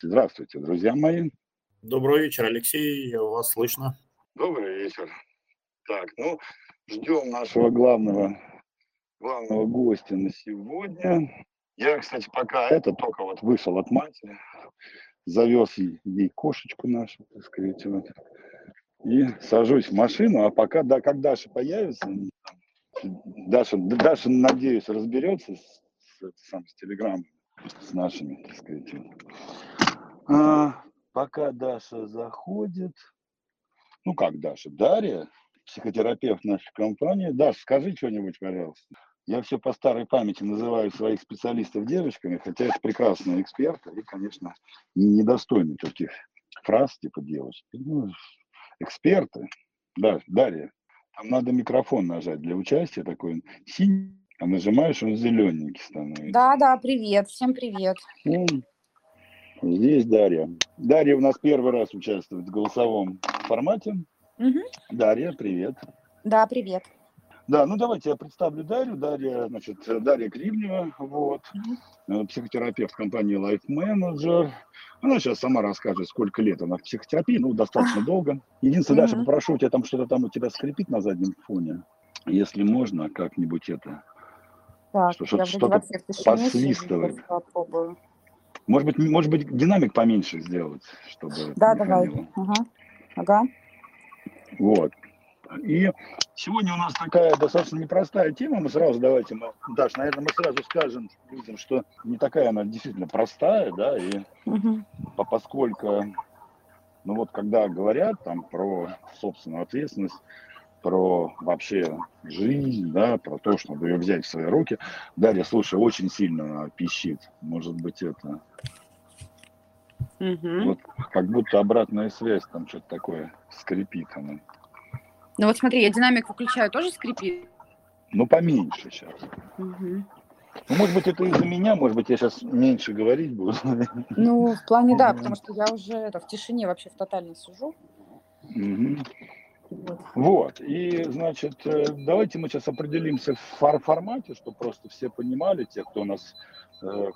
Здравствуйте, друзья мои. Добрый вечер, Алексей, вас слышно. Добрый вечер. Так, ну, ждем нашего главного, главного гостя на сегодня. Я, кстати, пока это только вот вышел от матери, завез ей кошечку нашу, так сказать, вот, и сажусь в машину, а пока, да, как Даша появится, Даша, Даша, надеюсь, разберется с, с, сам, с телеграммом, с нашими, так сказать. А, пока Даша заходит, ну как Даша, Дарья, психотерапевт нашей компании. Даша, скажи что-нибудь, пожалуйста. Я все по старой памяти называю своих специалистов девочками, хотя это прекрасные эксперты и, конечно, недостойны таких фраз типа девочки. Ну, эксперты. Да, Дарья, там надо микрофон нажать для участия такой синий, а нажимаешь, он зелененький становится. Да, да, привет, всем привет. Ну, здесь Дарья. Дарья у нас первый раз участвует в голосовом формате. Угу. Дарья, привет. Да, привет. Да, ну давайте я представлю Дарью. Дарья, значит, Дарья Кривнева, вот, mm психотерапевт компании Life Manager. Она сейчас сама расскажет, сколько лет она в психотерапии, ну, достаточно долго. Единственное, mm-hmm. Даша, попрошу тебя там что-то там у тебя скрипит на заднем фоне. Если можно, как-нибудь это... Так, что, что, что-то посвистывает. Может быть, может быть, динамик поменьше сделать, чтобы... Да, давай. Ага. ага. Вот. И сегодня у нас такая достаточно непростая тема. Мы сразу давайте, мы, Даш, наверное, мы сразу скажем людям, что не такая она действительно простая, да, и угу. поскольку, ну вот когда говорят там про собственную ответственность, про вообще жизнь, да, про то, что надо ее взять в свои руки. Дарья, слушай, очень сильно пищит. Может быть, это... Угу. Вот как будто обратная связь, там что-то такое скрипит она. Ну вот смотри, я динамик выключаю, тоже скрипит? Ну, поменьше сейчас. Угу. Ну, может быть, это из-за меня, может быть, я сейчас меньше говорить буду. Ну, в плане, да, потому что я уже это, в тишине вообще в тотально сижу. Угу. Вот. и, значит, э, давайте мы сейчас определимся в фор формате, чтобы просто все понимали, те, кто у нас э,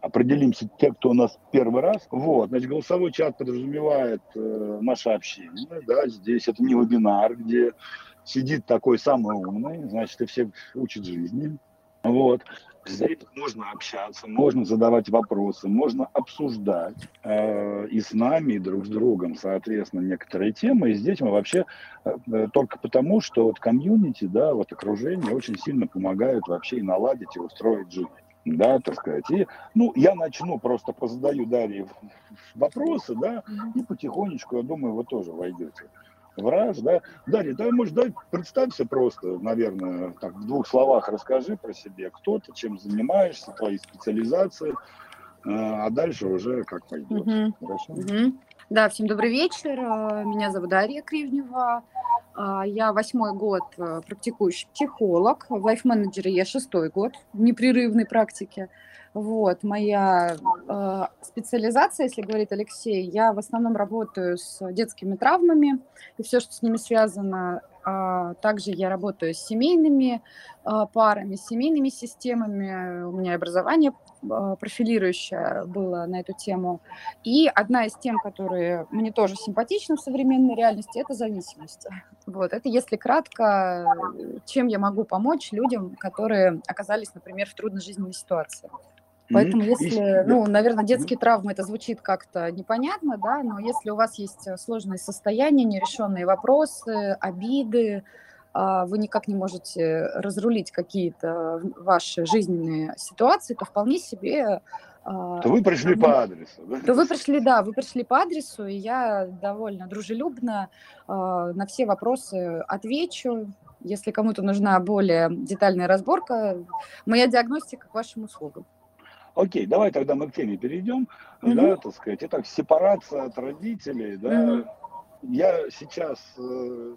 определимся те, кто у нас первый раз. Вот, значит, голосовой чат подразумевает э, наше общение, да, здесь это не вебинар, где сидит такой самый умный, значит, и все учат жизни. Вот. Здесь можно общаться, можно задавать вопросы, можно обсуждать э, и с нами, и друг с другом, соответственно, некоторые темы. И здесь мы вообще э, э только потому, что вот комьюнити, да, вот окружение очень сильно помогают вообще и наладить, и устроить жизнь да, так сказать. И, ну, я начну, просто позадаю Дарье вопросы, да, и потихонечку, я думаю, вы тоже войдете в раз, да. Дарья, да, может, дай, представься просто, наверное, так, в двух словах расскажи про себя, кто ты, чем занимаешься, твои специализации, а дальше уже как пойдет. Угу. Хорошо? Угу. Да, всем добрый вечер. Меня зовут Дарья Кривнева. А, я восьмой год э, практикующий психолог, в лайф-менеджере я шестой год в непрерывной практике. Вот, моя э, специализация, если говорит Алексей, я в основном работаю с детскими травмами и все, что с ними связано. А, также я работаю с семейными э, парами, с семейными системами. У меня образование а, профилирующее было на эту тему. И одна из тем, которые мне тоже симпатичны в современной реальности, это зависимость. Вот, это если кратко, чем я могу помочь людям, которые оказались, например, в трудной жизненной ситуации. Поэтому если, ну, наверное, детские травмы, это звучит как-то непонятно, да, но если у вас есть сложные состояния, нерешенные вопросы, обиды, а, вы никак не можете разрулить какие-то ваши жизненные ситуации, то вполне себе... А, то вы пришли по адресу, да? То вы пришли, да, вы пришли по адресу, и я довольно дружелюбно а, на все вопросы отвечу. Если кому-то нужна более детальная разборка, моя диагностика к вашим услугам. Окей, давай тогда мы к теме перейдем, угу. да, так сказать. Итак, сепарация от родителей, да, угу я сейчас, э,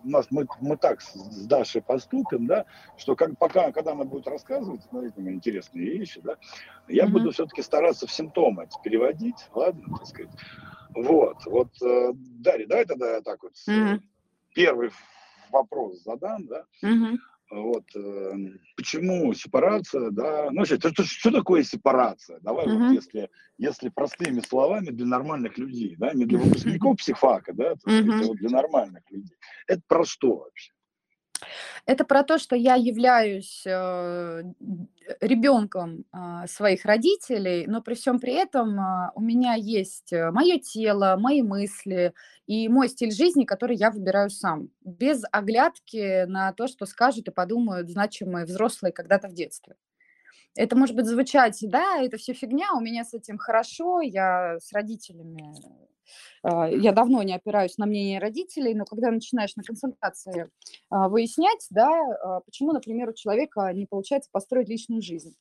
у нас мы, мы так с Дашей поступим, да, что как, пока, когда она будет рассказывать, смотрите, ну, интересные вещи, да, я mm-hmm. буду все-таки стараться в симптомы переводить, ладно, так сказать. Вот, вот, э, Дарья, давай тогда я так вот mm-hmm. первый вопрос задам, да. Mm-hmm. Вот, э, почему сепарация, да, ну, вообще, что, что такое сепарация? Давай Мгм. вот, если, если простыми словами для нормальных людей, да, не для выпускников психфака, да, так сказать, а вот для нормальных людей. Это про что вообще? Это про то, что я являюсь э, ребенком а, своих родителей, но при всем при этом а, у меня есть мое тело, мои мысли и мой стиль жизни, который я выбираю сам, без оглядки на то, что скажут и подумают значимые взрослые когда-то в детстве. Это может быть звучать, да, это все фигня, у меня с этим хорошо, я с родителями, я давно не опираюсь на мнение родителей, но когда начинаешь на консультации а, выяснять, да, а, почему, например, у человека не получается построить личную жизнь.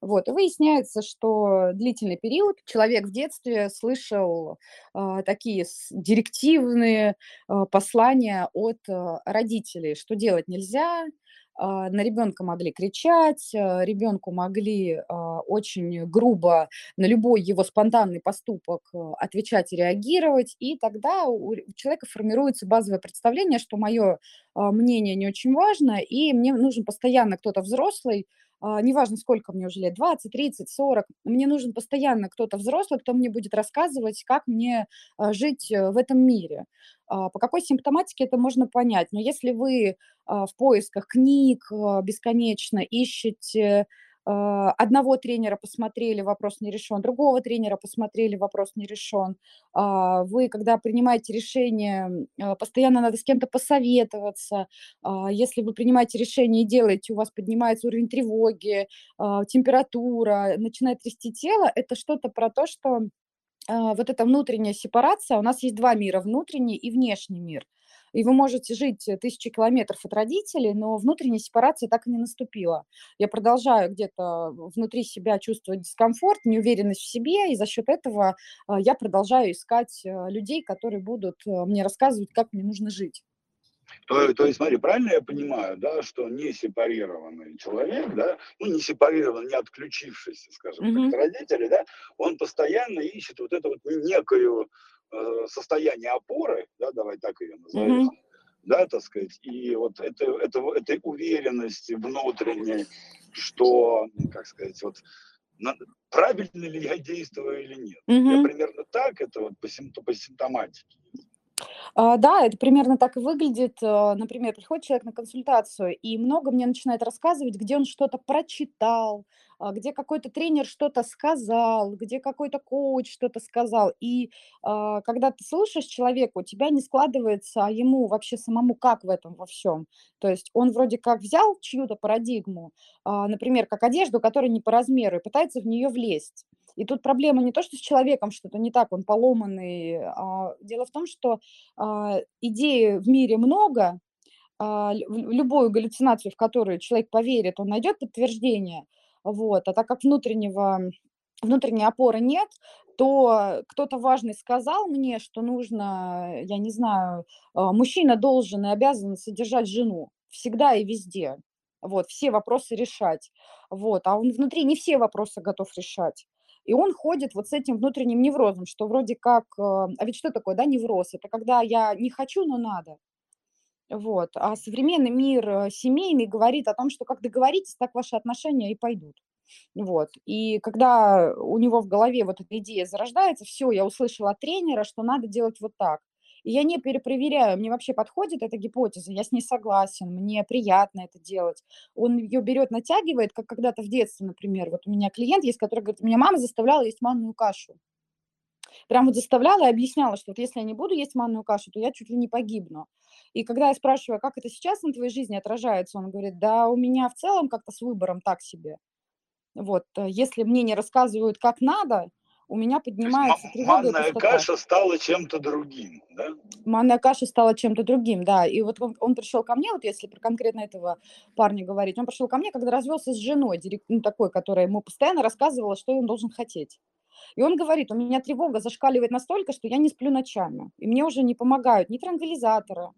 Вот, и выясняется, что длительный период человек в детстве слышал а, такие директивные а, послания от а, родителей, что делать нельзя, а, на ребенка могли кричать, ребенку могли а, очень грубо на любой его спонтанный поступок а, отвечать и реагировать, и тогда у человека формируется базовое представление, что мое мнение не очень важно, и мне нужен постоянно кто-то взрослый, а, неважно, сколько мне уже лет, 20, 30, 40, мне нужен постоянно кто-то взрослый, кто мне будет рассказывать, как мне а, жить э, в этом мире. А, По какой симптоматике это можно понять? Но если вы а, в поисках книг а, бесконечно ищете а, одного тренера посмотрели, вопрос не решен, другого тренера посмотрели, вопрос не решен. А, Вы, когда принимаете решение, а, постоянно надо с кем-то посоветоваться. А, Если вы принимаете решение и делаете, у вас поднимается уровень тревоги, а, температура, начинает трясти тело, это что-то про то, что а, вот эта внутренняя сепарация, у нас есть два мира, внутренний и внешний мир. И вы можете жить э, тысячи километров от родителей, но внутренняя сепарация так и не наступила. Я продолжаю где-то внутри себя чувствовать дискомфорт, неуверенность в себе, и за счет этого а, я продолжаю искать э, людей, которые будут э, мне рассказывать, как мне нужно жить. То, то есть, смотри, правильно я понимаю, да, что не сепарированный человек, да, ну, не сепарированный, не отключившийся, скажем так, Мгм. от родителей, да, он постоянно ищет вот это вот некое э, состояние опоры, да, давай так ее назовем, Мгм. да, так сказать, и вот это, это, этой уверенности внутренней, что, как сказать, вот правильно ли я действую или нет. Я Мгм. примерно так, это вот по, симпту- по симптоматике. А, Да, это примерно так и выглядит. А, Например, приходит человек на консультацию и много мне начинает рассказывать, где он что-то прочитал, а, где какой-то тренер что-то сказал, где какой-то коуч что-то сказал. И когда ты слушаешь человека, у тебя не складывается, а ему вообще самому как в этом во всем. То есть он вроде как взял чью-то парадигму, например, как одежду, которая не по размеру, и пытается в нее влезть. И тут проблема не то, что с человеком что-то не так, он поломанный. а дело в том, что а, идей в мире много, а, любую галлюцинацию, в которую человек поверит, он найдет подтверждение. Вот. А так как внутреннего, внутренней опоры нет, то кто-то важный сказал мне, что нужно, я не знаю, а, мужчина должен и обязан содержать жену всегда и везде. Вот, все вопросы решать. Вот, а он внутри не все вопросы готов решать. И он ходит вот с этим внутренним неврозом, что вроде как... э, А ведь что такое, да, невроз? Это когда я не хочу, но надо. Вот. А современный мир э, семейный говорит о том, что как договоритесь, так ваши отношения и пойдут. Вот. И когда у него в голове вот эта идея зарождается, все, я услышала от тренера, что надо делать вот так. И я не перепроверяю, мне вообще подходит эта гипотеза, я с ней согласен, мне приятно это делать. Он ее берет, натягивает, как когда-то в детстве, например. Вот у меня клиент есть, который говорит, меня мама заставляла есть манную кашу. Прям вот заставляла и объясняла, что вот если я не буду есть манную кашу, то я чуть ли не погибну. И когда я спрашиваю, как это сейчас на твоей жизни отражается, он говорит, да у меня в целом как-то с выбором так себе. Вот, э, если мне не рассказывают, как надо, у меня поднимается ма- тревога манная пустота. каша стала чем-то другим, да? Манная каша стала чем-то другим, да. И вот он, он пришел ко мне, вот если про конкретно этого парня говорить, он пришел ко мне, когда развелся с женой, ну, такой, которая ему постоянно рассказывала, что он должен хотеть. И он говорит, у меня тревога зашкаливает настолько, что я не сплю ночами. И мне уже не помогают ни транквилизаторы,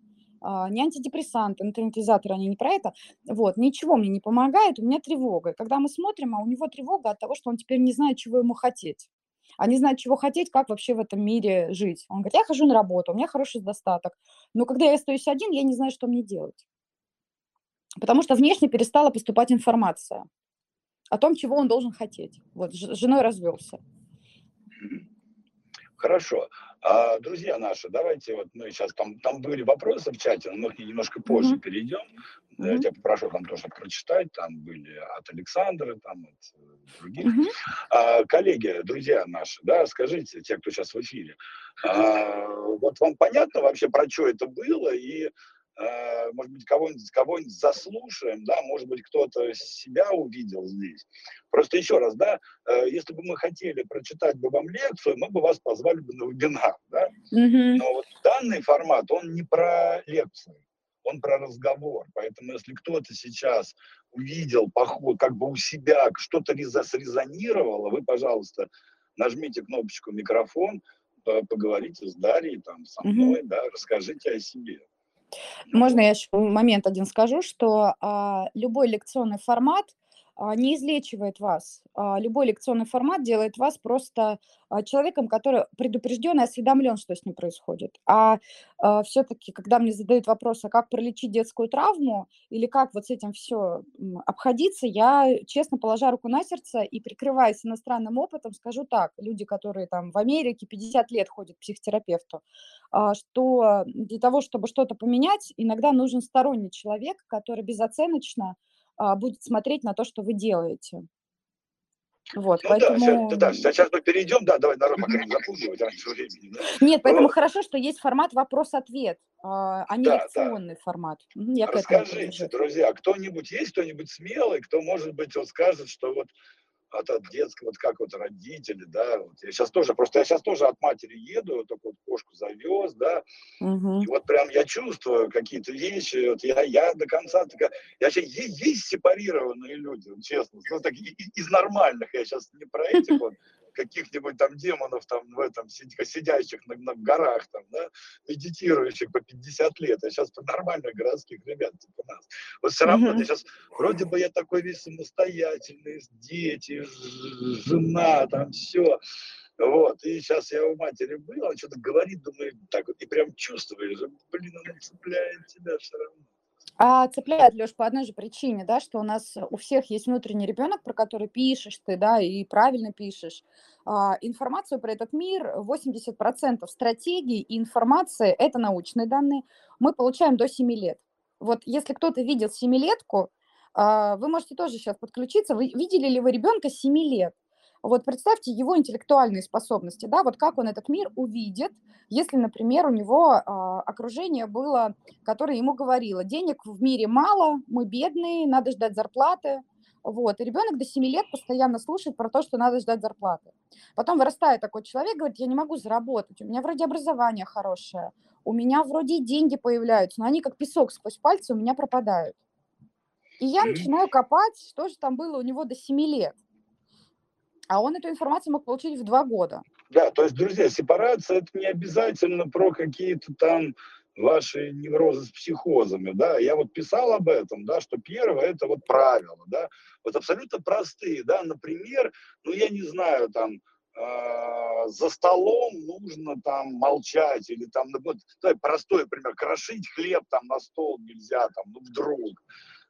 а, ни антидепрессанты, ну, транквилизаторы, они не про это. Вот, ничего мне не помогает, у меня тревога. И когда мы смотрим, а у него тревога от того, что он теперь не знает, чего ему хотеть. Не знает, чего хотеть, как вообще в этом мире жить. Он говорит, я хожу на работу, у меня хороший достаток. Но когда я остаюсь один, я не знаю, что мне делать. Потому что внешне перестала поступать информация о том, чего он должен хотеть. Вот, с женой развелся. Хорошо. А, друзья наши, давайте вот мы сейчас там, там были вопросы в чате, но мы к ним немножко позже mm-hmm. перейдем. Mm-hmm. Я тебя попрошу там тоже прочитать, там были от Александра, там от э, других. Mm-hmm. А, коллеги, друзья наши, да, скажите, те, кто сейчас в эфире, а, вот вам понятно вообще, про что это было и может быть, кого-нибудь кого заслушаем, да, может быть, кто-то себя увидел здесь. Просто еще раз, да, э, если бы мы хотели прочитать бы вам лекцию, мы бы вас позвали бы на вебинар, да. Mm-hmm. Но вот данный формат, он не про лекцию, он про разговор. Поэтому если кто-то сейчас увидел поход, как бы у себя что-то срезонировало, вы, пожалуйста, нажмите кнопочку микрофон, поговорите с Дарьей, там, со мной, mm-hmm. да, расскажите о себе. Можно я еще момент один скажу, что а, любой лекционный формат не излечивает вас. А, любой лекционный формат делает вас просто а, человеком, который предупрежден и осведомлен, что с ним происходит. А все-таки, когда мне задают вопрос, а как пролечить детскую травму или как вот с этим все обходиться, я, честно положа руку на сердце и прикрываясь иностранным опытом, скажу так, люди, которые там в Америке 50 лет ходят к психотерапевту, что для того, чтобы что-то поменять, иногда нужен сторонний человек, который безоценочно а, будет смотреть на то, что вы делаете. Вот, ну, поэтому... да, сейчас, да, сейчас мы перейдем, да, давай народ пока не запугивать раньше времени. Да. Нет, поэтому вот. хорошо, что есть формат вопрос-ответ, а, а не да, лекционный да. формат. Я Расскажите, друзья, кто-нибудь есть, кто-нибудь смелый, кто, может быть, вот скажет, что вот от, от детского, вот как вот родители, да, вот. Я сейчас тоже, просто я сейчас тоже от матери еду, только вот кошку завез, да, угу. и вот прям я чувствую какие-то вещи, вот я, я до конца, такая, я вообще есть, есть сепарированные люди, честно, ну, так, из нормальных, я сейчас не про этих вот, каких-нибудь там демонов там в этом сидящих на, на горах там, да, медитирующих по 50 лет, а сейчас по нормальных городских ребят типа нас. Вот все равно mm-hmm. сейчас вроде бы я такой весь самостоятельный, дети, жена, там все. Вот, и сейчас я у матери был, она что-то говорит, думаю, так вот, и прям чувствуешь, блин, она цепляет тебя все равно. А цепляет, Леш, по одной же причине, да, что у нас у всех есть внутренний ребенок, про который пишешь ты, да, и правильно пишешь. А, информацию про этот мир, 80% стратегий и информации – это научные данные, мы получаем до 7 лет. Вот если кто-то видел семилетку, а, вы можете тоже сейчас подключиться. Вы видели ли вы ребенка 7 лет? Вот представьте его интеллектуальные способности, да, вот как он этот мир увидит, если, например, у него а, окружение было, которое ему говорило, денег в мире мало, мы бедные, надо ждать зарплаты, вот, и ребенок до 7 лет постоянно слушает про то, что надо ждать зарплаты. Потом вырастает такой человек, говорит, я не могу заработать, у меня вроде образование хорошее, у меня вроде деньги появляются, но они как песок сквозь пальцы у меня пропадают. И я начинаю копать, что же там было у него до 7 лет а он эту информацию мог получить в два года. Да, то есть, друзья, сепарация это не обязательно про какие-то там ваши неврозы с психозами, да, я вот писал об этом, да, что первое это вот правила, да, вот абсолютно простые, да, например, ну я не знаю, там, э, за столом нужно там молчать или там, ну, вот, давай простой пример, крошить хлеб там на стол нельзя, там, ну вдруг,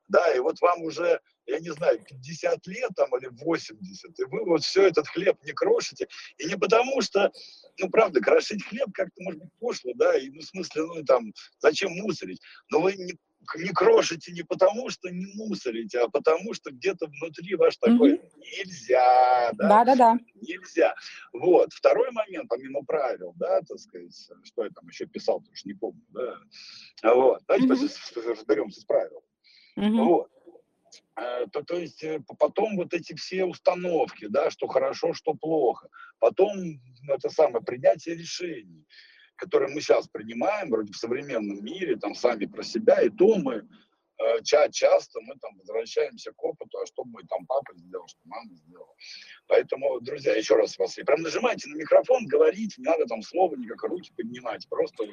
да, и вот вам уже, я не знаю, 50 лет там или 80, и вы вот все этот хлеб не крошите, и не потому что, ну, правда, крошить хлеб как-то, может быть, пошло, да, и, ну, в смысле, ну, там, зачем мусорить, но вы не, не крошите не потому, что не мусорите, а потому, что где-то внутри ваш такой mm-hmm. нельзя, да? Да-да-да. Нельзя. Вот. Второй момент, помимо правил, да, так сказать, что я там еще писал, потому что не помню, да. Вот. Давайте mm-hmm. разберемся с правилами. Угу. Вот. Э, то, то есть э, потом вот эти все установки, да, что хорошо, что плохо. Потом это самое принятие решений, которые мы сейчас принимаем вроде в современном мире, там сами про себя, и то мы э, ча часто мы там возвращаемся к опыту, а что мой там папа сделал, что мама сделала. Поэтому, друзья, еще раз вас, прям нажимайте на микрофон, говорите, не надо там слова никак, руки поднимать, просто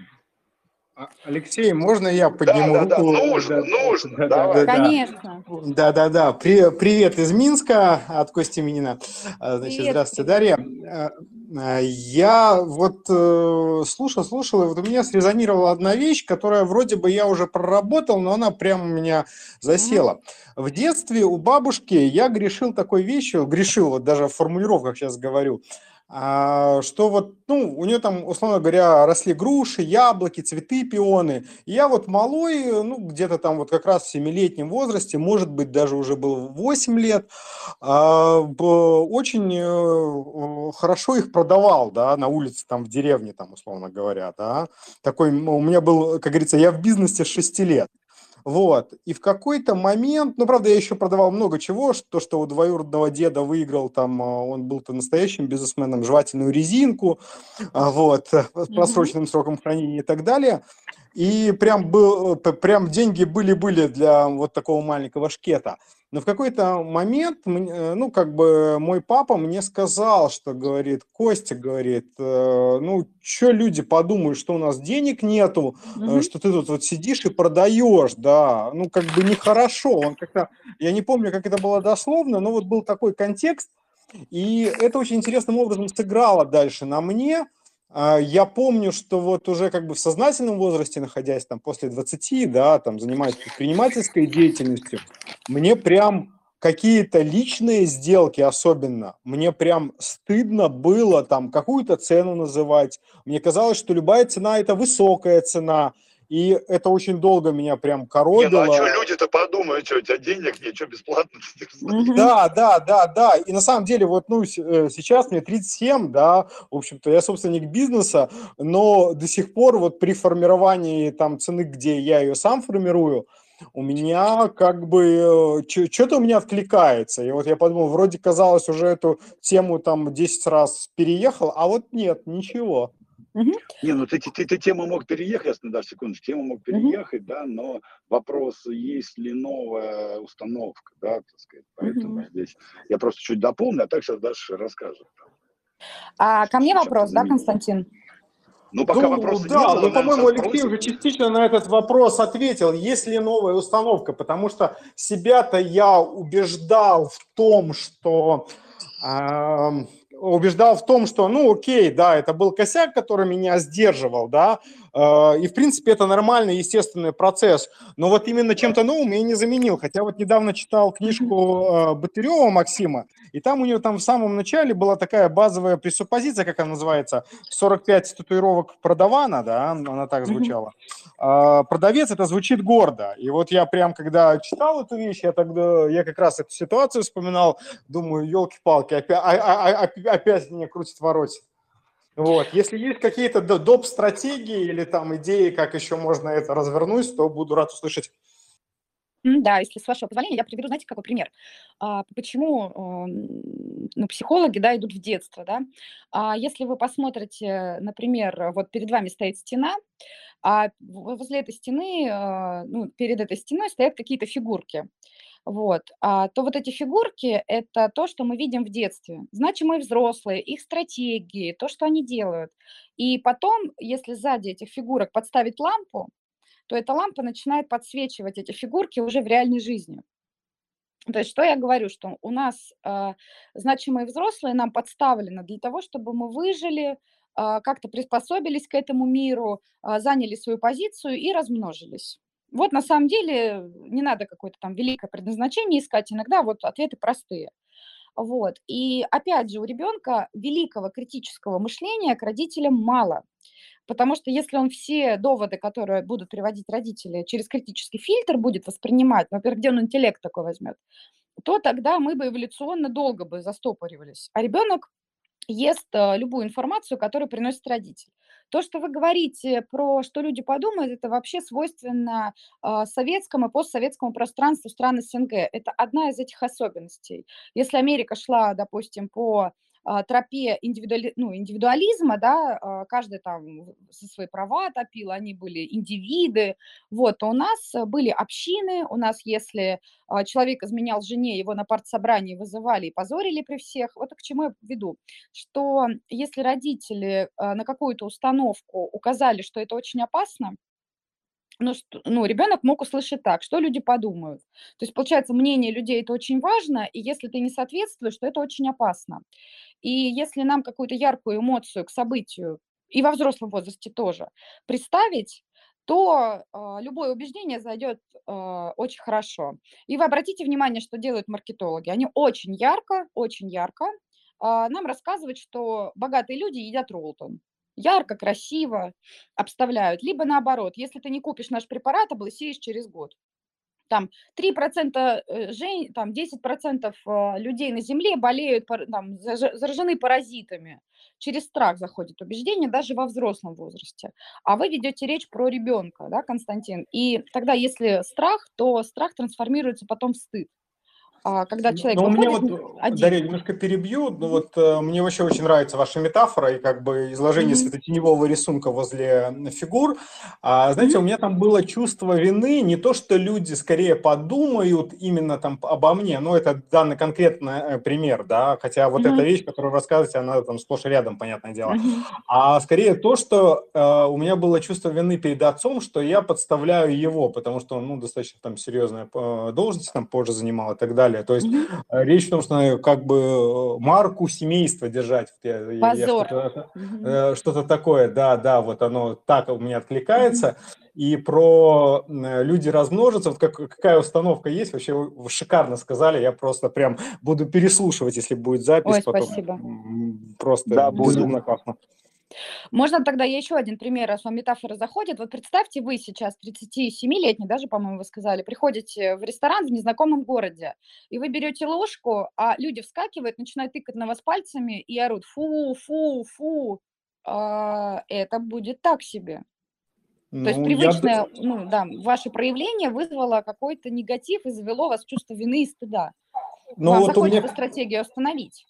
Алексей, можно я подниму да, да, руку? нужно, нужно, да, давай. да, да. Конечно. Да, да, да. При- Привет из Минска от Кости Минина. А, Значит, Привет, здравствуйте. Дарья. А, Я вот э, слушал, слушал, и вот у меня срезонировала одна вещь, которая вроде бы я уже проработал, но она прямо у меня засела. В детстве у бабушки я грешил такой вещью, грешил, вот даже в формулировках сейчас говорю, а, что вот, ну, у нее там, условно говоря, росли груши, яблоки, цветы, пионы. И я вот малой, ну, где-то там вот как раз в семилетнем возрасте, может быть, даже уже был 8 лет, а, очень э, хорошо их продавал, да, на улице там в деревне, там, условно говоря, да. Такой, м, у меня был, как говорится, я в бизнесе с 6 лет. Вот. И в какой-то момент, ну, правда, я еще продавал много чего, то, что у двоюродного деда выиграл, там, а, он был-то настоящим бизнесменом, жевательную резинку, а, вот, с Мгм. просроченным сроком хранения и так далее. И прям, был, п- прям деньги были-были для вот такого маленького шкета. Но в какой-то момент, э, ну, как бы мой папа мне сказал, что, говорит, Костя, говорит, э, ну, что люди подумают, что у нас денег нету, Мгм. что ты тут вот сидишь и продаешь, да, ну, как бы нехорошо. Он как-то, я не помню, как это было дословно, но вот был такой контекст, и это очень интересным образом сыграло дальше на мне. А, Я помню, что вот уже как бы в сознательном возрасте, находясь там после 20, да, там занимаясь предпринимательской деятельностью, мне прям какие-то личные сделки особенно, мне прям стыдно было там какую-то цену называть. Мне казалось, что любая цена – это высокая цена, и это очень долго меня прям Не, ну коробило. а что люди-то подумают, что у тебя денег нет, что бесплатно? Да, да, да, да. И на самом деле, вот, ну, э, сейчас мне 37, да, в общем-то, я собственник бизнеса, но до сих пор вот при формировании там цены, где я ее сам формирую, у меня как бы что-то у меня откликается. И вот я подумал, вроде казалось, уже эту тему там 10 раз переехал, а вот нет, ничего. Не, ну ты, ты, ты тему мог переехать, ясно, да, секундочку, тему мог переехать, да, но вопрос, есть ли новая установка, да, так сказать, поэтому Мгм. здесь я просто чуть дополню, а так сейчас дальше расскажет. А ко мне Сейчас вопрос, да. Константин? Ну, пока Ну, вопроса не да, было, ну, наверное, по-моему, Алексей уже частично на этот вопрос ответил. Есть ли новая установка? Потому что себя-то я убеждал в том, что ам, убеждал в том, что, ну, окей, да, это был косяк, который меня сдерживал, да, и, в принципе, это нормальный, естественный процесс, но вот именно чем-то новым я не заменил, хотя вот недавно читал книжку э, Батырева Максима, и там у него там в самом начале была такая базовая пресуппозиция, как она называется, 45 татуировок продавана, да, она так звучала. А, Продавец это звучит гордо. И вот я прям, когда читал эту вещь, я тогда, я как раз эту ситуацию вспоминал, думаю, елки-палки, опять, а- а- а- опять меня крутит воротит. Вот. Если есть какие-то доп. стратегии или там идеи, как еще можно это развернуть, то буду рад услышать. Да, если с вашего позволения, я приведу, знаете, какой пример. А, Почему ну, психологи да, идут в детство, да? А Если вы посмотрите, например, вот перед вами стоит стена, а возле этой стены, а, ну, перед этой стеной стоят какие-то фигурки. Вот, а, то вот эти фигурки– это то, что мы видим в детстве. Значимые взрослые, их стратегии, то, что они делают. И потом, если сзади этих фигурок подставить лампу, то эта лампа начинает подсвечивать эти фигурки уже в реальной жизни. То есть что я говорю, что у нас а, значимые взрослые нам подставлены для того, чтобы мы выжили, а, как-то приспособились к этому миру, а, заняли свою позицию и размножились. Вот на самом деле не надо какое-то там великое предназначение искать, иногда вот ответы простые. Вот. И опять же, у ребенка великого критического мышления к родителям мало. Потому что если он все доводы, которые будут приводить родители, через критический фильтр будет воспринимать, ну, во-первых, где он интеллект такой возьмет, то тогда мы бы эволюционно долго бы застопоривались. А ребенок ест э, любую информацию, которую приносит родитель. То, что вы говорите про что люди подумают, это вообще свойственно а, советскому и постсоветскому пространству стран СНГ. Это одна из этих особенностей. Если Америка шла, допустим, по тропе индивидуали, ну, индивидуализма, да, а, каждый там за свои права топил, они были индивиды, вот, то у нас были общины, у нас, если а, человек изменял жене, его на партсобрании вызывали и позорили при всех. Вот к чему я веду, что если родители а, на какую-то установку указали, что это очень опасно, ну, что, ну, ребенок мог услышать так, что люди подумают. То есть, получается, мнение людей это очень важно, и если ты не соответствуешь, то это очень опасно. И если нам какую-то яркую эмоцию к событию, и во взрослом возрасте тоже, представить, то э, любое убеждение зайдет э, очень хорошо. И вы обратите внимание, что делают маркетологи. Они очень ярко, очень ярко э, нам рассказывают, что богатые люди едят роллтон ярко, красиво обставляют. Либо наоборот, если ты не купишь наш препарат, облысеешь через год. Там 3% э, жен, там 10% э, людей на Земле болеют, там, заражены паразитами. Через страх заходит убеждение даже во взрослом возрасте. А вы ведете речь про ребенка, да, Константин? И тогда, если страх, то страх трансформируется потом в стыд. А, когда человек ну, выходит мне вот, один. Дарья, немножко перебью. Ну, вот э, мне вообще очень нравится ваша метафора и как бы изложение mm-hmm. светотеневого рисунка возле фигур. А, знаете, mm-hmm. у меня там было чувство вины, не то, что люди скорее подумают именно там обо мне, но это данный конкретный э, пример, да, хотя вот mm-hmm. эта вещь, которую вы рассказываете, она там сплошь и рядом, понятное дело. Mm-hmm. А скорее то, что э, у меня было чувство вины перед отцом, что я подставляю его, потому что он, ну, достаточно там серьезная э, должность там позже занимал и так далее далее. То есть mm-hmm. речь в том, что как бы э, марку семейства держать. Я, Позор. Я что-то, mm-hmm. что-то такое, да, да, вот оно так у меня откликается. Mm-hmm. И про люди размножатся, вот как, какая установка есть, вообще вы шикарно сказали, я просто прям буду переслушивать, если будет запись. Ой, потом. спасибо. Просто да, безумно классно. Можно тогда я еще один пример, раз вам метафора заходит. Вот представьте, вы сейчас 37-летний, даже, по-моему, вы сказали, приходите в ресторан в незнакомом городе, и вы берете ложку, а люди вскакивают, начинают тыкать на вас пальцами и орут «фу, фу, фу». А, это будет так себе. Ну, То есть ну, привычное, я... ну да, ваше проявление вызвало какой-то негатив и завело вас в чувство вины и стыда. Ну, вот захочется меня... стратегию остановить.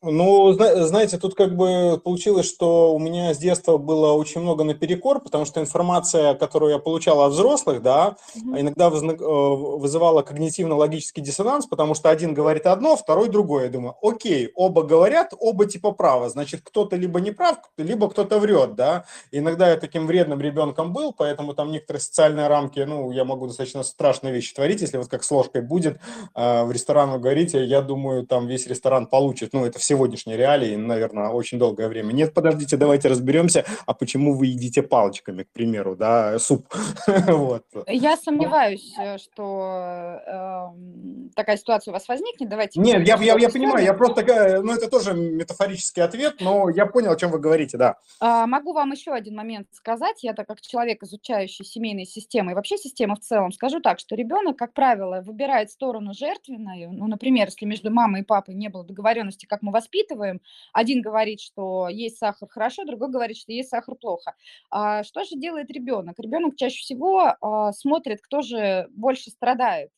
Ну, знаете, тут как бы получилось, что у меня с детства было очень много наперекор, потому что информация, которую я получал от взрослых, да, mm-hmm. иногда э, вызывала когнитивно-логический диссонанс, потому что один говорит одно, второй другое. Я думаю, окей, оба говорят, оба типа правы, значит, кто-то либо не прав, либо кто-то врет, да. иногда я таким вредным ребенком был, поэтому там некоторые социальные рамки, ну, я могу достаточно страшные вещи творить, если вот как с ложкой будет, э, в ресторан вы говорите, я думаю, там весь ресторан получит, ну, это сегодняшней реалии, наверное, очень долгое время. Нет, подождите, давайте разберемся, а почему вы едите палочками, к примеру, да, суп. вот. Я сомневаюсь, э, что э, такая ситуация у вас возникнет. Давайте. Нет, я, я, я понимаю, я просто такая, ну это тоже метафорический ответ, но я понял, о чем вы говорите, да. А, могу вам еще один момент сказать. Я так как человек, изучающий семейные системы и вообще системы в целом, скажу так, что ребенок, как правило, выбирает сторону жертвенную. Ну, например, если между мамой и папой не было договоренности, как мы воспитываем. Один говорит, что есть сахар хорошо, другой говорит, что есть сахар плохо. А что же делает ребенок? Ребенок чаще всего а, смотрит, кто же больше страдает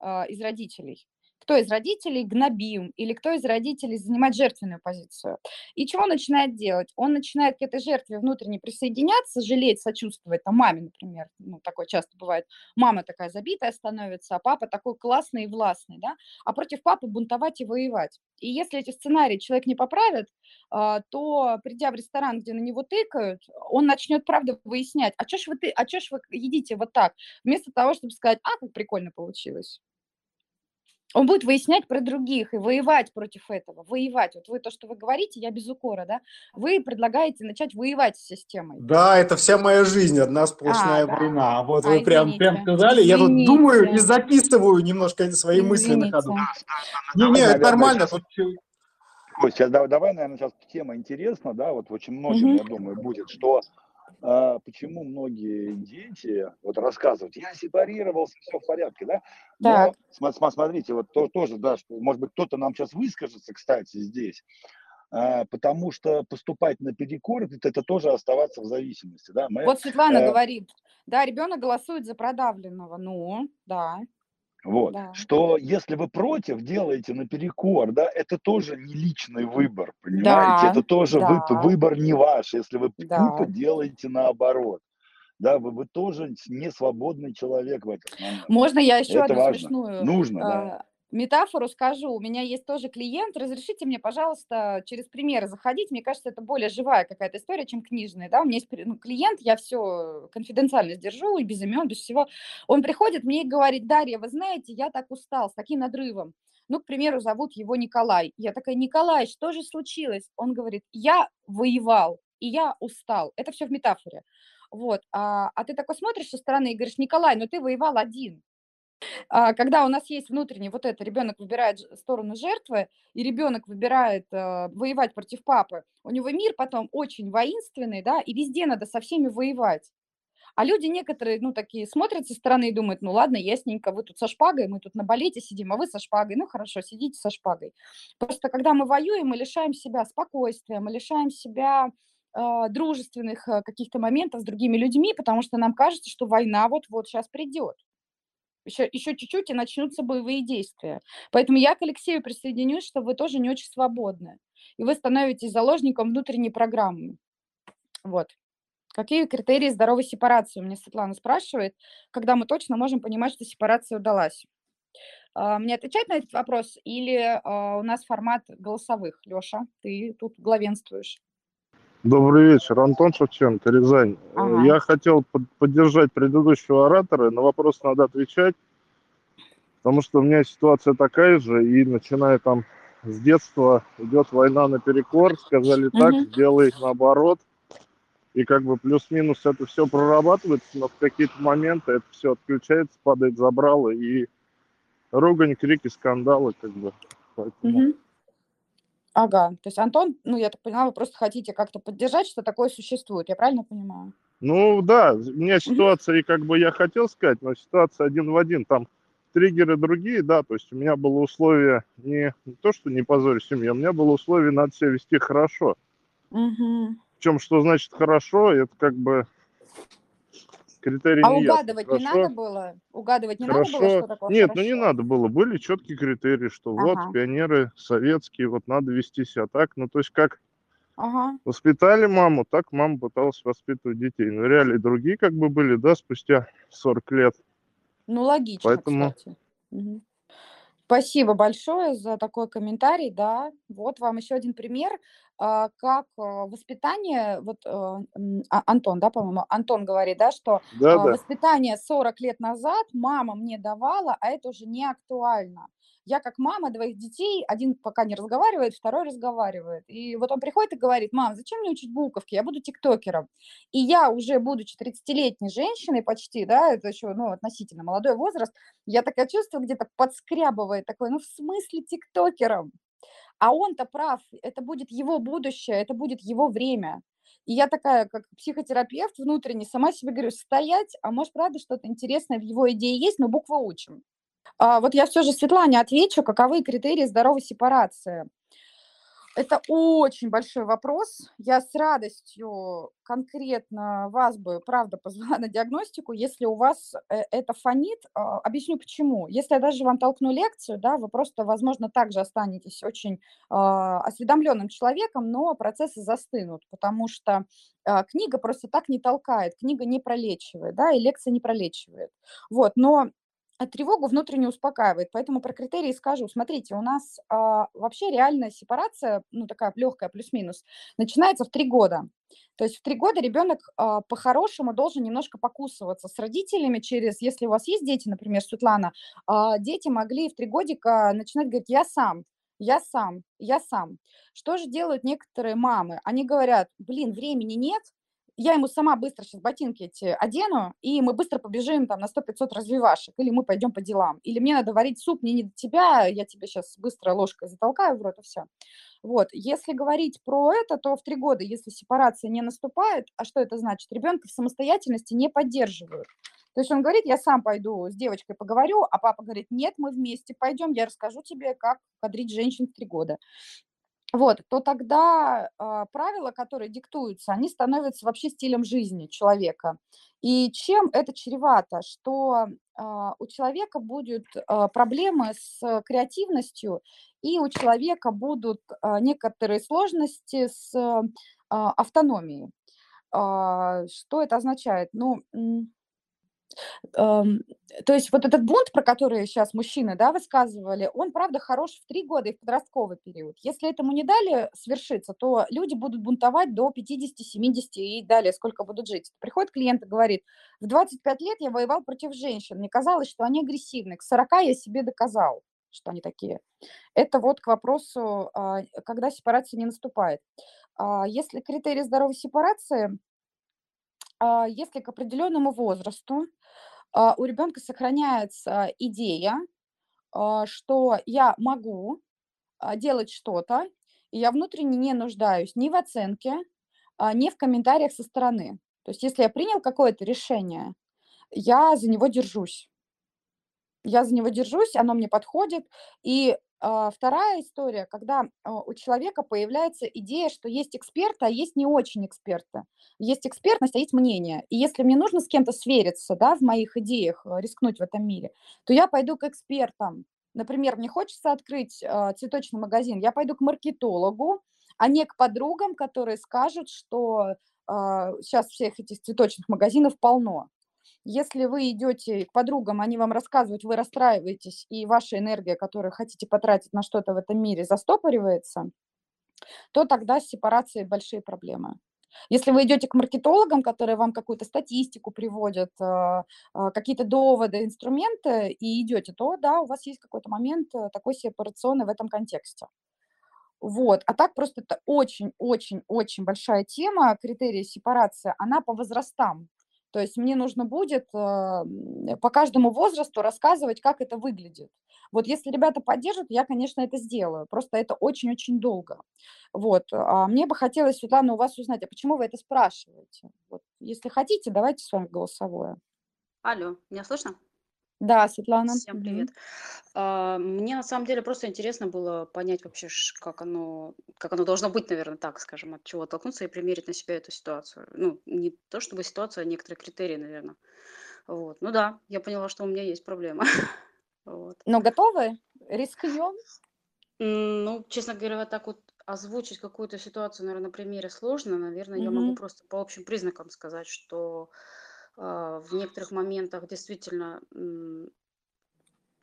а, из родителей кто из родителей гнобим или кто из родителей занимает жертвенную позицию. И чего он начинает делать? Он начинает к этой жертве внутренне присоединяться, жалеть, сочувствовать, там, маме, например, ну, такое часто бывает, мама такая забитая становится, а папа такой классный и властный, да, а против папы бунтовать и воевать. И если эти сценарии человек не поправит, а, то, придя в ресторан, где на него тыкают, он начнет, правда, выяснять, а что ж вы, а чё ж вы едите вот так, вместо того, чтобы сказать, а, как прикольно получилось. Он будет выяснять про других и воевать против этого, воевать. Вот вы то, что вы говорите, я без укора, да, вы предлагаете начать воевать с системой. Да, это вся моя жизнь, одна сплошная а, война. Да. Вот а, вы прям, прям сказали, извините. я тут думаю и записываю немножко свои извините. мысли на ходу. Не, не, это нормально. Тут... Сейчас давай, наверное, сейчас тема интересна, да, вот очень многим, я думаю, будет, что а, почему многие дети вот рассказывают, я сепарировался, все в порядке, да? Но так. смотрите, вот то, тоже, да, что, может быть, кто-то нам сейчас выскажется, кстати, здесь, а, потому что поступать на перекор это, это тоже оставаться в зависимости, да? Мы, вот Светлана э... говорит, да, ребенок голосует за продавленного, ну, да. Вот. Да. Что если вы против, делаете наперекор, да, это тоже не личный выбор, понимаете? Да, это тоже да. вы, выбор не ваш, если вы да. тупо делаете наоборот. Да, вы, вы тоже не свободный человек в этом момент. Можно я еще это одну важно. смешную? Нужно, да. Метафору скажу. У меня есть тоже клиент. Разрешите мне, пожалуйста, через примеры заходить. Мне кажется, это более живая какая-то история, чем книжная. Да? У меня есть ну, клиент, я все конфиденциально сдержу, и без имен, без всего. Он приходит мне и говорит, Дарья, вы знаете, я так устал, с таким надрывом. Ну, к примеру, зовут его Николай. Я такая, Николай, что же случилось? Он говорит, я воевал, и я устал. Это все в метафоре. Вот. А, а ты такой смотришь со стороны и говоришь, Николай, ну ты воевал один. А, когда у нас есть внутренний вот это, ребенок выбирает сторону жертвы, и ребенок выбирает э, воевать против папы, у него мир потом очень воинственный, да, и везде надо со всеми воевать. А люди некоторые, ну, такие смотрят со стороны и думают, ну, ладно, ясненько, вы тут со шпагой, мы тут на балете сидим, а вы со шпагой. Ну, хорошо, сидите со шпагой. Просто когда мы воюем, мы лишаем себя спокойствия, мы лишаем себя э, дружественных э, каких-то моментов с другими людьми, потому что нам кажется, что война вот-вот сейчас придет еще, еще чуть-чуть и начнутся боевые действия. Поэтому я к Алексею присоединюсь, что вы тоже не очень свободны. И вы становитесь заложником внутренней программы. Вот. Какие критерии здоровой сепарации? У меня Светлана спрашивает, когда мы точно можем понимать, что сепарация удалась. А, мне отвечать на этот вопрос или а, у нас формат голосовых? Леша, ты тут главенствуешь. Добрый вечер, Антон Шевченко, Рязань. Ага. Я хотел поддержать предыдущего оратора, на вопрос надо отвечать, потому что у меня ситуация такая же, и начиная там с детства идет война наперекор, сказали так, угу. сделай наоборот, и как бы плюс-минус это все прорабатывается, но в какие-то моменты это все отключается, падает забрало, и ругань, крики, скандалы, как бы. Поэтому... Угу. Ага, то есть Антон, ну, я так поняла, вы просто хотите как-то поддержать, что такое существует, я правильно понимаю? Ну, да, у меня ситуация, и как бы я хотел сказать, но ситуация один в один, там триггеры другие, да, то есть у меня было условие не, не то, что не позорить семью, у меня было условие, надо себя вести хорошо. Угу. Причем, что значит хорошо, это как бы критерии а не угадывать ясно. не Хорошо. надо было? Угадывать не Хорошо. надо было, что такое Нет, хорошо? ну не надо было. Были четкие критерии, что ага. вот пионеры советские, вот надо вести себя так. Ну, то есть как ага. воспитали маму, так мама пыталась воспитывать детей. Но реалии другие как бы были, да, спустя 40 лет. Ну, логично, Поэтому... кстати. Угу. Спасибо большое за такой комментарий, да. Вот вам еще один пример, а, как а, воспитание, вот а, Антон, да, по-моему, Антон говорит, да, что да, да. воспитание 40 лет назад мама мне давала, а это уже не актуально. Я как мама двоих детей, один пока не разговаривает, второй разговаривает. И вот он приходит и говорит, мам, зачем мне учить буковки, я буду тиктокером. И я уже, будучи 30-летней женщиной почти, да, это еще, ну, относительно молодой возраст, я такая чувствую, где-то подскрябывает такой, ну, в смысле тиктокером? А он-то прав, это будет его будущее, это будет его время. И я такая, как психотерапевт внутренне, сама себе говорю, стоять, а может, правда, что-то интересное в его идее есть, но буквы учим. А, вот я все же Светлане отвечу, каковы критерии здоровой сепарации. Это очень большой вопрос. Я с радостью конкретно вас бы, правда, позвала на диагностику, если у вас э, это фонит. А, объясню почему. Если я даже вам толкну лекцию, да, вы просто, возможно, также останетесь очень а, осведомленным человеком, но процессы застынут, потому что книга просто так не толкает, книга не пролечивает, да, и лекция не пролечивает. Вот, но тревогу внутренне успокаивает. Поэтому про критерии скажу. Смотрите, у нас а, вообще реальная сепарация, ну такая легкая плюс-минус, начинается в три года. То есть в три года ребенок а, по-хорошему должен немножко покусываться с родителями через, если у вас есть дети, например, Светлана, а, дети могли в три годика начинать говорить «я сам», я сам, я сам. Что же делают некоторые мамы? Они говорят, блин, времени нет, я ему сама быстро сейчас ботинки эти одену, и мы быстро побежим там на 100-500 развивашек, или мы пойдем по делам, или мне надо варить суп, мне не до тебя, я тебе сейчас быстро ложкой затолкаю в рот, и все. Вот, если говорить про это, то в три года, если сепарация не наступает, а что это значит? Ребенка в самостоятельности не поддерживают. То есть он говорит, я сам пойду с девочкой поговорю, а папа говорит, нет, мы вместе пойдем, я расскажу тебе, как кадрить женщин в три года вот, то тогда э, правила, которые диктуются, они становятся вообще стилем жизни человека. И чем это чревато? Что э, у человека будут э, проблемы с креативностью, и у человека будут э, некоторые сложности с э, автономией. Э, что это означает? Ну, то есть вот этот бунт, про который сейчас мужчины, да, высказывали, он, правда, хорош в три года и в подростковый период. Если этому не дали свершиться, то люди будут бунтовать до 50, 70 и далее, сколько будут жить. Приходит клиент и говорит, в 25 лет я воевал против женщин, мне казалось, что они агрессивны, к 40 я себе доказал, что они такие. Это вот к вопросу, а, когда сепарация не наступает. А, если критерий здоровой сепарации, если к определенному возрасту а, у ребенка сохраняется идея, а, что я могу а, делать что-то, и я внутренне не нуждаюсь ни в оценке, ни в комментариях со стороны. То есть если я принял какое-то решение, я за него держусь. Я за него держусь, оно мне подходит, и а, вторая история, когда а, у человека появляется идея, что есть эксперты, а есть не очень эксперты. Есть экспертность, а есть мнение. И если мне нужно с кем-то свериться да, в моих идеях, э, рискнуть в этом мире, то я пойду к экспертам. Например, мне хочется открыть цветочный магазин, я пойду к маркетологу, а не к подругам, которые скажут, что сейчас всех этих цветочных магазинов полно. Если вы идете к подругам, они вам рассказывают, вы расстраиваетесь, и ваша энергия, которую хотите потратить на что-то в этом мире, застопоривается, то тогда с сепарацией большие проблемы. Если вы идете к маркетологам, которые вам какую-то статистику приводят, а, а, какие-то доводы, инструменты, и идете, то да, у вас есть какой-то момент э, такой сепарационный в этом контексте. Вот. А так просто это очень-очень-очень большая тема, критерии сепарации, она по возрастам. То есть мне нужно будет по каждому возрасту рассказывать, как это выглядит. Вот если ребята поддержат, я, конечно, это сделаю. Просто это очень-очень долго. Вот. А мне бы хотелось, Светлана, у вас узнать, а почему вы это спрашиваете? Вот. Если хотите, давайте с вами голосовое. Алло, меня слышно? Да, Светлана. Всем привет. А, мне на самом деле просто интересно было понять вообще, как оно, как оно должно быть, наверное, так, скажем, от чего оттолкнуться и примерить на себя эту ситуацию. Ну, не то чтобы ситуация, а некоторые критерии, наверное. Вот. Ну да, я поняла, что у меня есть проблема. Вот. Но готовы? Рискнем? Ну, честно говоря, вот так вот озвучить какую-то ситуацию, наверное, на примере сложно. Наверное, я могу просто по общим признакам сказать, что в некоторых моментах действительно,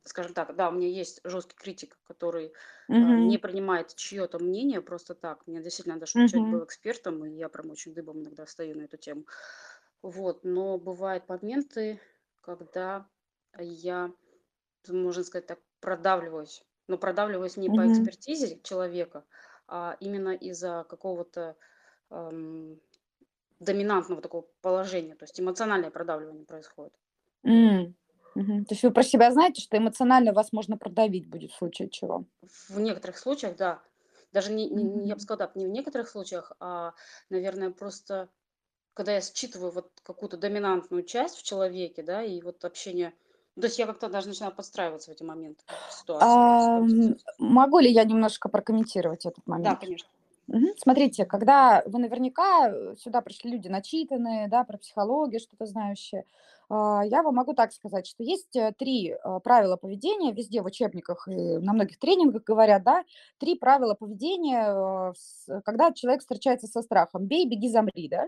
скажем так, да, у меня есть жесткий критик, который а, не принимает чье-то мнение просто так. Мне действительно надо, чтобы человек был экспертом, и я прям очень дыбом иногда стою на эту тему. Вот, но бывают моменты, когда я, можно сказать так, продавливаюсь. Но продавливаюсь не по экспертизе человека, а именно из-за какого-то доминантного такого положения, то есть эмоциональное продавливание происходит. М, мгм. То есть вы про себя знаете, что эмоционально вас можно продавить будет в случае чего? В некоторых случаях, да. Даже не, не- я бы сказала так, не в некоторых случаях, а, наверное, просто когда я считываю вот какую-то доминантную часть в человеке, да, и вот общение, то есть я как-то даже начинаю подстраиваться в эти моменты, в ситуации. могу ли я немножко прокомментировать этот момент? Да, конечно. Смотрите, когда вы наверняка э, сюда пришли люди начитанные, да, про психологию что-то знающие, а, я вам могу так сказать, что есть э, три э, правила поведения, везде в учебниках и на многих тренингах говорят, да, три правила поведения, когда человек встречается со страхом. Бей, беги, замри, да?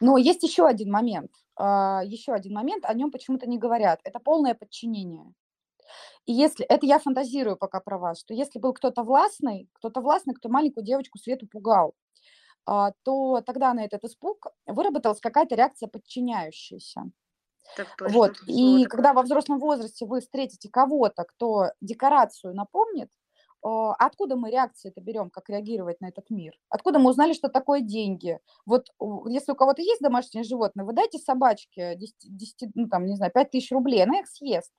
Но есть еще один момент, а, еще один момент, о нем почему-то не говорят. Это полное подчинение. И если, это я фантазирую пока про вас, что если был кто-то властный, кто-то властный, кто маленькую девочку Свету пугал, а, то тогда на этот испуг выработалась какая-то реакция подчиняющаяся. Так точно. Вот. И такое. когда во взрослом возрасте вы встретите кого-то, кто декорацию напомнит, а, откуда мы реакции это берем, как реагировать на этот мир? Откуда мы узнали, что такое деньги? Вот если у кого-то есть домашнее животное, вы дайте собачке 10, 10 ну там, не знаю, 5 тысяч рублей, она их съест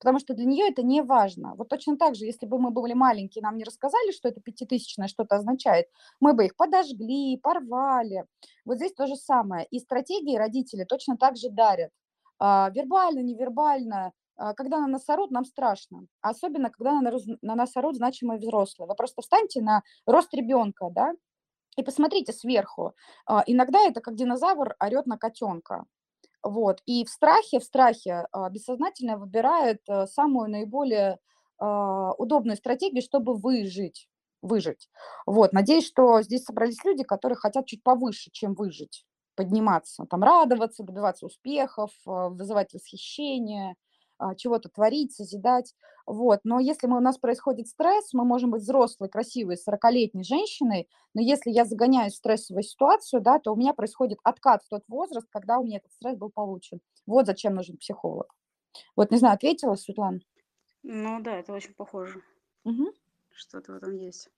потому что для нее это не важно. Вот точно так же, если бы мы были маленькие, нам не рассказали, что это пятитысячное что-то означает, мы бы их подожгли, порвали. Вот здесь то же самое. И стратегии родители точно так же дарят. А, вербально, невербально. А, когда на нас орут, нам страшно. Особенно, когда на, на нас орут значимые взрослые. Вы просто встаньте на рост ребенка, да, и посмотрите сверху. А, иногда это как динозавр орет на котенка. Вот. И в страхе, в страхе а, бессознательно выбирает а, самую наиболее а, удобную стратегию, чтобы выжить. выжить. Вот. Надеюсь, что здесь собрались люди, которые хотят чуть повыше, чем выжить. подниматься, там радоваться, добиваться успехов, а, вызывать восхищение, чего-то творить, созидать. Вот. Но если мы, у нас происходит стресс, мы можем быть взрослой, красивой, 40-летней женщиной, но если я загоняюсь в стрессовую ситуацию, да, то у меня происходит откат в тот возраст, когда у меня этот стресс был получен. Вот зачем нужен психолог. Вот, не знаю, ответила, Светлана? Ну да, это очень похоже. Угу. Что-то в этом есть.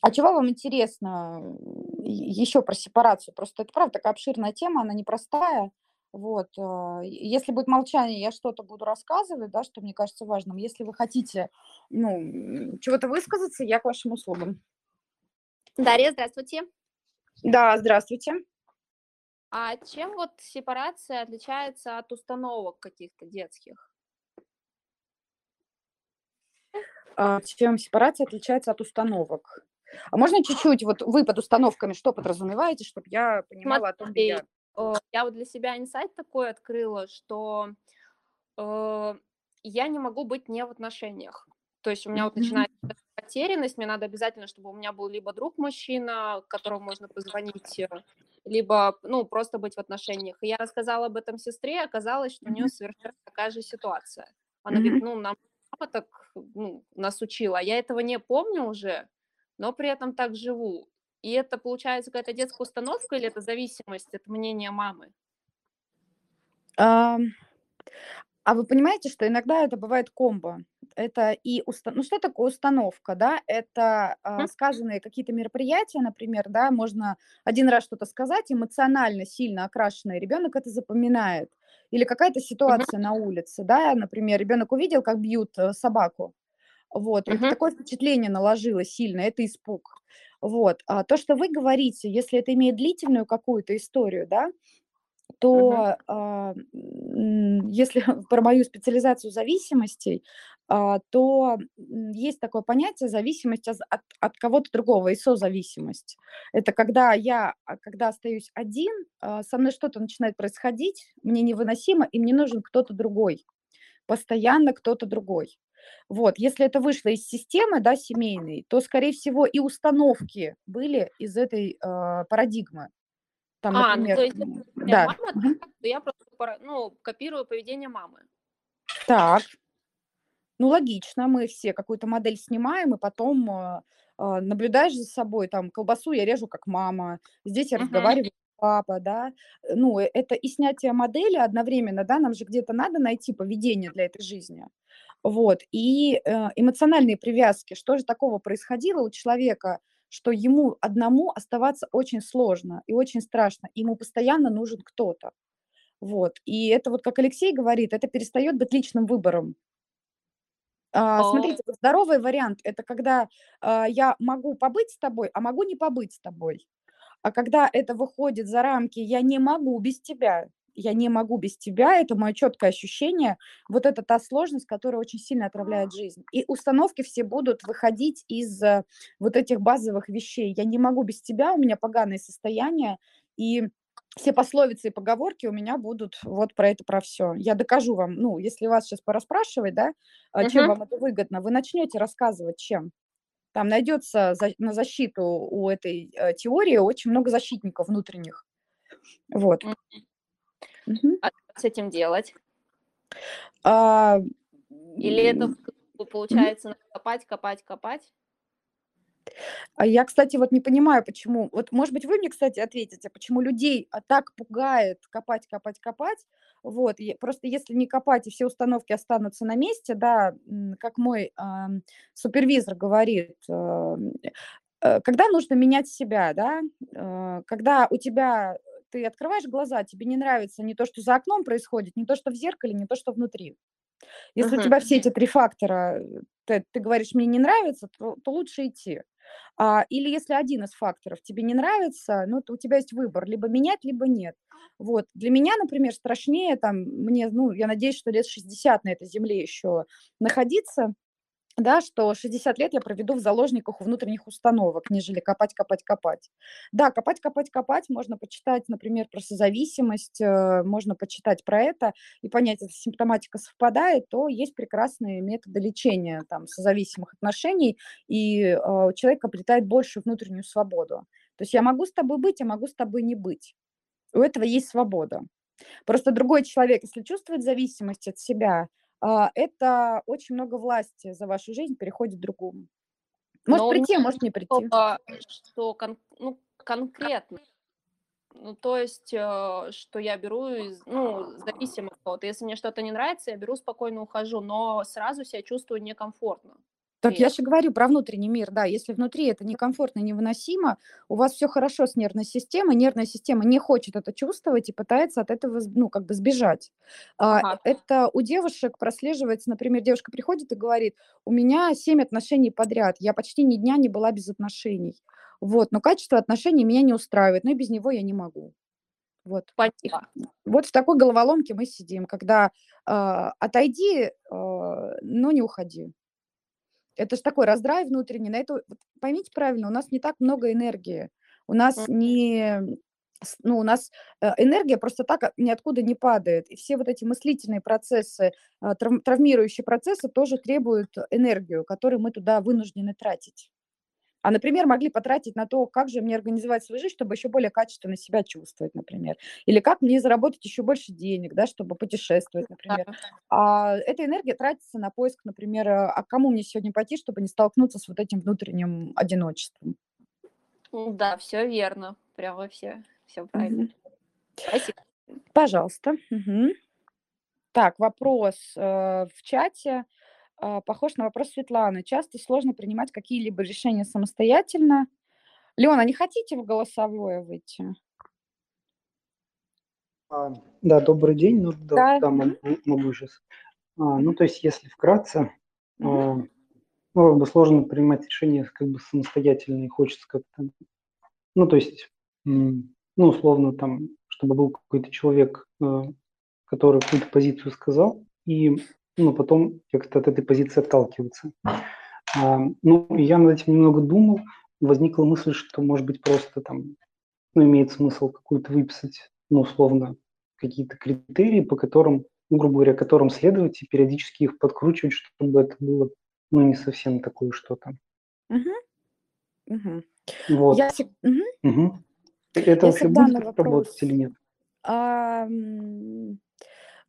А чего вам интересно еще про сепарацию? Просто это, правда, такая обширная тема, она непростая. Вот. А, если будет молчание, я что-то буду рассказывать, да, что мне кажется важным. Если вы хотите ну, чего-то высказаться, я к вашим услугам. Дарья, здравствуйте. Да, здравствуйте. А чем вот сепарация отличается от установок каких-то детских? А, чем сепарация отличается от установок? А можно чуть-чуть, вот вы под установками что подразумеваете, чтобы я понимала о том, где я... Э, я вот для себя инсайт такой открыла, что э, я не могу быть не в отношениях. То есть у меня вот начинается потерянность, мне надо обязательно, чтобы у меня был либо друг мужчина, которому можно позвонить, э, либо, ну, просто быть в отношениях. И я рассказала об этом сестре, оказалось, что у нее совершенно такая же ситуация. Она говорит, ну, нам папа так ну, нас учила, я этого не помню уже, но при этом так живу. И это получается какая-то детская установка или это зависимость от мнения мамы? А, а вы понимаете, что иногда это бывает комбо? Это и уста... ну что такое установка, да? Это э, сказанные какие-то мероприятия, например, да, можно один раз что-то сказать, эмоционально сильно окрашенный ребенок это запоминает. Или какая-то ситуация uh-huh. на улице, да, например, ребенок увидел, как бьют э, собаку, вот, uh-huh. такое впечатление наложило сильно, это испуг. Вот. А то, что вы говорите, если это имеет длительную какую-то историю, да, то uh-huh. э, если про мою специализацию зависимостей, э, то есть такое понятие зависимость от, от кого-то другого и созависимость. Это когда я, а, когда остаюсь один, э, со мной что-то начинает происходить, мне невыносимо, и мне нужен кто-то другой, постоянно кто-то другой. Вот, если это вышло из системы, да, семейной, то, скорее всего, и установки были из этой э, парадигмы. Там, а, например, ну, то есть, да. мама, то я просто ну, копирую поведение мамы. Так, ну, логично, мы все какую-то модель снимаем, и потом э, наблюдаешь за собой, там, колбасу я режу как мама, здесь я uh-huh. разговариваю папа, да, ну, э, это и снятие модели одновременно, да, нам же где-то надо найти поведение для этой жизни. Вот. И э, эмоциональные привязки. Что же такого происходило у человека, что ему одному оставаться очень сложно и очень страшно. Ему постоянно нужен кто-то. Вот. И это вот, как Алексей говорит, это перестает быть личным выбором. А, смотрите, здоровый вариант – это когда а, я могу побыть с тобой, а могу не побыть с тобой. А когда это выходит за рамки «я не могу без тебя», я не могу без тебя, это мое четкое ощущение, вот это та сложность, которая очень сильно отравляет жизнь. И установки все будут выходить из э, вот этих базовых вещей. Я не могу без тебя, у меня поганое состояние, и все пословицы и поговорки у меня будут вот про это, про все. Я докажу вам, ну, если вас сейчас пораспрашивать, да, uh-huh. чем вам это выгодно, вы начнете рассказывать, чем. Там найдется за, на защиту у этой э, теории очень много защитников внутренних. Вот. Uh-huh. Угу. А что с этим делать? А, Или это получается угу. копать, копать, копать? А я, кстати, вот не понимаю, почему. Вот, может быть, вы мне, кстати, ответите, почему людей а, так пугает копать, копать, копать. Вот, просто если не копать и все установки останутся на месте, да, как мой э, супервизор говорит, э, когда нужно менять себя, да, э, когда у тебя ты открываешь глаза, тебе не нравится не то, что за окном происходит, не то, что в зеркале, не то, что внутри. Если uh-huh. у тебя все эти три фактора, э, ты, ты говоришь, мне не нравится, то, то лучше идти. А, или если один из факторов тебе не нравится, ну, то у тебя есть выбор, либо менять, либо нет. Вот. Для меня, например, страшнее, там, мне, ну, я надеюсь, что лет 60 на этой земле еще находиться, да, что 60 лет я проведу в заложниках у внутренних установок, нежели копать, копать, копать. Да, копать, копать, копать, можно почитать, например, про созависимость, э, можно почитать про это и понять, если симптоматика совпадает, то есть прекрасные методы лечения там, созависимых отношений, и э, человек обретает большую внутреннюю свободу. То есть я могу с тобой быть, я могу с тобой не быть. У этого есть свобода. Просто другой человек, если чувствует зависимость от себя, а, это очень много власти за вашу жизнь переходит другому. Может Но прийти, а может не прийти. что, что кон- ну, конкретно. Ну, то есть, э, что я беру из, ну, зависимо от кого-то. Если мне что-то не нравится, я беру, спокойно ухожу, но сразу себя чувствую некомфортно. Так я же говорю про внутренний мир, да. Если внутри это некомфортно, невыносимо, у вас все хорошо с нервной системой, нервная система не хочет это чувствовать и пытается от этого, ну, как бы сбежать. А, Ага. Это у девушек прослеживается, например, девушка приходит и говорит, у меня семь отношений подряд, я почти ни дня не была без отношений. Вот, но качество отношений меня не устраивает, но и без него я не могу. Вот. Поняла. вот в такой головоломке мы сидим, когда а, отойди, а, но не уходи. Это же такой раздрай внутренний. На это, поймите правильно, у нас не так много энергии. У нас не, ну, у нас э, энергия просто так ниоткуда не падает. И все вот эти мыслительные процессы, трав- травмирующие процессы тоже требуют энергию, которую мы туда вынуждены тратить. А, например, могли потратить на то, как же мне организовать свою жизнь, чтобы еще более качественно себя чувствовать, например. Или как мне заработать еще больше денег, да, чтобы путешествовать, например. А эта энергия тратится на поиск, например, а а кому мне сегодня пойти, чтобы не столкнуться с вот этим внутренним одиночеством. Да, все верно. Прямо все, все правильно. Спасибо. Пожалуйста. Мгм. Так, вопрос э, в чате. А, Похож на вопрос Светланы. Часто сложно принимать какие-либо решения самостоятельно. Леона, не хотите в голосовое выйти? А, Да, добрый день. Ну, да, Да. да, могу, могу сейчас. Ну, то есть, если вкратце, а, ну, как бы сложно принимать решения как бы самостоятельно, и хочется как-то, ну, то есть, ну, условно, там, чтобы был какой-то человек, который какую-то позицию сказал, и, ну, потом как-то от этой позиции отталкиваться. А, Ну, я над этим немного думал, возникла мысль, что, может быть, просто там, ну, имеет смысл какую-то выписать, ну, условно, какие-то критерии, по которым, ну, грубо говоря, которым следовать и периодически их подкручивать, чтобы это было, ну, не совсем такое что-то. Мгм. Мгм. Вот. Я мгм. Мгм. Это Я вообще будет так работать вопрос. или нет? А,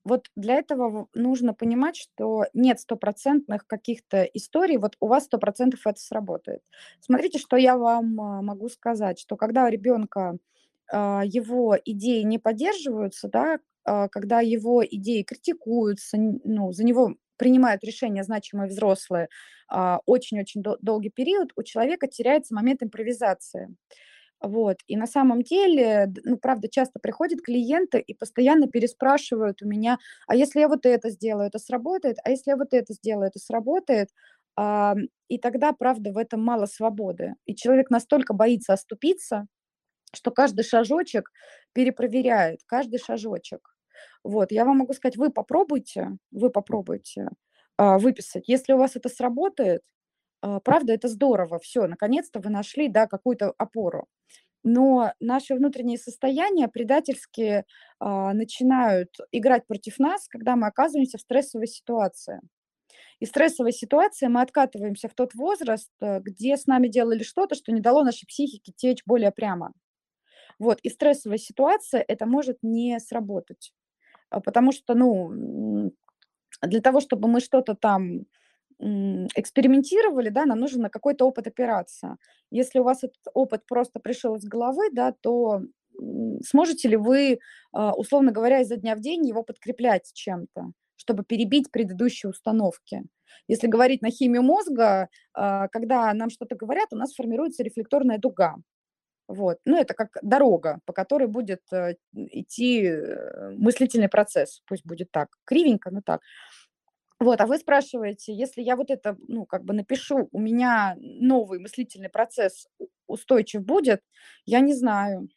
Вот для этого нужно понимать, что нет стопроцентных каких-то историй, вот у вас сто процентов это сработает. Смотрите, что я вам а, могу сказать, что когда у ребенка а, его идеи не поддерживаются, да, а, когда его идеи критикуются, ну, за него принимают решения значимые взрослые очень-очень дол- долгий период, у человека теряется момент импровизации. Вот. И на самом деле, ну, правда, часто приходят клиенты и постоянно переспрашивают у меня, а если я вот это сделаю, это сработает, а если я вот это сделаю, это сработает. А, и тогда, правда, в этом мало свободы. И человек настолько боится оступиться, что каждый шажочек перепроверяет, каждый шажочек. Вот, я вам могу сказать, вы попробуйте, вы попробуйте а, выписать. Если у вас это сработает, правда, это здорово, все, наконец-то вы нашли, да, какую-то опору. Но наши внутренние состояния предательски а, начинают играть против нас, когда мы оказываемся в стрессовой ситуации. И стрессовой ситуации мы откатываемся в тот возраст, э, где с нами делали что-то, что не дало нашей психике течь более прямо. Вот, и стрессовая ситуация это может не сработать. А, Потому что, ну, для того, чтобы мы что-то там экспериментировали, да, нам нужен на какой-то опыт опираться. Если у вас этот опыт просто пришел из головы, да, то сможете ли вы, а, условно говоря, изо дня в день его подкреплять чем-то, чтобы перебить предыдущие установки? Если говорить на химию мозга, а, когда нам что-то говорят, у нас формируется рефлекторная дуга. Вот. Ну, это как дорога, по которой будет э, идти э, мыслительный процесс. Пусть будет так. Кривенько, но так. Вот, а вы спрашиваете, если я вот это, ну, как бы напишу, у меня новый мыслительный процесс устойчив будет, я не знаю.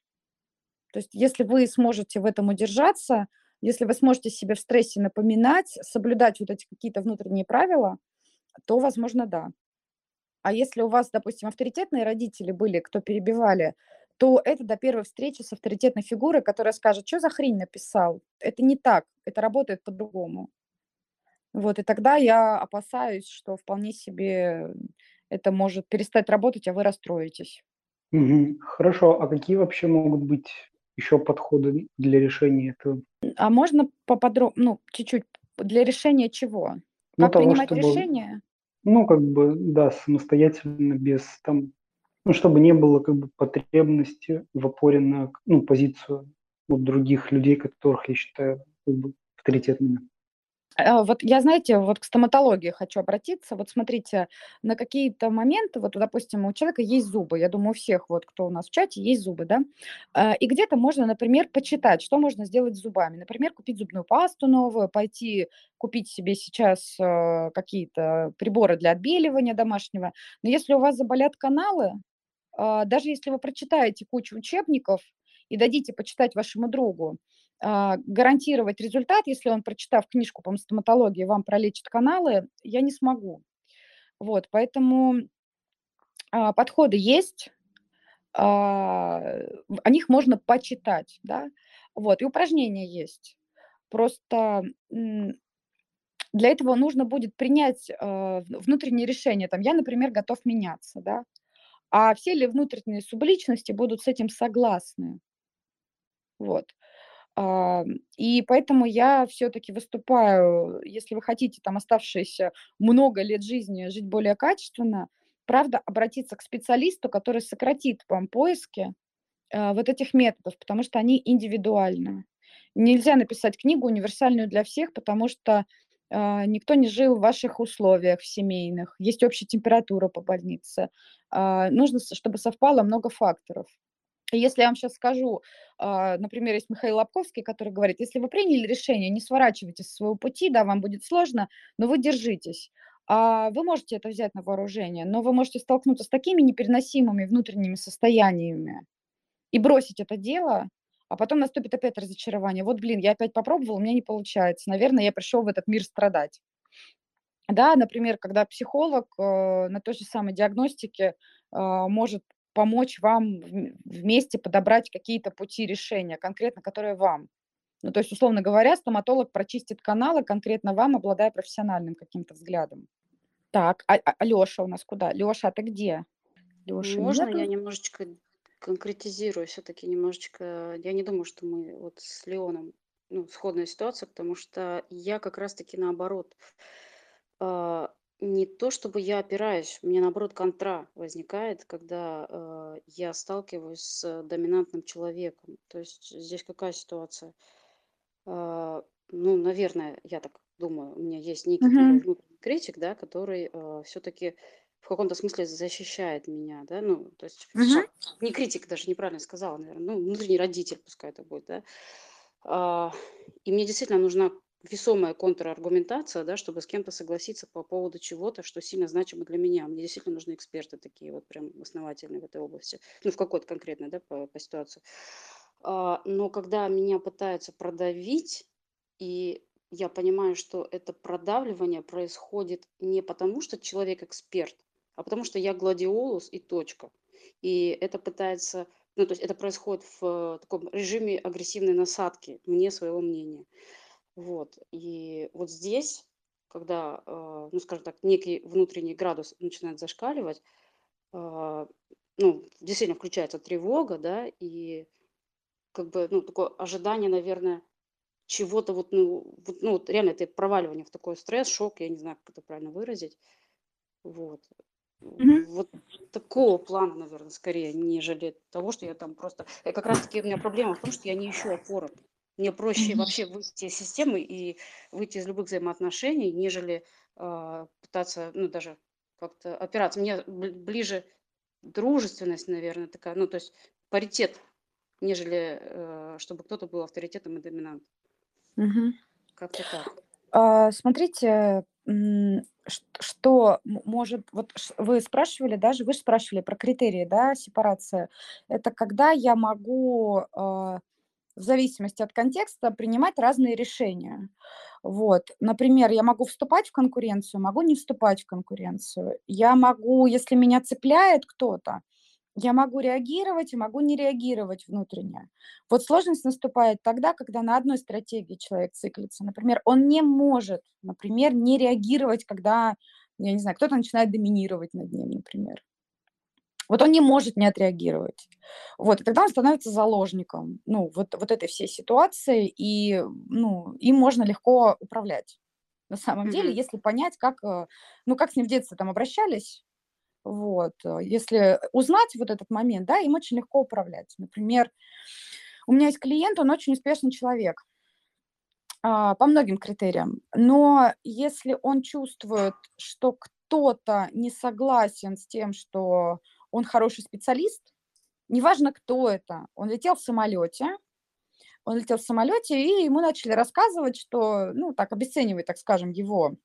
То есть если вы сможете в этом удержаться, если вы сможете себе в стрессе напоминать, соблюдать вот эти какие-то внутренние правила, то, возможно, да. А если у вас, допустим, авторитетные родители были, кто перебивали, то это до первой встречи с авторитетной фигурой, которая скажет, что за хрень написал. Это не так, это работает по-другому. Вот, и тогда я опасаюсь, что вполне себе это может перестать работать, а вы расстроитесь. Мгм. Хорошо, а какие вообще могут быть еще подходы для решения этого. А можно поподробнее, ну, чуть-чуть, для решения чего? Ну, Как того, принимать чтобы- решения? Ну, как бы, да, самостоятельно, без там, ну, чтобы не было как бы потребности в опоре на ну, позицию вот, других людей, которых я считаю как бы авторитетными. А, Вот я, знаете, вот к стоматологии хочу обратиться. Вот смотрите, на какие-то моменты, вот, допустим, у человека есть зубы. Я думаю, у всех, вот, кто у нас в чате, есть зубы, да? А, И где-то можно, например, почитать, что можно сделать с зубами. Например, купить зубную пасту новую, пойти купить себе сейчас э, какие-то приборы для отбеливания домашнего. Но если у вас заболят каналы, а, даже если вы прочитаете кучу учебников и дадите почитать вашему другу, гарантировать результат, если он, прочитав книжку по стоматологии, вам пролечит каналы, я не смогу. Вот, поэтому а, подходы есть, а, о них можно почитать, да, вот, и упражнения есть. Просто для этого нужно будет принять а, внутреннее решение. Там, я, например, готов меняться, да, а все ли внутренние субличности будут с этим согласны? Вот. А, И поэтому я все-таки выступаю, если вы хотите там оставшиеся много лет жизни жить более качественно, правда, обратиться к специалисту, который сократит вам поиски а, вот этих методов, потому что они индивидуальны. Нельзя написать книгу универсальную для всех, потому что а, никто не жил в ваших условиях семейных. Есть общая температура по больнице. Нужно, чтобы совпало много факторов. Если я вам сейчас скажу, а, например, есть Михаил Лобковский, который говорит, если вы приняли решение, не сворачивайте со своего пути, да, вам будет сложно, но вы держитесь. А Вы можете это взять на вооружение, но вы можете столкнуться с такими непереносимыми внутренними состояниями и бросить это дело, а потом наступит опять разочарование. Вот, блин, я опять попробовал, у меня не получается. Наверное, я пришел в этот мир страдать. Да, например, когда психолог э, на той же самой диагностике э, может помочь вам вм- вместе подобрать какие-то пути решения, конкретно которые вам. Ну, то есть, условно говоря, стоматолог прочистит каналы конкретно вам, обладая профессиональным каким-то взглядом. Так, а, а Леша у нас куда? Леша, а ты где? Леши Можно нету? я немножечко конкретизирую все-таки немножечко? Я не думаю, что мы вот с Леоном, ну, сходная ситуация, потому что я как раз-таки наоборот. Не то чтобы я опираюсь, у меня наоборот контра возникает, когда а, я сталкиваюсь с доминантным человеком. То есть здесь какая ситуация? А, Ну, наверное, я так думаю, у меня есть некий такой Мгм. внутренний критик, да, который все-таки в каком-то смысле защищает меня, да, ну, то есть Мгм. ша- не критик, даже неправильно сказала, наверное, ну, внутренний родитель, пускай это будет, да. А, И мне действительно нужна весомая контраргументация, да, чтобы с кем-то согласиться по поводу чего-то, что сильно значимо для меня. Мне действительно нужны эксперты такие вот прям основательные в этой области, ну, в какой-то конкретной, да, по, по ситуации. А, Но когда меня пытаются продавить, и я понимаю, что это продавливание происходит не потому, что человек эксперт, а потому что я гладиолус и точка. И это пытается, ну, то есть это происходит в таком режиме агрессивной насадки мне своего мнения. Вот. И вот здесь, когда, э, ну, скажем так, некий внутренний градус начинает зашкаливать, а, ну, действительно включается тревога, да, и как бы, ну, такое ожидание, наверное, чего-то вот, ну, вот, ну, вот реально это проваливание в такой стресс, шок, я не знаю, как это правильно выразить. Вот. Мгм. Вот такого плана, наверное, скорее, нежели того, что я там просто... э, Как раз-таки у меня проблема в том, что я не ищу опоры. Мне проще Мгм. вообще выйти из системы и выйти из любых взаимоотношений, нежели а, пытаться, ну, даже как-то опираться. Мне бли- ближе дружественность, наверное, такая, ну, то есть паритет, нежели э, чтобы кто-то был авторитетом и доминантом. Мгм. Как-то так. А, Смотрите, м, ш- что м- может, вот ш- вы спрашивали, даже вы спрашивали про критерии, да, сепарация. Это когда я могу а, в зависимости от контекста принимать разные решения. Вот, например, я могу вступать в конкуренцию, могу не вступать в конкуренцию. Я могу, если меня цепляет кто-то, я могу реагировать и могу не реагировать внутренне. Вот сложность наступает тогда, когда на одной стратегии человек циклится. Например, он не может, например, не реагировать, когда, я не знаю, кто-то начинает доминировать над ним, например. Вот он не может не отреагировать. Вот, и тогда он становится заложником, ну, вот, вот этой всей ситуации, и, ну, им можно легко управлять. На самом деле, Мгм. если понять, как, э, ну, как с ним в детстве там обращались, вот, э, если узнать вот этот момент, да, им очень легко управлять. Например, у меня есть клиент, он очень успешный человек а, по многим критериям, но если он чувствует, что кто-то не согласен с тем, что он хороший специалист, неважно, кто это, он летел в самолете, он летел в самолете, и ему начали рассказывать, что, ну, так, обесценивать, так скажем, его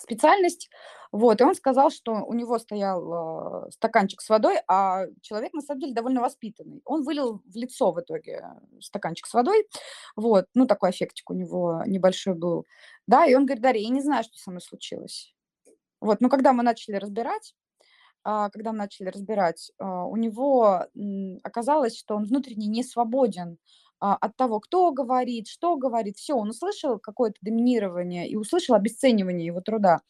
специальность. Вот, и он сказал, что у него стоял э, стаканчик с водой, а человек, на самом деле, довольно воспитанный. Он вылил в лицо в итоге стаканчик с водой. Вот, ну, такой эффектик у него небольшой был. Да, и он говорит, Дарья, я не знаю, что со мной случилось. Вот, но когда мы начали разбирать, когда мы начали разбирать, а, у него оказалось, что он внутренне не свободен а, от того, кто говорит, что говорит. Все, он услышал какое-то доминирование и услышал обесценивание его труда.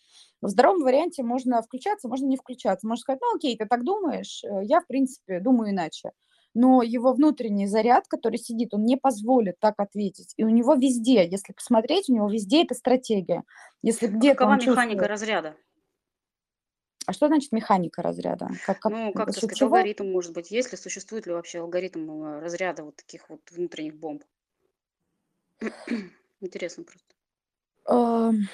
В здоровом варианте можно включаться, можно не включаться. Можно сказать, ну окей, ты так думаешь, э, я, в принципе, думаю иначе. Но его внутренний заряд, который сидит, он не позволит так ответить. И у него везде, если посмотреть, у него везде эта стратегия. Если где-то Какова механика чувствует... разряда? А что значит механика разряда? Как, как, Ну, как сказать, чего? алгоритм, может быть, есть ли, существует ли вообще алгоритм э, разряда вот таких вот внутренних бомб? Интересно просто. Эм,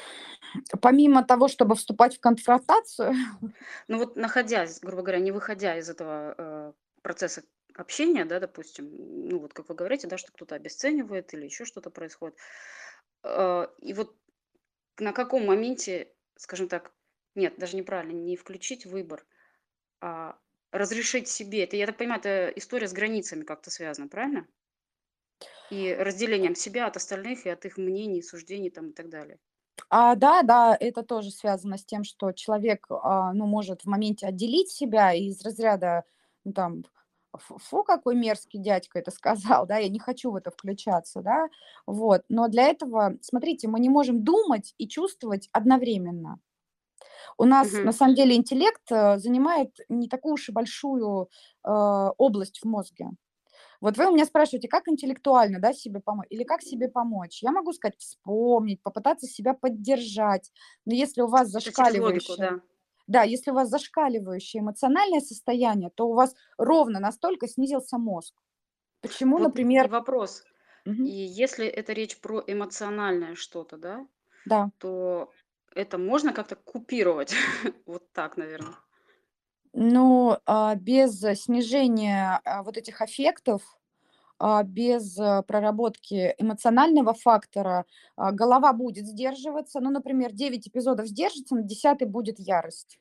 Помимо того, чтобы вступать в конфронтацию, Ну вот находясь, грубо говоря, не выходя из этого э, процесса общения, да, допустим, ну вот как вы говорите, да, что кто-то обесценивает или еще что-то происходит. э, И вот на каком моменте, скажем так, нет, даже неправильно, не включить выбор, а разрешить себе. Это, я так понимаю, это история с границами как-то связана, правильно? И разделением себя от остальных и от их мнений, суждений там и так далее. а, да, да, это тоже связано с тем, что человек, а, ну, может в моменте отделить себя из разряда, ну, там, фу, какой мерзкий дядька это сказал, да, я не хочу в это включаться, да, вот. Но для этого, смотрите, мы не можем думать и чувствовать одновременно. У нас, на Мгм. самом деле, интеллект э, занимает не такую уж и большую э, область в мозге. Вот вы у меня спрашиваете, как интеллектуально, да, себе помочь, или как себе помочь? Я могу сказать, вспомнить, попытаться себя поддержать. Но если у вас через логику, зашкаливающее, да. да, если у вас зашкаливающее эмоциональное состояние, то у вас ровно настолько снизился мозг. Почему, Вот например, вопрос. Мгм. И если это речь про эмоциональное что-то, да, да, то это можно как-то купировать? Вот так, наверное. ну, а, без э, снижения а, вот этих аффектов, а, без э, проработки эмоционального фактора голова будет сдерживаться. Ну, например, 9 эпизодов сдержится, на 10 будет ярость.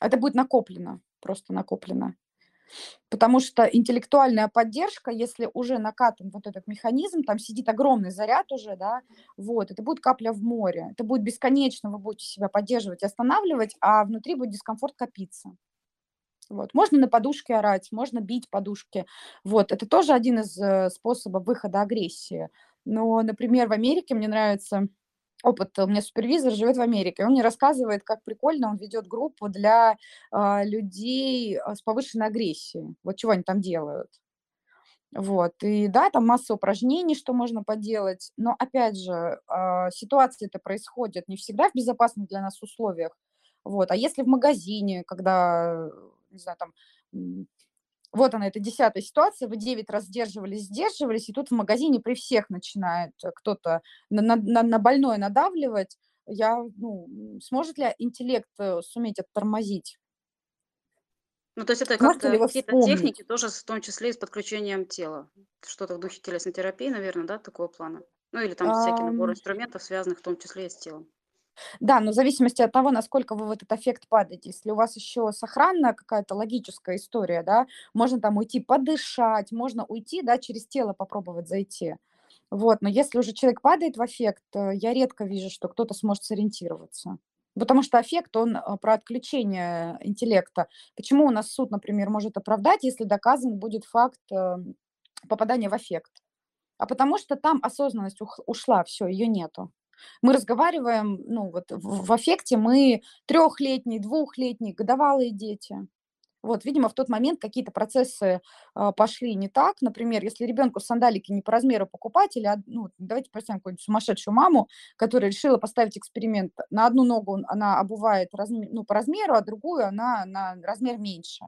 Это будет накоплено, просто накоплено. Потому что интеллектуальная поддержка, если уже накатан вот этот механизм, там сидит огромный заряд уже, да, вот, это будет капля в море. Это будет бесконечно, вы будете себя поддерживать останавливать, а внутри будет дискомфорт копиться. Вот. Можно на подушке орать, можно бить подушки. Вот. Это тоже один из э, способов выхода агрессии. Но, например, в Америке мне нравится опыт. У меня супервизор живет в Америке. Он мне рассказывает, как прикольно он ведет группу для а, людей а, с повышенной агрессией. Вот чего они там делают. Вот. И да, там масса упражнений, что можно поделать. Но, опять же, а, ситуации это происходят не всегда в безопасных для нас условиях. Вот. А если в магазине, когда, не знаю, там, вот она, это десятая ситуация, вы 9 раз сдерживались, сдерживались, и тут в магазине при всех начинает э, кто-то на, на, на- больное надавливать. Я, ну, сможет ли интеллект э, суметь оттормозить? Ну, то есть это как-то какие-то техники тоже, в том числе и с подключением тела. Что-то в духе телесной терапии, наверное, да, такого плана? Ну, или там всякий набор Ам, инструментов, связанных в том числе и с телом. Да, но в зависимости от того, насколько вы в этот эффект падаете. Если у вас еще сохранная какая-то логическая история, да, можно там уйти подышать, можно уйти, да, через тело попробовать зайти. Вот, но если уже человек падает в эффект, э, я редко вижу, что кто-то сможет сориентироваться. Потому что эффект, он э, про отключение интеллекта. Почему у нас суд, например, может оправдать, если доказан будет факт э, попадания в эффект? А потому что там осознанность ушла, все, ее нету. Мы разговариваем, ну вот в, в аффекте мы трехлетние, двухлетние, годовалые дети. Вот, видимо, в тот момент какие-то процессы э, пошли не так. Например, если ребенку сандалики не по размеру покупать, или, ну, давайте представим какую-нибудь сумасшедшую маму, которая решила поставить эксперимент. На одну ногу она обувает размер, ну, по размеру, а другую она на размер меньше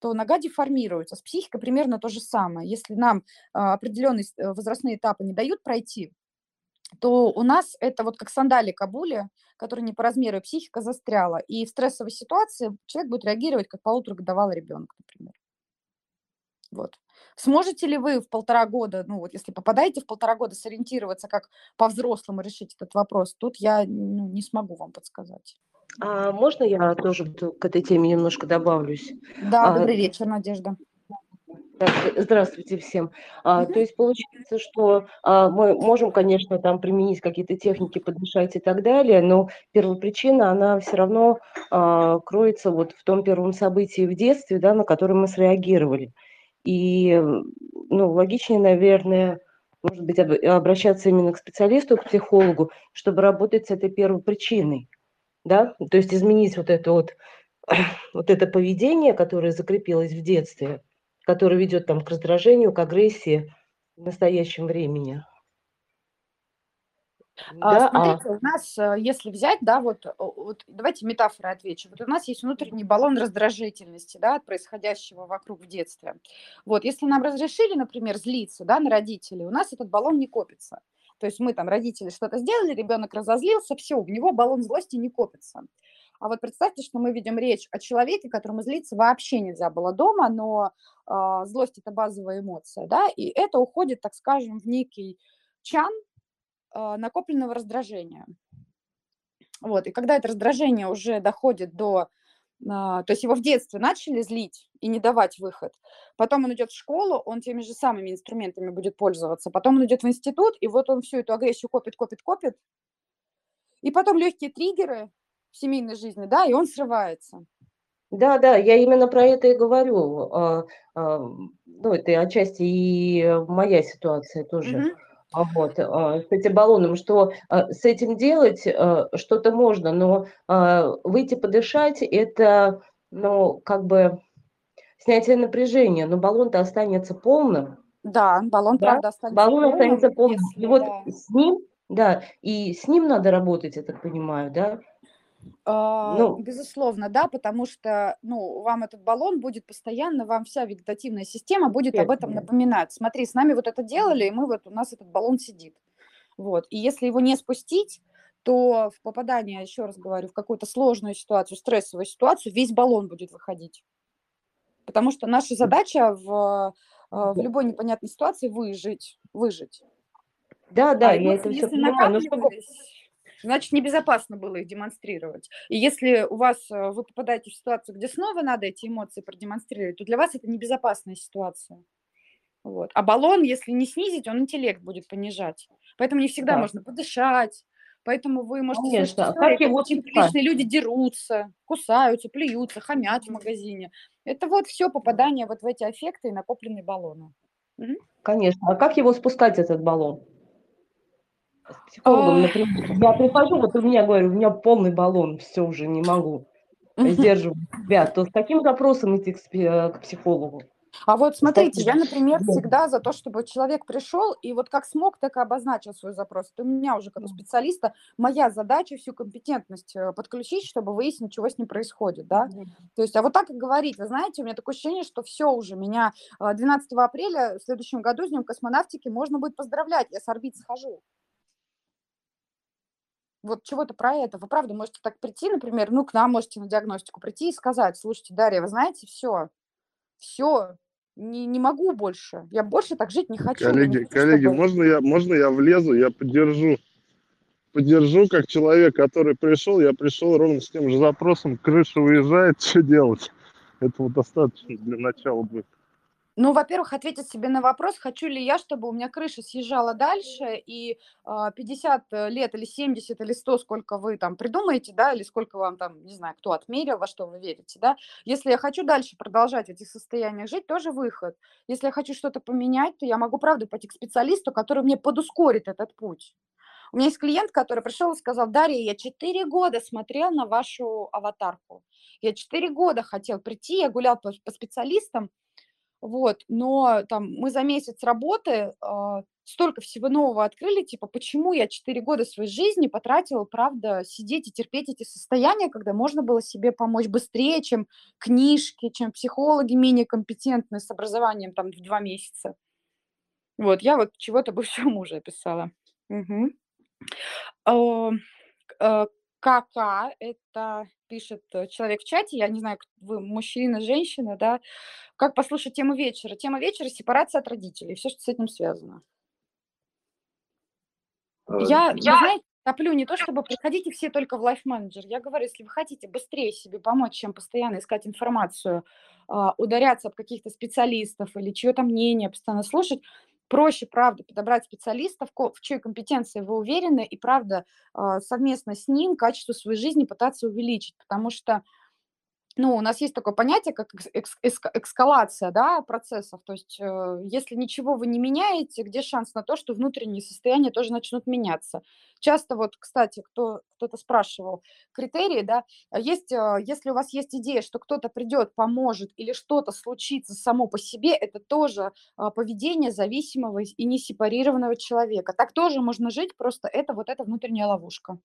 то нога деформируется. С психикой примерно то же самое. Если нам э, определенные возрастные этапы не дают пройти, то у нас это вот как сандали кабули, который не по размеру, и психика застряла. И в стрессовой ситуации человек будет реагировать как полуторагодовалый ребенок, например. Вот. Сможете ли вы в полтора года, ну вот если попадаете в полтора года, сориентироваться, как по-взрослому решить этот вопрос, тут я ну, не смогу вам подсказать. А можно я тоже к этой теме немножко добавлюсь? Да, а, добрый вечер, Надежда. Здравствуйте всем. А, то есть получается, что а, мы можем, конечно, там применить какие-то техники, подмешать и так далее, но первопричина, она все равно а, кроется вот в том первом событии в детстве, да, на которое мы среагировали. И, ну, логичнее, наверное, может быть, обращаться именно к специалисту, к психологу, чтобы работать с этой первопричиной, да, то есть изменить вот это вот, вот это поведение, которое закрепилось в детстве, который ведет там к раздражению, к агрессии в настоящем времени. А, да, смотрите, а... у нас, э, если взять, да, вот, вот давайте метафоры отвечу. Вот у нас есть внутренний баллон раздражительности, да, от происходящего вокруг в детстве. Вот, если нам разрешили, например, злиться, да, на родителей, у нас этот баллон не копится. То есть мы там, родители, что-то сделали, ребенок разозлился, все, у него баллон злости не копится. А вот представьте, что мы видим речь о человеке, которому злиться вообще нельзя было дома, но э, злость это базовая эмоция, да, и это уходит, так скажем, в некий чан э, накопленного раздражения. Вот, и когда это раздражение уже доходит до то есть его в детстве начали злить и не давать выход. Потом он идет в школу, он теми же самыми инструментами будет пользоваться. Потом он идет в институт, и вот он всю эту агрессию копит, копит, копит. И потом легкие триггеры, в семейной жизни, да, и он срывается. Да, да, я именно про это и говорю. А, а, ну, это отчасти и моя ситуация тоже. Mm-hmm. Вот, с этим баллоном, что с этим делать что-то можно, но выйти подышать – это, ну, как бы снятие напряжения, но баллон-то останется полным. Да, баллон, да? правда, останется баллон полным. останется полным. Если, и вот да. с ним, да, и с ним надо работать, я так понимаю, да, ну, безусловно, да, потому что, ну, вам этот баллон будет постоянно, вам вся вегетативная система будет об этом напоминать. Смотри, с нами вот это делали, и мы вот, у нас этот баллон сидит. Вот, и если его не спустить, то в попадание, еще раз говорю, в какую-то сложную ситуацию, стрессовую ситуацию, весь баллон будет выходить. Потому что наша задача в, а, в любой непонятной ситуации выжить, выжить. Да, да, а я это все понимаю. Но чтобы значит, небезопасно было их демонстрировать. И если у вас, э, вы попадаете в ситуацию, где снова надо эти эмоции продемонстрировать, то для вас это небезопасная ситуация. Вот. А баллон, если не снизить, он интеллект будет понижать. Поэтому не всегда да. можно подышать. Поэтому вы можете Конечно. слышать как, его как приличные люди дерутся, кусаются, плюются, хамят в магазине. Это вот все попадание вот в эти аффекты и накопленные баллоны. Конечно. А как его спускать, этот баллон? С психологом, например, я прихожу, вот у меня, говорю, у меня полный баллон, все уже не могу сдерживать себя, то с каким запросом идти к, к психологу? А вот смотрите, я, например, всегда за то, чтобы человек пришел и вот как смог, так и обозначил свой запрос. Это у меня уже как у специалиста моя задача всю компетентность э, подключить, чтобы выяснить, чего с ним происходит, да. То есть, а вот так и говорить, вы знаете, у меня такое ощущение, что все уже, меня 12 э, апреля в следующем году с Днем космонавтики можно будет поздравлять, я с орбит схожу вот чего-то про это. Вы правда можете так прийти, например, ну, к нам можете на диагностику прийти и сказать, слушайте, Дарья, вы знаете, все, все, не, не могу больше, я больше так жить не хочу. Коллеги, хочу, коллеги, чтобы... можно я, можно я влезу, я поддержу, поддержу как человек, который пришел, я пришел ровно с тем же запросом, крыша уезжает, что делать? Этого достаточно для начала будет. Ну, во-первых, ответить себе на вопрос, хочу ли я, чтобы у меня крыша съезжала дальше, и э, 50 лет или 70 или 100, сколько вы там придумаете, да, или сколько вам там, не знаю, кто отмерил, во что вы верите, да. Если я хочу дальше продолжать в этих состояниях жить, тоже выход. Если я хочу что-то поменять, то я могу, правда, пойти к специалисту, который мне подускорит этот путь. У меня есть клиент, который пришел и сказал, Дарья, я четыре года смотрел на вашу аватарку. Я четыре года хотел прийти, я гулял по, по специалистам, вот, но там мы за месяц работы э, столько всего нового открыли, типа, почему я четыре года своей жизни потратила, правда, сидеть и терпеть эти состояния, когда можно было себе помочь быстрее, чем книжки, чем психологи менее компетентные с образованием там в два месяца. Вот, я вот чего-то бывшего мужа описала. Угу. КК, это пишет э, человек в чате, я не знаю, вы мужчина, женщина, да, как послушать тему вечера. Тема вечера – сепарация от родителей, все, что с этим связано. Э, я, я... знаете, топлю не то, чтобы приходите все только в Life Manager. Я говорю, если вы хотите быстрее себе помочь, чем постоянно искать информацию, а, ударяться об каких-то специалистов или чье-то мнение постоянно слушать, проще, правда, подобрать специалистов, в чьей компетенции вы уверены, и, правда, а, совместно с ним качество своей жизни пытаться увеличить, потому что ну, у нас есть такое понятие, как экс эскалация да, процессов. То есть, э, если ничего вы не меняете, где шанс на то, что внутренние состояния тоже начнут меняться? Часто вот, кстати, кто, кто-то спрашивал, критерии, да, есть, э, если у вас есть идея, что кто-то придет, поможет или что-то случится само по себе, это тоже э, поведение зависимого и несепарированного человека. Так тоже можно жить, просто это вот эта внутренняя ловушка.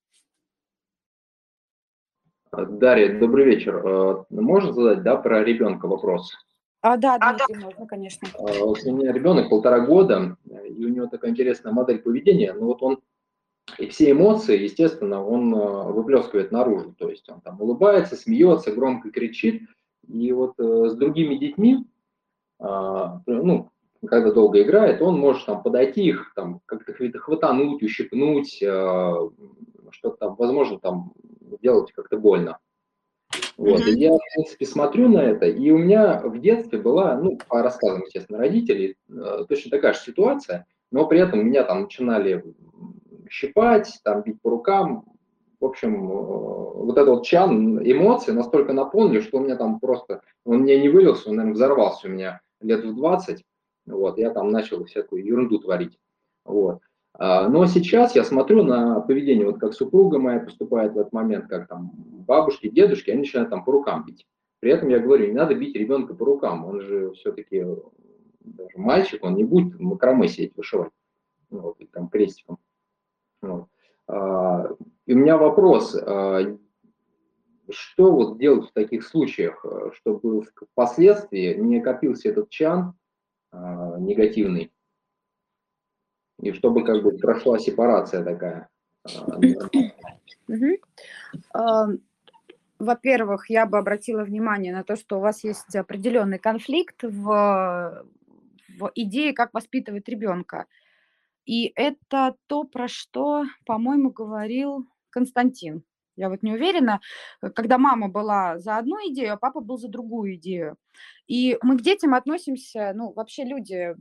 Дарья, добрый вечер. Э, можно задать, да, про ребенка вопрос? А, да, Дмитрий, а, можно, конечно. Э, у меня ребенок полтора года, и у него такая интересная модель поведения. Ну вот он и все эмоции, естественно, он э, выплескивает наружу. То есть он там улыбается, смеется, громко кричит. И вот с другими детьми, ну, когда долго играет, он может там подойти их, там как-то хватануть, ущипнуть, что-то там, возможно, там делать как-то больно. Вот, mm-hmm. и я, в принципе, смотрю на это, и у меня в детстве была, ну, по рассказам, естественно, родителей, э, точно такая же ситуация, но при этом меня там начинали щипать, там, бить по рукам. В общем, э, вот этот вот чан эмоций настолько наполнили, что у меня там просто, он мне не вылился, он, наверное, взорвался у меня лет в 20, вот, я там начал всякую ерунду творить, вот. А, но сейчас я смотрю на поведение, вот как супруга моя поступает в этот момент, как там бабушки, дедушки, они начинают там по рукам бить. При этом я говорю, не надо бить ребенка по рукам, он же все-таки даже мальчик, он не будет макраме сидеть вышивать, ну, вот, там крестиком. Вот. А, и у меня вопрос, а, что вот делать в таких случаях, чтобы впоследствии не копился этот чан негативный, и чтобы как бы прошла сепарация такая. А, во-первых, я бы обратила внимание на то, что у вас есть определенный конфликт в, в идее, как воспитывать ребенка. И это то, про что, по-моему, говорил Константин. Я вот не уверена, когда мама была за одну идею, а папа был за другую идею. И мы к детям относимся, ну, вообще люди, а,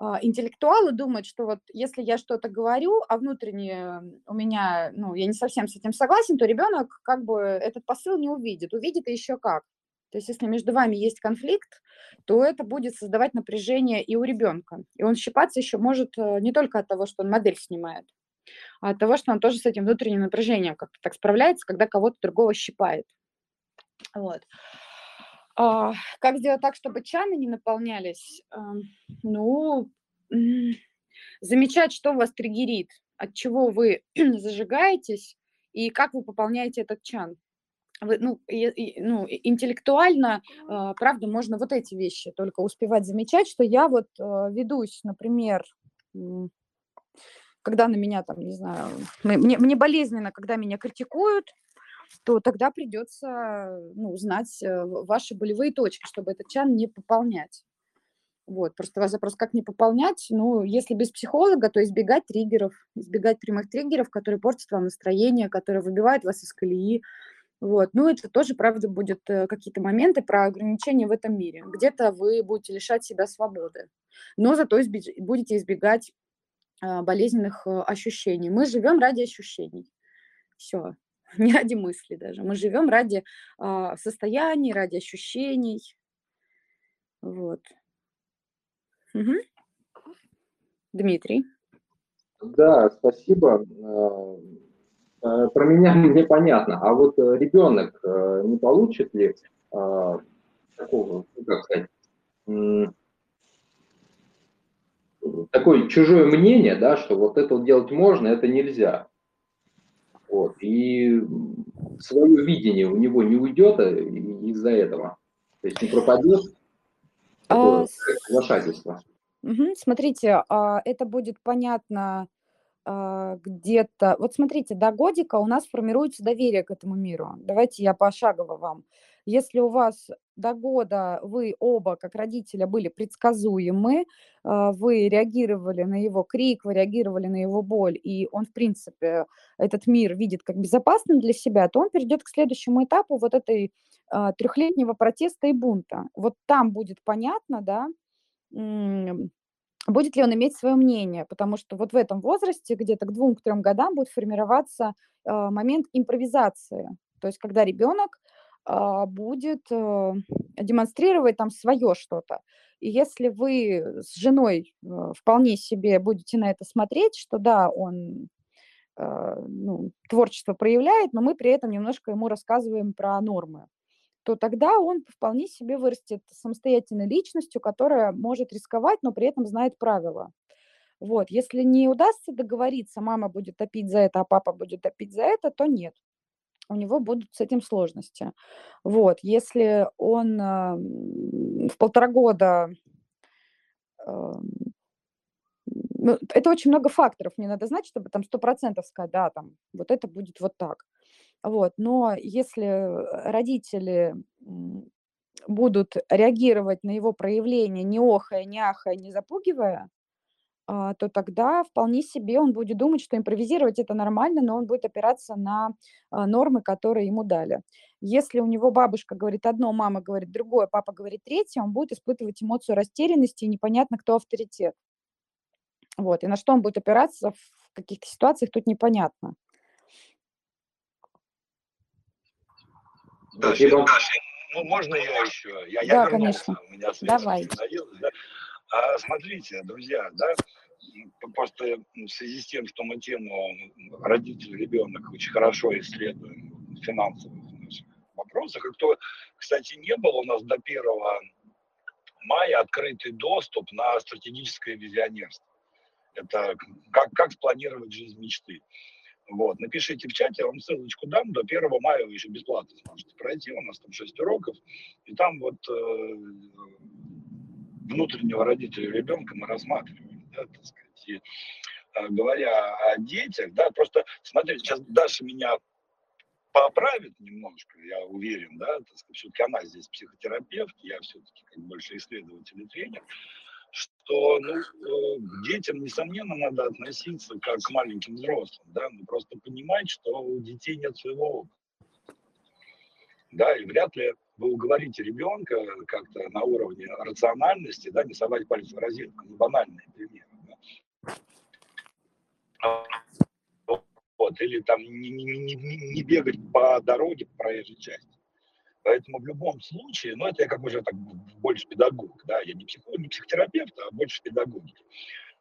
интеллектуалы думают, что вот если я что-то говорю, а внутренне у меня, ну, я не совсем с этим согласен, то ребенок как бы этот посыл не увидит. Увидит и еще как. То есть если между вами есть конфликт, то это будет создавать напряжение и у ребенка. И он щипаться еще может э, не только от того, что он модель снимает, а от того, что он тоже с этим внутренним напряжением как-то так справляется, когда кого-то другого щипает. Вот. А, как сделать так, чтобы чаны не наполнялись? Ну, замечать, что вас триггерит, от чего вы зажигаетесь и как вы пополняете этот чан. Вы, ну, и, и, ну, интеллектуально, э, правда, можно вот эти вещи только успевать замечать, что я вот ведусь, например, когда на меня там, не знаю, мне, мне болезненно, когда меня критикуют, то тогда придется ну, знать э, ваши болевые точки, чтобы этот чан не пополнять. Вот, просто вас запрос, как не пополнять, ну, если без психолога, то избегать триггеров, избегать прямых триггеров, которые портят вам настроение, которые выбивают вас из колеи, вот, ну, это тоже, правда, будет э, какие-то моменты про ограничения в этом мире. Где-то вы будете лишать себя свободы, но зато избеж... будете избегать а, болезненных э, ощущений. Мы живем ради ощущений. Все. не ради мысли даже. Мы живем ради э, состояний, ради ощущений. Вот. Угу. Дмитрий. Да, спасибо. Про меня мне понятно. А вот ребенок не получит ли такого, ну, как сказать, такое чужое мнение, да, что вот это делать можно, это нельзя. Вот. И свое видение у него не уйдет э, из-за этого. То есть не пропадет а, соглашательство. Угу, смотрите, а, это будет понятно а, где-то... Вот смотрите, до годика у нас формируется доверие к этому миру. Давайте я пошагово вам. Если у вас до года вы оба, как родители, были предсказуемы, а, вы реагировали на его крик, вы реагировали на его боль, и он, в принципе, этот мир видит как безопасным для себя, то он перейдет к следующему этапу вот этой а, трехлетнего протеста и бунта. Вот там будет понятно, да, будет ли он иметь свое мнение, потому что вот в этом возрасте, где-то к двум-трем годам, будет формироваться э, момент импровизации. То есть когда ребенок будет э, демонстрировать там свое что-то. И если вы с женой э, вполне себе будете на это смотреть, что да, он э, ну, творчество проявляет, но мы при этом немножко ему рассказываем про нормы то тогда он вполне себе вырастет самостоятельной личностью, которая может рисковать, но при этом знает правила. Вот. Если не удастся договориться, мама будет топить за это, а папа будет топить за это, то нет. У него будут с этим сложности. Вот. Если он э, в полтора года э, ну, это очень много факторов. Не надо знать, чтобы там сто процентов сказать, да, там, вот это будет вот так. Вот. Но если родители будут реагировать на его проявление, не охая, не ахая, не запугивая, а, то тогда вполне себе он будет думать, что импровизировать это нормально, но он будет опираться на а, нормы, которые ему дали. Если у него бабушка говорит одно, мама говорит другое, папа говорит третье, он будет испытывать эмоцию растерянности и непонятно, кто авторитет. Вот. И на что он будет опираться в каких-то ситуациях, тут непонятно. Даша, Даша, ну можно я еще? Я, да, я конечно. У меня Давай. да? А, смотрите, друзья, да, просто в связи с тем, что мы тему родитель, ребенок очень хорошо исследуем в финансовых вопросах, и кто, кстати, не был у нас до 1 мая открытый доступ на стратегическое визионерство. Это как, как спланировать жизнь мечты. Вот, напишите в чате, я вам ссылочку дам, до 1 мая вы еще бесплатно сможете пройти, у нас там 6 уроков, и там вот э, внутреннего родителя ребенка мы рассматриваем, да, так сказать, и, э, говоря о детях, да, просто, смотрите, сейчас Даша меня поправит немножко, я уверен, да, так сказать, все-таки она здесь психотерапевт, я все-таки как больше исследователь и тренер, что ну, э, к детям, несомненно, надо относиться как к маленьким взрослым, да, но просто понимать, что у детей нет своего опыта. Да, и вряд ли вы уговорите ребенка как-то на уровне рациональности, да, не совать пальцы в розетку, не банальные примеры. Да. Вот, или там не, не, не, не бегать по дороге по проезжей части. Поэтому в любом случае, ну это я как уже так больше педагог, да, я не, психолог, не психотерапевт, а больше педагог.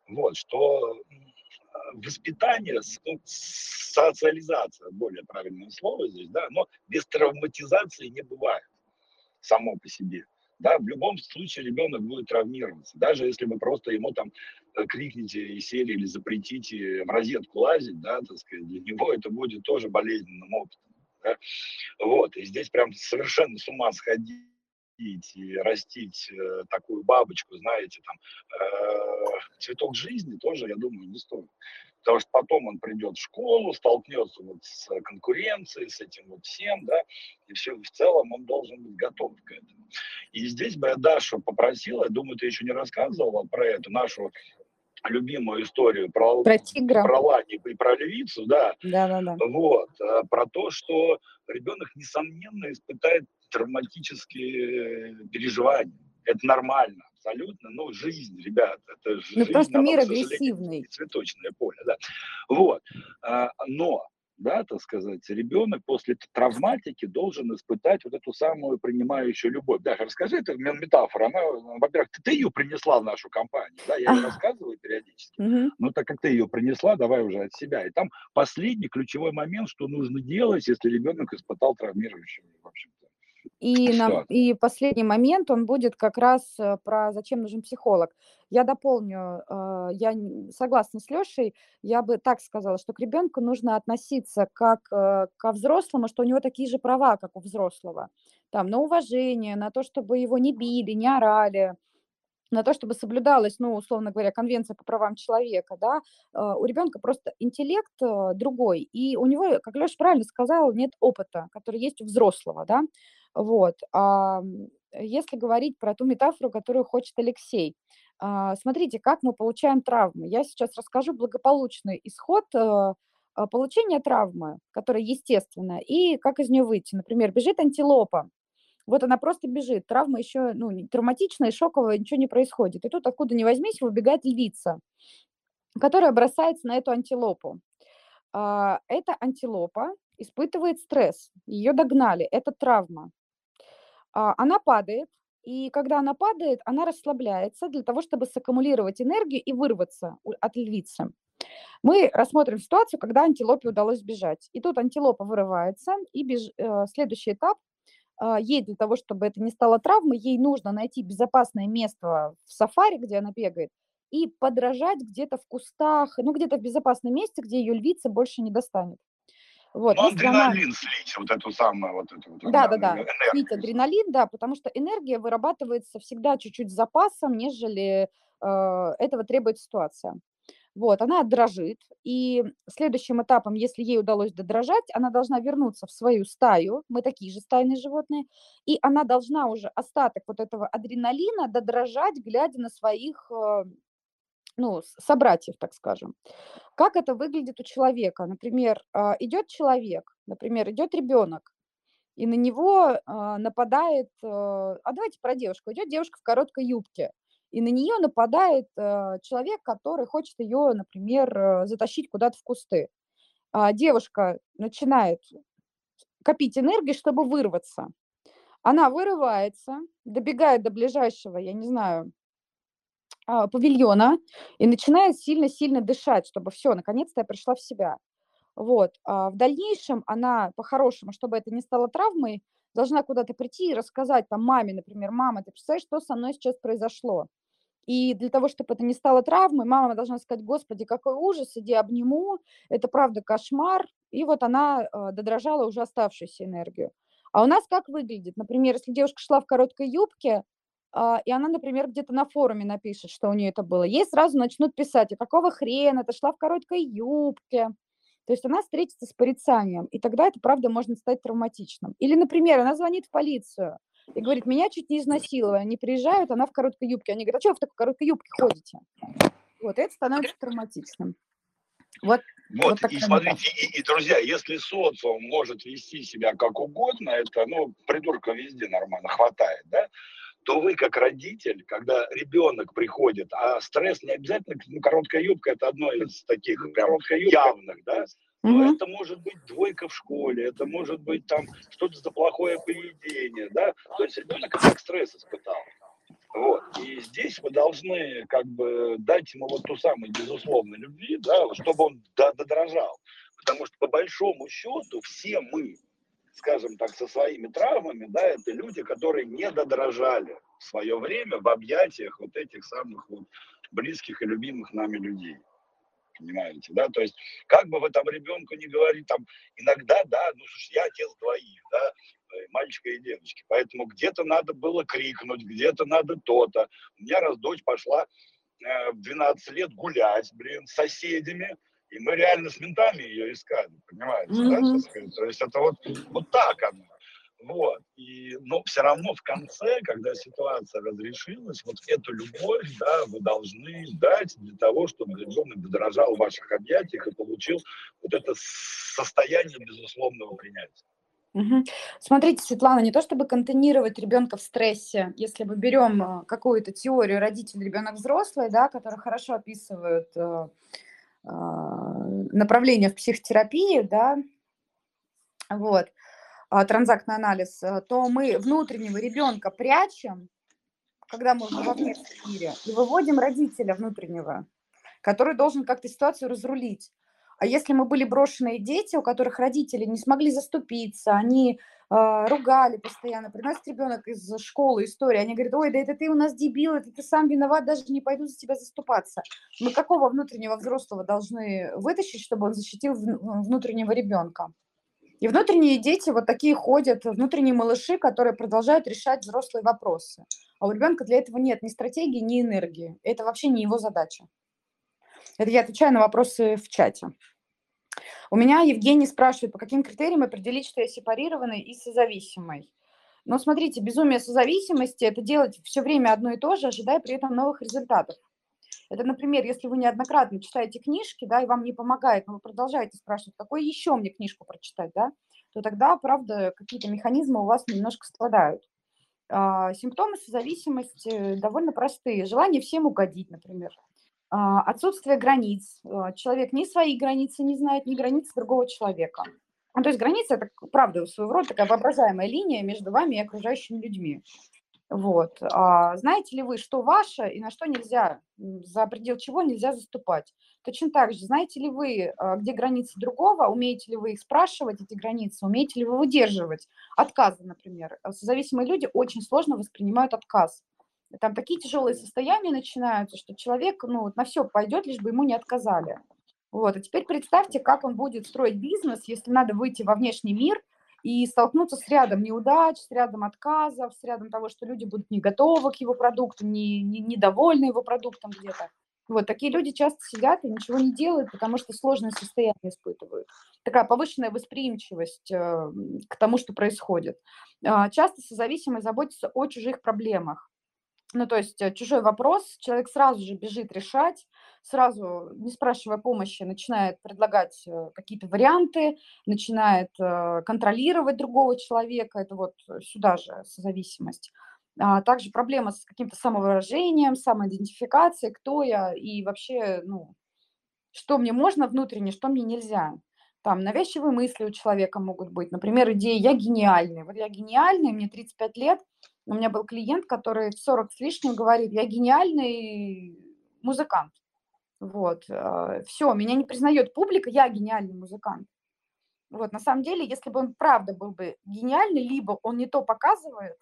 Вот, что воспитание, ну, социализация, более правильное слово здесь, да, но без травматизации не бывает само по себе. Да, в любом случае ребенок будет травмироваться. Даже если вы просто ему там э, крикните и сели или запретите в розетку лазить, да, так сказать, для него это будет тоже болезненным опытом. Да? Вот, и здесь прям совершенно с ума сходить и растить э, такую бабочку, знаете, там, э, цветок жизни тоже, я думаю, не стоит. Потому что потом он придет в школу, столкнется вот с конкуренцией, с этим вот всем, да, и все, в целом он должен быть готов к этому. И здесь бы я Дашу попросил, я думаю, ты еще не рассказывала про эту нашу любимую историю про, про, тигра. про Лани и про львицу, да, да, да, да. вот, э, про то, что ребенок, несомненно, испытает травматические переживания. Это нормально, абсолютно. Ну, жизнь, ребят, это ну, жизнь. Ну, просто мир агрессивный. Цветочное поле, да. Вот. А, но да, так сказать, ребенок после травматики должен испытать вот эту самую принимающую любовь. Да, расскажи, это метафора, она, во-первых, ты, ты ее принесла в нашу компанию, да, я ее рассказываю периодически, но так как ты ее принесла, давай уже от себя. И там последний ключевой момент, что нужно делать, если ребенок испытал травмирующую, в общем-то, и, на, и последний момент, он будет как раз э, про зачем нужен психолог. Я дополню, э, я согласна с Лешей, я бы так сказала, что к ребенку нужно относиться как э, ко взрослому, что у него такие же права, как у взрослого. Там, на уважение, на то, чтобы его не били, не орали, на то, чтобы соблюдалась, ну, условно говоря, конвенция по правам человека, да, у ребенка просто интеллект другой, и у него, как Леша правильно сказал, нет опыта, который есть у взрослого, да, вот. А если говорить про ту метафору, которую хочет Алексей, а, смотрите, как мы получаем травмы. Я сейчас расскажу благополучный исход э, а, получения травмы, которая естественная, и как из нее выйти. Например, бежит антилопа, вот она просто бежит, травма еще ну, травматичная, шоковая, ничего не происходит. И тут откуда ни возьмись, выбегает львица, которая бросается на эту антилопу. Эта антилопа испытывает стресс, ее догнали, это травма. А, она падает, и когда она падает, она расслабляется для того, чтобы саккумулировать энергию и вырваться от львицы. Мы рассмотрим ситуацию, когда антилопе удалось сбежать. И тут антилопа вырывается, и беж... Э, следующий этап а, ей для того, чтобы это не стало травмой, ей нужно найти безопасное место в сафари, где она бегает, и подражать где-то в кустах, ну где-то в безопасном месте, где ее львица больше не достанет. Вот, ну, адреналин она... слить, вот эту самую, вот эту вот. Да, да, да, слить адреналин, да, потому что энергия вырабатывается всегда чуть-чуть с запасом, нежели э, этого требует ситуация. Вот, она дрожит, и следующим этапом, если ей удалось додрожать, она должна вернуться в свою стаю, мы такие же стайные животные, и она должна уже остаток вот этого адреналина додрожать, глядя на своих э, ну, собратьев, так скажем. Как это выглядит у человека? Например, а, идет человек, например, идет ребенок, и на него а, нападает, э, а давайте про девушку, идет девушка в короткой юбке, и на нее нападает человек, который хочет ее, например, затащить куда-то в кусты. А девушка начинает копить энергию, чтобы вырваться. Она вырывается, добегает до ближайшего, я не знаю, а, павильона и начинает сильно-сильно дышать, чтобы все, наконец-то я пришла в себя. Вот. А в дальнейшем она, по-хорошему, чтобы это не стало травмой, должна куда-то прийти и рассказать там маме, например, мама, ты представляешь, что со мной сейчас произошло? И для того, чтобы это не стало травмой, мама должна сказать, господи, какой ужас, иди обниму, это правда кошмар. И вот она э, додрожала уже оставшуюся энергию. А у нас как выглядит? Например, если девушка шла в короткой юбке, а, и она, например, где-то на форуме напишет, что у нее это было, ей сразу начнут писать, а какого хрена, ты шла в короткой юбке. То есть она встретится с порицанием, и тогда это, правда, может стать травматичным. Или, например, она звонит в полицию и говорит, меня чуть не изнасиловали, они приезжают, она в короткой юбке. Они говорят, а что вы в такой короткой юбке ходите? Вот это становится травматичным. Вот, вот, вот и смотрите, и, и, друзья, если социум может вести себя как угодно, это, ну, придурка везде нормально хватает, да, то вы как родитель, когда ребенок приходит, а стресс не обязательно, ну, короткая юбка это одно из таких прям явных, да, но mm-hmm. это может быть двойка в школе, это может быть там что-то за плохое поведение, да, то есть ребенок как стресс испытал. Вот. И здесь мы должны как бы дать ему вот ту самую безусловную любви, да, чтобы он додорожал. Потому что по большому счету все мы, скажем так, со своими травмами, да, это люди, которые не додорожали в свое время в объятиях вот этих самых вот близких и любимых нами людей. Понимаете, да? То есть, как бы вы там ребенку не говорили, там, иногда, да, ну, слушай, я отец двоих, да, э, мальчика и девочки, поэтому где-то надо было крикнуть, где-то надо то-то. У меня раз дочь пошла э, в 12 лет гулять, блин, с соседями, и мы реально с ментами ее искали, понимаете, mm-hmm. да, То есть это вот, вот так оно. Вот. И, но все равно в конце, когда ситуация разрешилась, вот эту любовь, да, вы должны дать для того, чтобы ребенок дорожал в ваших объятиях и получил вот это состояние безусловного принятия. Угу. Смотрите, Светлана, не то чтобы контейнировать ребенка в стрессе, если мы берем э, какую-то теорию родитель, ребенок взрослый, да, которые хорошо описывают э, направления в психотерапии, да, вот, транзактный анализ, то мы внутреннего ребенка прячем, когда мы во внешнем мире, и выводим родителя внутреннего, который должен как-то ситуацию разрулить. А если мы были брошенные дети, у которых родители не смогли заступиться, они э, ругали постоянно, приносит ребенок из школы истории, они говорят, ой, да это ты у нас дебил, это ты сам виноват, даже не пойду за тебя заступаться. Мы какого внутреннего взрослого должны вытащить, чтобы он защитил внутреннего ребенка? И внутренние дети вот такие ходят, внутренние малыши, которые продолжают решать взрослые вопросы. А у ребенка для этого нет ни стратегии, ни энергии. Это вообще не его задача. Это я отвечаю на вопросы в чате. У меня Евгений спрашивает, по каким критериям определить, что я сепарированный и созависимый. Но смотрите, безумие созависимости – это делать все время одно и то же, ожидая при этом новых результатов. Это, например, если вы неоднократно читаете книжки, да, и вам не помогает, но вы продолжаете спрашивать, какой еще мне книжку прочитать, да, то тогда, правда, какие-то механизмы у вас немножко страдают. А, симптомы созависимости довольно простые. Желание всем угодить, например. А, отсутствие границ. А, человек ни свои границы не знает, ни границы другого человека. Ну, то есть граница – это, правда, своего рода такая воображаемая линия между вами и окружающими людьми. Вот. А знаете ли вы, что ваше и на что нельзя, за предел чего нельзя заступать? Точно так же, знаете ли вы, где границы другого, умеете ли вы их спрашивать, эти границы, умеете ли вы выдерживать отказы, например. Зависимые люди очень сложно воспринимают отказ там такие тяжелые состояния начинаются, что человек ну, на все пойдет, лишь бы ему не отказали. Вот. А теперь представьте, как он будет строить бизнес, если надо выйти во внешний мир и столкнуться с рядом неудач, с рядом отказов, с рядом того, что люди будут не готовы к его продукту, не, не, недовольны его продуктом где-то. Вот такие люди часто сидят и ничего не делают, потому что сложное состояние испытывают. Такая повышенная восприимчивость э, к тому, что происходит. Э, часто созависимые заботятся о чужих проблемах. Ну, то есть э, чужой вопрос, человек сразу же бежит решать, сразу, не спрашивая помощи, начинает предлагать э, какие-то варианты, начинает э, контролировать другого человека, это вот сюда же созависимость. А также проблема с каким-то самовыражением, самоидентификацией, кто я и вообще, ну, что мне можно внутренне, что мне нельзя. Там навязчивые мысли у человека могут быть. Например, идея «я гениальный». Вот я гениальный, мне 35 лет – у меня был клиент, который в 40 с лишним говорит, я гениальный музыкант. Вот, э, все, меня не признает публика, я гениальный музыкант. Вот, на самом деле, если бы он правда был бы гениальный, либо он не то показывает,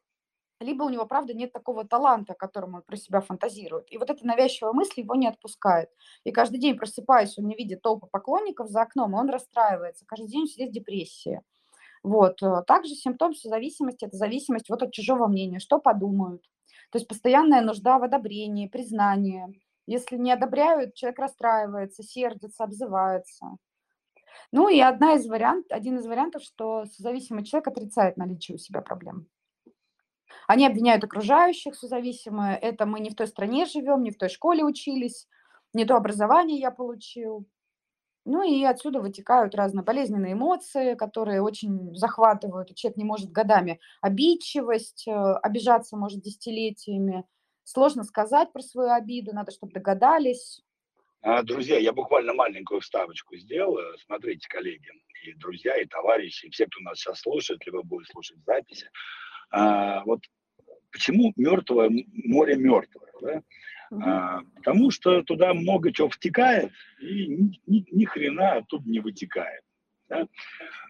либо у него, правда, нет такого таланта, которым он про себя фантазирует. И вот эта навязчивая мысль его не отпускает. И каждый день просыпаясь, он не видит толпы поклонников за окном, и он расстраивается. Каждый день он сидит в депрессии. Вот. Э, также симптом созависимости – это зависимость вот от чужого мнения, что подумают. То есть постоянная нужда в одобрении, признании. Если не одобряют, человек расстраивается, сердится, обзывается. Ну и одна из вариант, один из вариантов, что созависимый человек отрицает наличие у себя проблем. Они обвиняют окружающих созависимые. Это мы не в той стране живем, не в той школе учились, не то образование я получил. Ну и отсюда вытекают разные болезненные эмоции, которые очень захватывают, человек не может годами обидчивость, э, обижаться может десятилетиями. Сложно сказать про свою обиду, надо, чтобы догадались. А, друзья, я буквально маленькую вставочку сделаю. Смотрите, коллеги, и друзья, и товарищи, и все, кто нас сейчас слушает, либо будет слушать записи. А, вот почему мертвое море мертвое? Да? А, потому что туда много чего втекает, и ни, ни, ни хрена оттуда не вытекает. Да?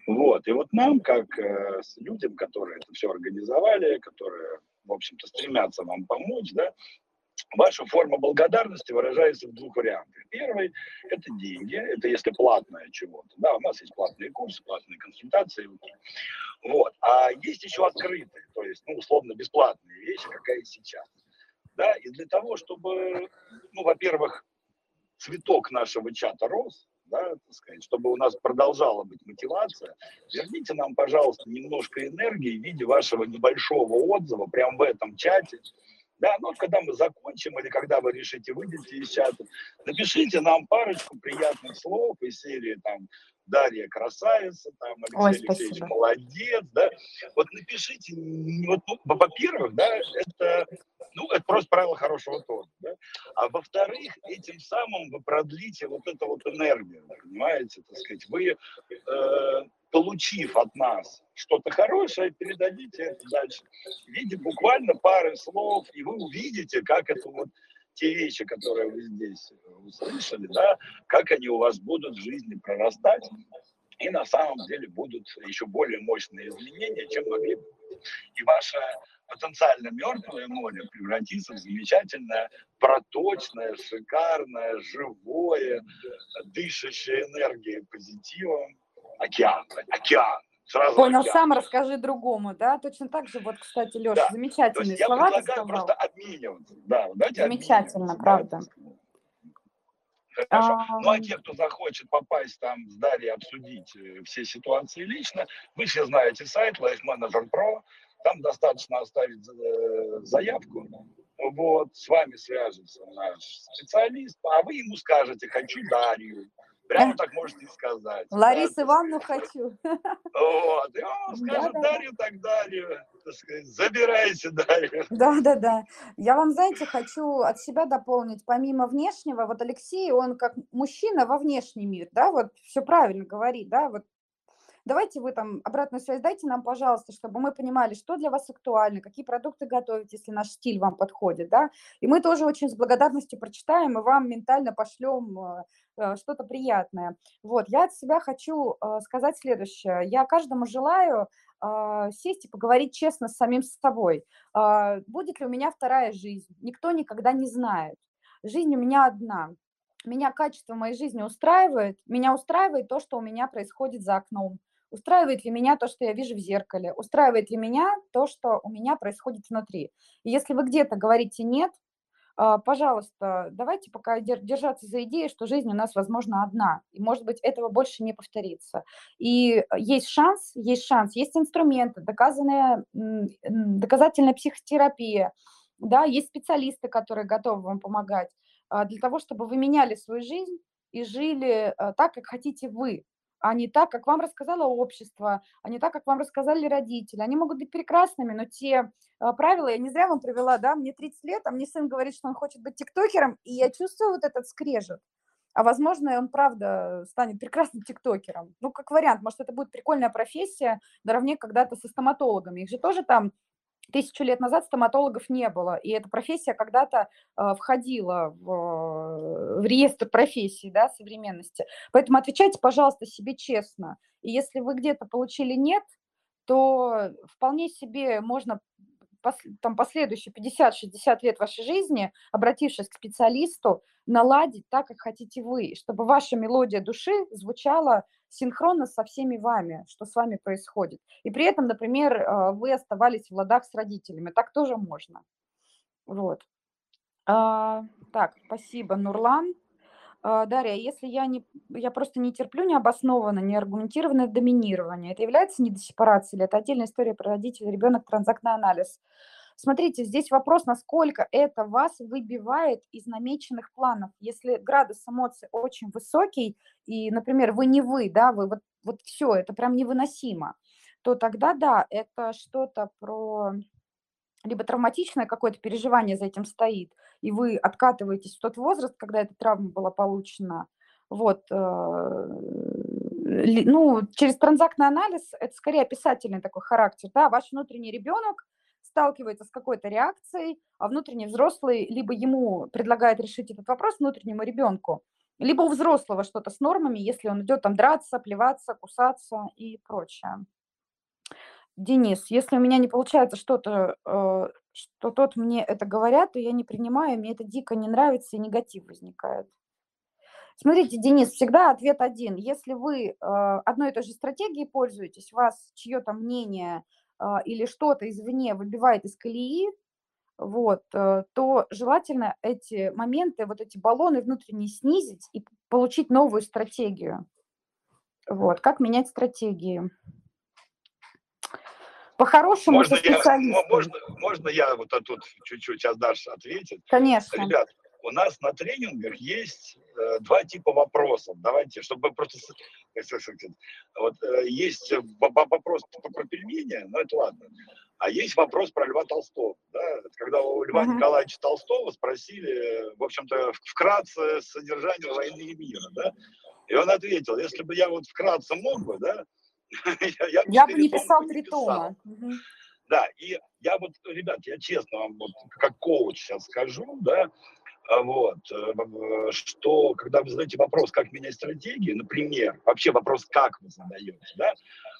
Вот. И вот нам, как э, людям, которые это все организовали, которые, в общем-то, стремятся вам помочь, да, Ваша форма благодарности выражается в двух вариантах. Первый – это деньги, это если платное чего-то. Да, у нас есть платные курсы, платные консультации. Вот. А есть еще открытые, то есть, ну, условно, бесплатные вещи, какая сейчас. Да? И для того, чтобы, ну, во-первых, цветок нашего чата рос, да, так сказать, чтобы у нас продолжала быть мотивация, верните нам, пожалуйста, немножко энергии в виде вашего небольшого отзыва прямо в этом чате. Да, ну, когда мы закончим или когда вы решите выйти из чата, напишите нам парочку приятных слов из серии там Дарья красавица, там, Алексей Ой, Алексеевич спасибо. молодец, да. Вот напишите, вот, ну, во-первых, да, это, ну, это просто правило хорошего тона, да. А во-вторых, этим самым вы продлите вот эту вот энергию, понимаете, так сказать, вы, э, получив от нас что-то хорошее, передадите это дальше. В виде буквально пары слов, и вы увидите, как это вот те вещи, которые вы здесь услышали, да, как они у вас будут в жизни прорастать, и на самом деле будут еще более мощные изменения, чем могли бы. И ваше потенциально мертвое море превратится в замечательное, проточное, шикарное, живое, дышащее энергией, позитивом океан, океан. Сразу Понял, океан. сам расскажи другому, да? Точно так же, вот, кстати, Леша, Да. Замечательные я слова ты предлагаю сказал. просто обмениваться. Да, Замечательно, обмениваться, правда. Хорошо. А, Ну а те, кто захочет попасть там с Дарьей, обсудить э, все ситуации лично, вы все знаете сайт Life Manager Pro, там достаточно оставить э, заявку, вот, с вами свяжется наш специалист, а вы ему скажете, хочу Дарью, прямо так можете и сказать. да, Ларису так Ивановну хочу. Вот, и он скажет Да-да-да. Дарью, так сказать, забирайте Дарью. Да, да, да. Я вам, знаете, хочу от себя дополнить, помимо внешнего, вот Алексей, он как мужчина во внешний мир, да, вот все правильно говорит, да, вот давайте вы там обратную связь дайте нам, пожалуйста, чтобы мы понимали, что для вас актуально, какие продукты готовить, если наш стиль вам подходит, да, и мы тоже очень с благодарностью прочитаем и вам ментально пошлем э, э, что-то приятное. Вот, я от себя хочу э, сказать следующее. Я каждому желаю сесть и поговорить честно с самим собой. Будет ли у меня вторая жизнь? Никто никогда не знает. Жизнь у меня одна. Меня качество моей жизни устраивает. Меня устраивает то, что у меня происходит за окном. Устраивает ли меня то, что я вижу в зеркале? Устраивает ли меня то, что у меня происходит внутри? И если вы где-то говорите «нет», а, пожалуйста, давайте пока дер- держаться за идею, что жизнь у нас, возможно, одна, и, может быть, этого больше не повторится. И есть шанс, есть шанс, есть инструменты, доказанная, доказательная психотерапия, да, есть специалисты, которые готовы вам помогать а, для того, чтобы вы меняли свою жизнь и жили а, так, как хотите вы, а не так, как вам рассказало общество, а не так, как вам рассказали родители. Они могут быть прекрасными, но те а, правила, я не зря вам привела, да, мне 30 лет, а мне сын говорит, что он хочет быть тиктокером, и я чувствую вот этот скрежет. А возможно, он правда станет прекрасным тиктокером. Ну, как вариант, может, это будет прикольная профессия, наравне когда-то со стоматологами. Их же тоже там тысячу лет назад стоматологов не было, и эта профессия когда-то э, входила в, э, в реестр профессий да, современности. Поэтому отвечайте, пожалуйста, себе честно. И если вы где-то получили нет, то вполне себе можно пос, там, последующие 50-60 лет вашей жизни, обратившись к специалисту, наладить так, как хотите вы, чтобы ваша мелодия души звучала синхронно со всеми вами, что с вами происходит. И при этом, например, э, вы оставались в ладах с родителями. Так тоже можно. Вот. А, так, спасибо, Нурлан. А, Дарья, если я не, я просто не терплю необоснованно, неаргументированное доминирование, это является недосепарацией или это отдельная история про родителей, ребенок, транзактный анализ? Смотрите, здесь вопрос, насколько это вас выбивает из намеченных планов. Если градус эмоций очень высокий, и, например, вы не вы, да, вы вот, вот все, это прям невыносимо, то тогда да, это что-то про либо травматичное какое-то переживание за этим стоит, и вы откатываетесь в тот возраст, когда эта травма была получена, вот, э, ну, через транзактный анализ это скорее описательный такой характер, да, ваш внутренний ребенок сталкивается с какой-то реакцией, а внутренний взрослый либо ему предлагает решить этот вопрос внутреннему ребенку, либо у взрослого что-то с нормами, если он идет там драться, плеваться, кусаться и прочее. Денис, если у меня не получается что-то, э, что тот мне это говорят, то я не принимаю, мне это дико не нравится и негатив возникает. Смотрите, Денис, всегда ответ один. Если вы э, одной и той же стратегией пользуетесь, вас чье-то мнение или что-то извне выбивает из колеи, вот, э, то желательно эти моменты, вот эти баллоны внутренние снизить и получить новую стратегию. Вот, как менять стратегии? По-хорошему Можно я, можно, можно я вот тут чуть-чуть сейчас Даша ответит? Конечно. Ребят, у нас на тренингах есть э, два типа вопросов. Давайте, чтобы просто... Вот э, есть вопрос про пельмени, но это ладно. А есть вопрос про Льва Толстого. Да? Когда у Льва uh-huh. Николаевича Толстого спросили, в общем-то, вкратце содержание войны и мира. Да? И он ответил, если бы я вот вкратце мог бы, да, я, я, я бы не писал три тома. Угу. Да, и я вот, ребят, я честно вам вот как коуч сейчас скажу, да, вот, э, что когда вы задаете вопрос, как менять стратегии, например, вообще вопрос, как вы задаете, да,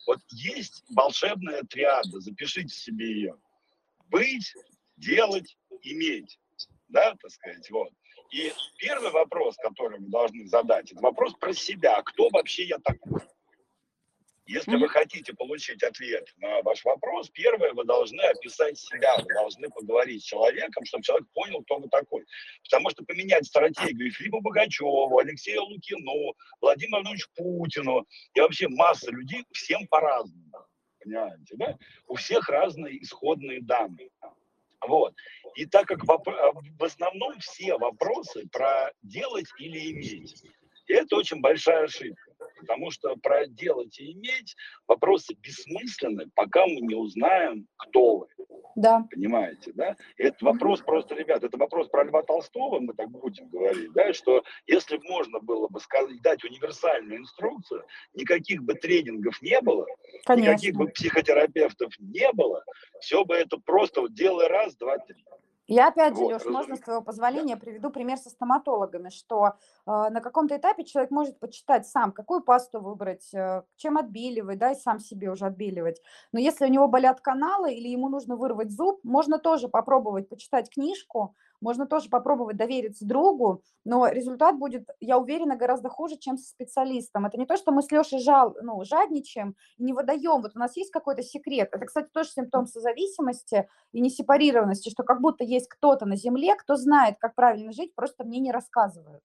вот есть волшебная триада, запишите себе ее. Быть, делать, иметь, да, так сказать, вот. И первый вопрос, который вы должны задать, это вопрос про себя, кто вообще я такой. Если вы хотите получить ответ на ваш вопрос, первое, вы должны описать себя, вы должны поговорить с человеком, чтобы человек понял, кто вы такой. Потому что поменять стратегию Филиппу Богачеву, Алексею Лукину, Владимиру Владимировичу Путину и вообще масса людей всем по-разному. Понимаете, да? У всех разные исходные данные. Вот. И так как в основном все вопросы про делать или иметь, и это очень большая ошибка, потому что про делать и иметь вопросы бессмысленны, пока мы не узнаем, кто вы. Да. Понимаете, да? Это вопрос просто, ребят, это вопрос про Льва Толстого, мы так будем говорить, да, что если можно было бы сказать, дать универсальную инструкцию, никаких бы тренингов не было, Конечно. никаких бы психотерапевтов не было, все бы это просто вот делай раз, два, три. Я опять же, вот, Леш, можно с твоего позволения приведу пример со стоматологами, что э, на каком-то этапе человек может почитать сам, какую пасту выбрать, э, чем отбеливать, да, и сам себе уже отбеливать. Но если у него болят каналы или ему нужно вырвать зуб, можно тоже попробовать почитать книжку, можно тоже попробовать довериться другу, но результат будет, я уверена, гораздо хуже, чем со специалистом. Это не то, что мы с Лешей жал, ну, жадничаем не выдаем. Вот у нас есть какой-то секрет. Это, кстати, тоже симптом созависимости и несепарированности, что как будто есть кто-то на земле, кто знает, как правильно жить, просто мне не рассказывают.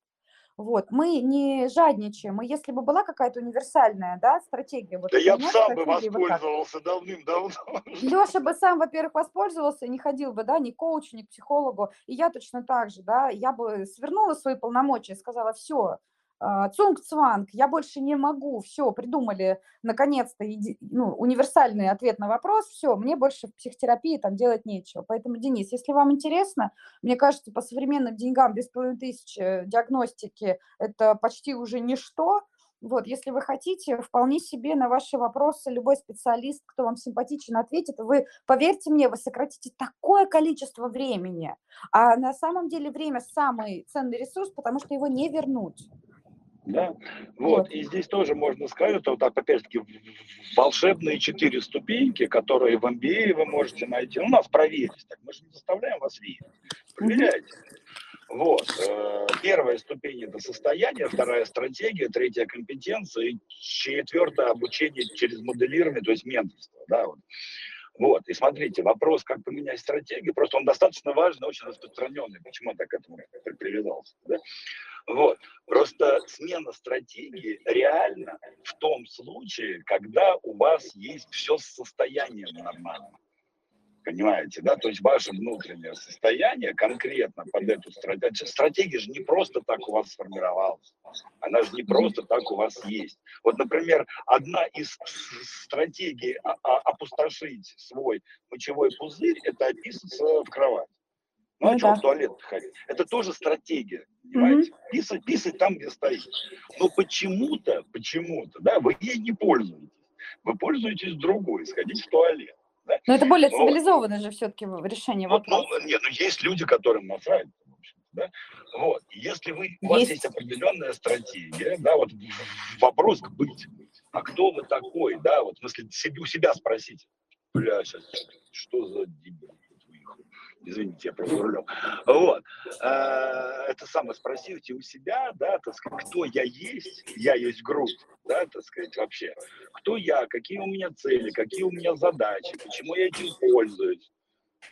Вот. Мы не жадничаем. Мы, если бы была какая-то универсальная да, стратегия... Вот, да я бы сам бы воспользовался вот давным-давно. Леша бы сам, во-первых, воспользовался, не ходил бы, да, ни к коучу, ни к психологу. И я точно так же, да, я бы свернула свои полномочия, сказала, все, Цунг-цванг, я больше не могу, все, придумали наконец-то ну, универсальный ответ на вопрос, все, мне больше в психотерапии там делать нечего. Поэтому, Денис, если вам интересно, мне кажется, по современным деньгам без половины тысячи диагностики это почти уже ничто, вот, если вы хотите, вполне себе на ваши вопросы любой специалист, кто вам симпатичен, ответит. Вы, поверьте мне, вы сократите такое количество времени. А на самом деле время самый ценный ресурс, потому что его не вернуть. Да? Вот. И здесь тоже можно сказать, вот так, опять-таки, волшебные четыре ступеньки, которые в MBA вы можете найти. Ну, нас проверить. Так мы же не заставляем вас верить. Проверяйте. Вот. Э, первая ступень – это состояние, вторая – стратегия, третья – компетенция, и четвертая – обучение через моделирование, то есть менторство. Да, вот. Вот, и смотрите, вопрос, как поменять стратегию, просто он достаточно важный, очень распространенный. Почему я так к этому привязался? Да? Вот. Просто смена стратегии реально в том случае, когда у вас есть все состояние нормально. Понимаете, да? То есть ваше внутреннее состояние конкретно под эту стратегию. Стратегия же не просто так у вас сформировалась. Она же не просто так у вас есть. Вот, например, одна из стратегий опустошить свой мочевой пузырь – это описаться в кровать. Ну, а ну, что в туалет ходить? Это тоже стратегия, понимаете? Mm-hmm. Писать, писать там, где стоит. Но почему-то, почему-то, да, вы ей не пользуетесь. Вы пользуетесь другой, сходить в туалет. Но это более цивилизованное же все-таки решение вот, Ну, нет, ну есть люди, которым насрать. Да? Вот. Если вы, у вас есть. есть определенная стратегия, да, вот вопрос быть. А кто вы такой, да, вот в смысле себе, у себя спросить. Бля, сейчас что за дебил? Извините, я просто рулем. Вот. А, это самое спросите у себя, да, так сказать, кто я есть, я есть грудь, да, так сказать, вообще. Кто я, какие у меня цели, какие у меня задачи, почему я этим пользуюсь.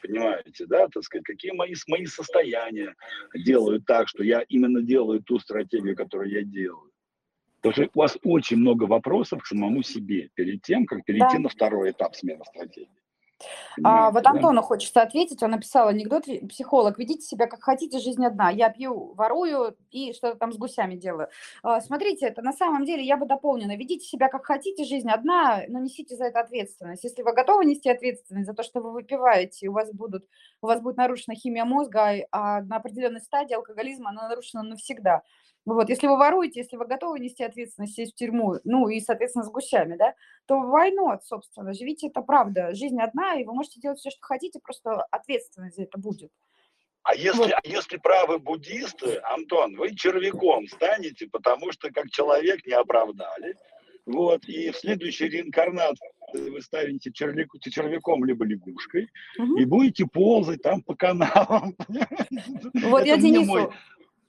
Понимаете, да, так сказать, какие мои, мои состояния делают так, что я именно делаю ту стратегию, которую я делаю. Потому что у вас очень много вопросов к самому себе перед тем, как перейти да. на второй этап смены стратегии. А, вот Антону хочется ответить. Он написал анекдот. Психолог, ведите себя как хотите, жизнь одна. Я пью, ворую и что-то там с гусями делаю. А, смотрите, это на самом деле я бы дополнила. Ведите себя как хотите, жизнь одна, но несите за это ответственность. Если вы готовы нести ответственность за то, что вы выпиваете, у вас, будут, у вас будет нарушена химия мозга, а на определенной стадии алкоголизма она нарушена навсегда. Вот, если вы воруете, если вы готовы нести ответственность, сесть в тюрьму, ну и, соответственно, с гусями, да, то войну, собственно, живите, это правда. Жизнь одна, и вы можете делать все, что хотите, просто ответственность за это будет. А если, вот. а если правы буддисты, Антон, вы червяком станете, потому что как человек не оправдали. Вот, и в следующей реинкарнации вы станете червяку, червяком либо лягушкой угу. и будете ползать там по каналам. Вот я Денису, мой,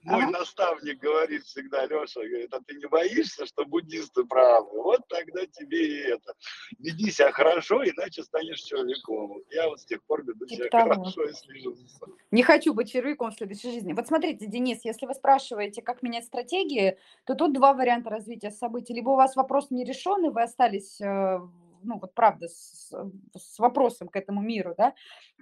мой ага. наставник говорит всегда, Леша, говорит, а ты не боишься, что буддисты правы? Вот тогда тебе и это. Веди себя хорошо, иначе станешь человеком. Я вот с тех пор веду себя того. хорошо и слежу Не хочу быть человеком в следующей жизни. Вот смотрите, Денис, если вы спрашиваете, как менять стратегии, то тут два варианта развития событий. Либо у вас вопрос не решен, и вы остались э, ну вот правда, с, с вопросом к этому миру, да,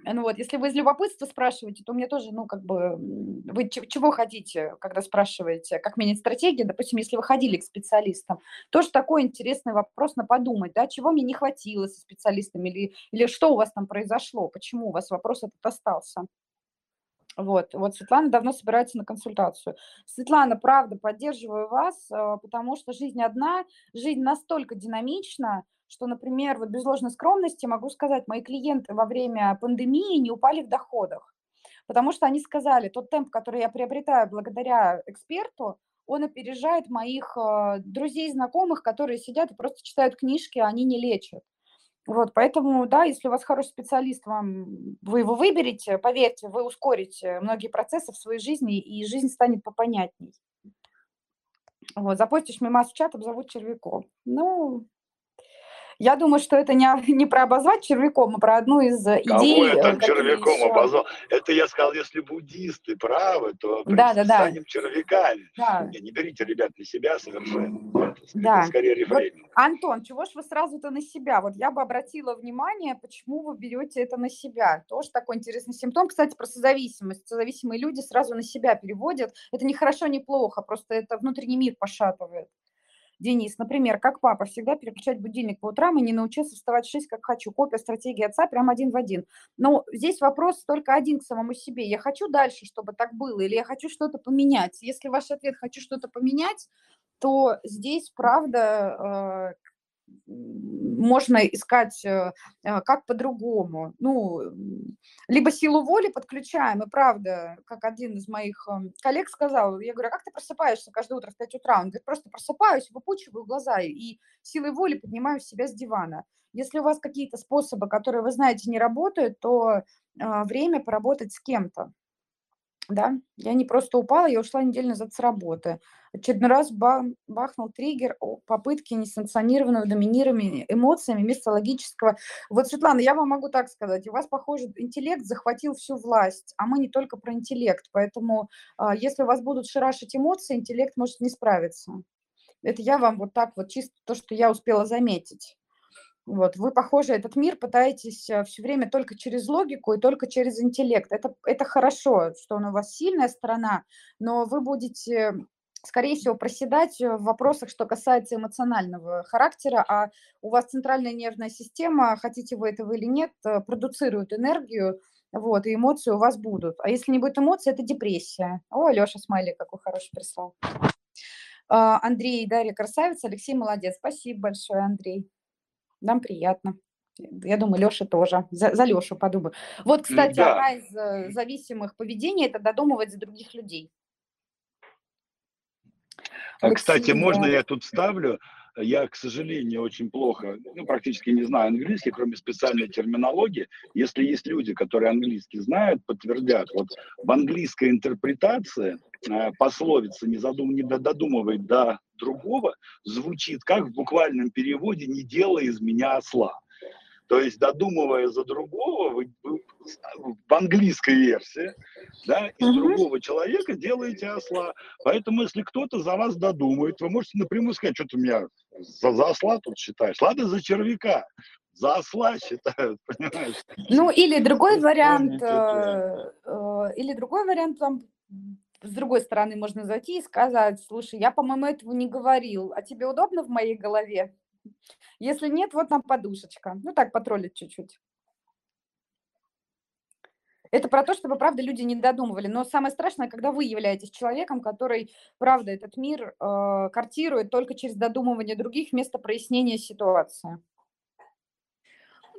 ну вот, если вы из любопытства спрашиваете, то мне тоже, ну как бы, вы чего хотите, когда спрашиваете, как менять стратегию, допустим, если вы ходили к специалистам, тоже такой интересный вопрос на подумать, да, чего мне не хватило со специалистами, или, или что у вас там произошло, почему у вас вопрос этот остался. Вот, вот Светлана давно собирается на консультацию. Светлана, правда, поддерживаю вас, э, потому что жизнь одна, жизнь настолько динамична, что, например, вот без ложной скромности могу сказать, мои клиенты во время пандемии не упали в доходах, потому что они сказали, тот темп, который я приобретаю благодаря эксперту, он опережает моих э, друзей, знакомых, которые сидят и просто читают книжки, а они не лечат. Вот, поэтому, да, если у вас хороший специалист, вам, вы его выберете, поверьте, вы ускорите многие процессы в своей жизни, и жизнь станет попонятней. Вот, запостишь мимас в чат, обзовут червяком. Ну, я думаю, что это не, не про обозвать червяком, а про одну из идей. Кого я червяком еще... обозвал? Это я сказал, если буддисты правы, то да, да, да. станем червяками. Да. Не, не берите, ребят, на себя совершенно. Это, да. скорее рефрейн. Вот, Антон, чего ж вы сразу-то на себя? Вот я бы обратила внимание, почему вы берете это на себя. Тоже такой интересный симптом. Кстати, про созависимость. Созависимые люди сразу на себя переводят. Это не хорошо, не плохо, просто это внутренний мир пошатывает. Денис, например, как папа, всегда переключать будильник по утрам и не научился вставать в 6, как хочу. Копия стратегии отца прям один в один. Но здесь вопрос только один к самому себе. Я хочу дальше, чтобы так было, или я хочу что-то поменять? Если ваш ответ «хочу что-то поменять», то здесь, правда, э, можно искать э, э, как по-другому. Ну, либо силу воли подключаем, и правда, как один из моих эм, коллег сказал, я говорю, а как ты просыпаешься каждое утро в 5 утра? Он говорит, просто просыпаюсь, выпучиваю глаза и силой воли поднимаю себя с дивана. Если у вас какие-то способы, которые вы знаете, не работают, то э, время поработать с кем-то да, я не просто упала, я ушла неделю назад с работы. Очередной раз бахнул триггер о попытке несанкционированного доминирования эмоциями вместо логического. Вот, Светлана, я вам могу так сказать, у вас, похоже, интеллект захватил всю власть, а мы не только про интеллект, поэтому а, если у вас будут шарашить эмоции, интеллект может не справиться. Это я вам вот так вот чисто то, что я успела заметить. Вот, вы, похоже, этот мир пытаетесь э, все время только через логику и только через интеллект. Это, это хорошо, что он у вас сильная сторона, но вы будете, скорее всего, проседать в вопросах, что касается эмоционального характера, а у вас центральная нервная система, хотите вы этого или нет, э, продуцирует энергию, вот, и эмоции у вас будут. А если не будет эмоций, это депрессия. О, Леша Смайли какой хороший прислал. А, Андрей, Дарья красавица, Алексей молодец. Спасибо большое, Андрей. Нам приятно. Я думаю, Леша тоже. За, за Лешу подумаю. Вот, кстати, да. одна из э, зависимых поведений – это додумывать за других людей. А, Алексей, кстати, можно я тут ставлю? Я, к сожалению, очень плохо, ну, практически не знаю английский, кроме специальной терминологии. Если есть люди, которые английский знают, подтвердят. Вот в английской интерпретации э, пословица «не, задум, не додумывай до другого» звучит как в буквальном переводе «не делай из меня осла». То есть, додумывая за другого, вы, вы в английской версии, да, из uh-huh. другого человека делаете осла. Поэтому, если кто-то за вас додумает, вы можете напрямую сказать, что ты меня за, за осла тут считаешь. Ладно, за червяка. за осла считают, понимаешь? Ну, или другой вариант, э, э, или другой вариант, там, с другой стороны можно зайти и сказать, слушай, я, по-моему, этого не говорил, а тебе удобно в моей голове? Если нет, вот нам подушечка. Ну, так, потроллить чуть-чуть. Это про то, чтобы, правда, люди не додумывали. Но самое страшное, когда вы являетесь человеком, который, правда, этот мир э, картирует только через додумывание других вместо прояснения ситуации.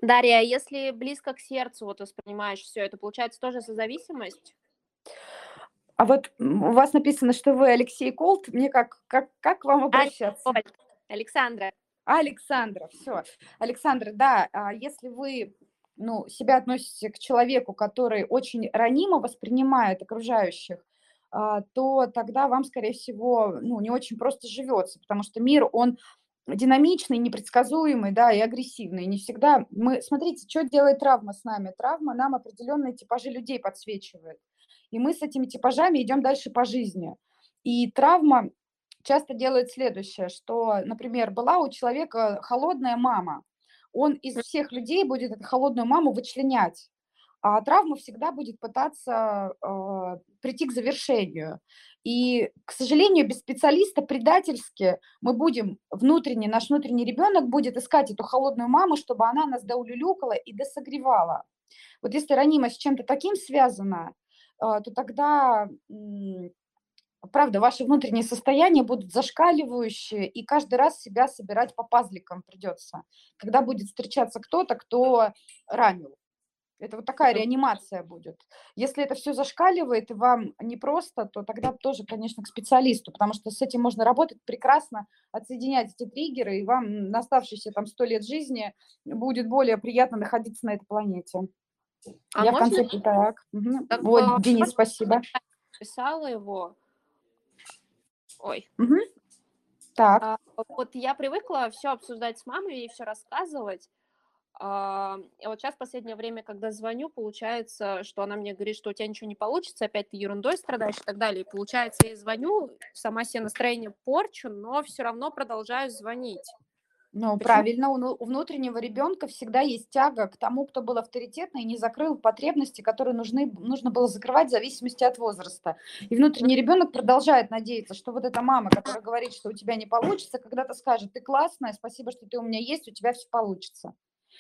Дарья, а если близко к сердцу вот воспринимаешь все это, получается тоже созависимость? А вот у вас написано, что вы Алексей Колт. Мне как, как, как вам обращаться? Александра. Александра, все. Александра, да, а если вы ну, себя относите к человеку, который очень ранимо воспринимает окружающих, а, то тогда вам, скорее всего, ну, не очень просто живется, потому что мир, он динамичный, непредсказуемый, да, и агрессивный. Не всегда мы, смотрите, что делает травма с нами. Травма нам определенные типажи людей подсвечивает. И мы с этими типажами идем дальше по жизни. И травма часто делает следующее, что, например, была у человека холодная мама, он из всех людей будет эту холодную маму вычленять, а травма всегда будет пытаться э, прийти к завершению. И, к сожалению, без специалиста предательски мы будем внутренне, наш внутренний ребенок будет искать эту холодную маму, чтобы она нас доулюлюкала и досогревала. Вот если ранимость с чем-то таким связана, э, то тогда правда, ваши внутренние состояния будут зашкаливающие, и каждый раз себя собирать по пазликам придется, когда будет встречаться кто-то, кто ранил. Это вот такая реанимация будет. Если это все зашкаливает и вам непросто, то тогда тоже, конечно, к специалисту, потому что с этим можно работать прекрасно, отсоединять эти триггеры, и вам на оставшиеся там сто лет жизни будет более приятно находиться на этой планете. А Я в конце так. Угу. так вот, Денис, спасибо. Писала его, Ой. Угу. Так. А, вот я привыкла все обсуждать с мамой и все рассказывать. А, и вот сейчас в последнее время, когда звоню, получается, что она мне говорит, что у тебя ничего не получится, опять ты ерундой страдаешь и так далее. И получается, я звоню, сама себе настроение порчу, но все равно продолжаю звонить. Ну, Почему? правильно, у внутреннего ребенка всегда есть тяга к тому, кто был авторитетный и не закрыл потребности, которые нужны, нужно было закрывать в зависимости от возраста. И внутренний ребенок продолжает надеяться, что вот эта мама, которая говорит, что у тебя не получится, когда-то скажет, ты классная, спасибо, что ты у меня есть, у тебя все получится.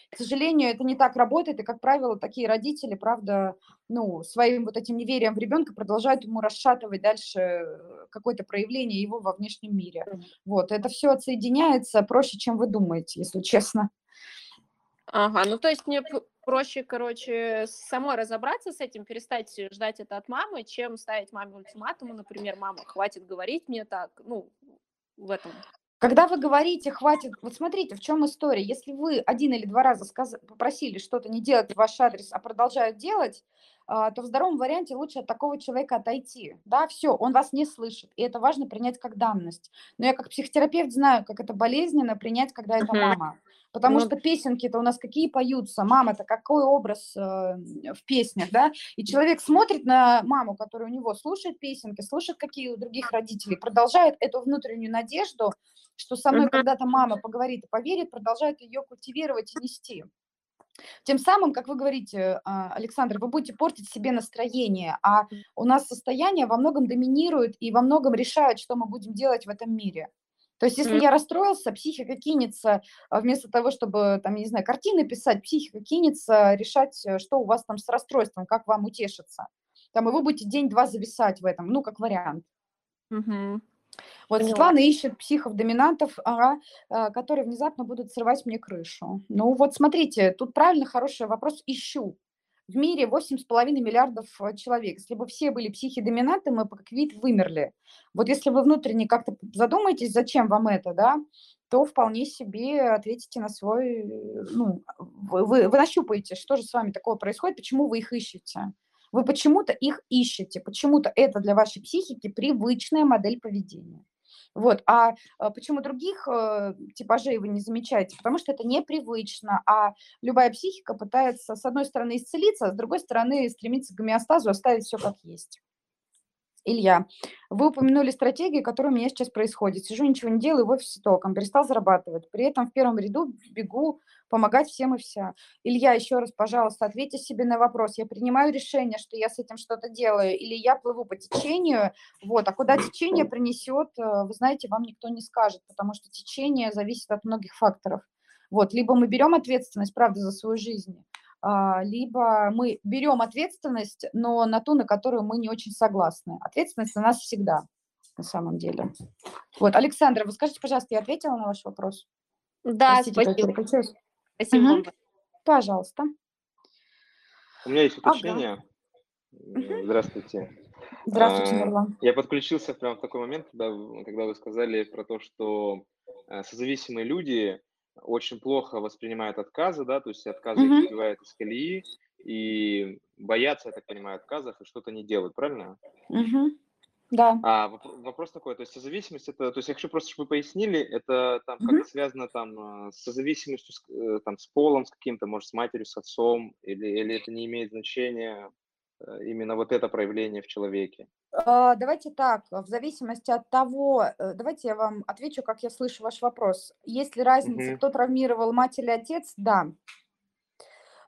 К сожалению, это не так работает, и, как правило, такие родители, правда, ну, своим вот этим неверием в ребенка продолжают ему расшатывать дальше э, какое-то проявление его во внешнем мире. Вот, это все отсоединяется проще, чем вы думаете, если честно. Ага, ну то есть мне проще, короче, самой разобраться с этим, перестать ждать это от мамы, чем ставить маме ультиматумы, например, мама, хватит говорить мне так, ну, в этом когда вы говорите, хватит, вот смотрите, в чем история. Если вы один или два раза сказ... попросили что-то не делать в ваш адрес, а продолжают делать, а, то в здоровом варианте лучше от такого человека отойти. Да, все, он вас не слышит, и это важно принять как данность. Но я как психотерапевт знаю, как это болезненно принять, когда это мама. Потому ну, что песенки-то у нас какие поются, мама-то какой образ э, в песнях, да? И человек смотрит на маму, которая у него слушает песенки, слушает какие у других родителей, продолжает эту внутреннюю надежду, что со мной когда-то мама поговорит и поверит, продолжает ее культивировать и нести. Тем самым, как вы говорите, а, Александр, вы будете портить себе настроение, а у нас состояние во многом доминирует и во многом решает, что мы будем делать в этом мире. То есть, если mm. я расстроился, психика кинется, а, вместо того, чтобы, там, не знаю, картины писать, психика кинется решать, э, что у вас там с расстройством, как вам утешиться. Там, и вы будете день-два зависать в этом, ну, как вариант. Mm-hmm. Вот Поняла. Светлана ищет психов-доминантов, ага, а, которые внезапно будут срывать мне крышу. Ну вот смотрите, тут правильно хороший вопрос «ищу». В мире 8,5 миллиардов э, человек. Если бы все были психи-доминанты, мы бы как вид вымерли. Вот если вы внутренне как-то задумаетесь, зачем вам это, да, то вполне себе ответите на свой, ну, вы, вы, нащупаете, что же с вами такого происходит, почему вы их ищете. Вы почему-то их ищете, почему-то это для вашей психики привычная модель поведения. Вот. А, а почему других э, типажей вы не замечаете? Потому что это непривычно, а любая психика пытается, с одной стороны, исцелиться, а с другой стороны, стремиться к гомеостазу, оставить все как есть. Илья, вы упомянули стратегию, которая у меня сейчас происходит. Сижу, ничего не делаю, в офисе током, перестал зарабатывать. При этом в первом ряду бегу помогать всем и вся. Илья, еще раз, пожалуйста, ответьте себе на вопрос. Я принимаю решение, что я с этим что-то делаю, или я плыву по течению, вот, а куда течение принесет, э, вы знаете, вам никто не скажет, потому что течение зависит от многих факторов. Вот, либо мы берем ответственность, правда, за свою жизнь, либо мы берем ответственность, но на ту, на которую мы не очень согласны. Ответственность на нас всегда, на самом деле. Вот, Александра, вы скажите, пожалуйста, я ответила на ваш вопрос? Да, Простите, спасибо. Спасибо угу. Пожалуйста. У меня есть уточнение. Ага. Здравствуйте. Здравствуйте, Нурлан. Я подключился прямо в такой момент, когда, когда вы сказали про то, что э, созависимые люди очень плохо воспринимают отказы, да, то есть отказы их выбивают из колеи и боятся, я так понимаю, отказов и что-то не делают, правильно? Uh-huh. Да. А вопрос такой, то есть созависимость, это, то есть я хочу просто, чтобы вы пояснили, это там uh-huh. как-то связано там э, с созависимостью, с, э, там, с полом, с каким-то, может, с матерью, с отцом, или, или это не имеет значения, Э, именно вот это проявление в человеке? А, давайте так, в зависимости от того, э, давайте я вам отвечу, как я слышу ваш вопрос. Есть ли разница, угу. кто травмировал, мать или отец? Да.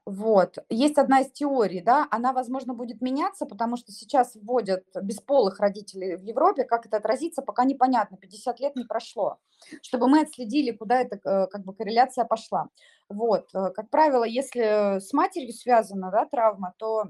Вот. Есть одна из теорий, да, она, возможно, будет меняться, потому что сейчас вводят бесполых родителей в Европе, как это отразится, пока непонятно, 50 лет не прошло, чтобы мы отследили, куда эта э, как бы корреляция пошла. Вот. Как правило, если с матерью связана, да, травма, то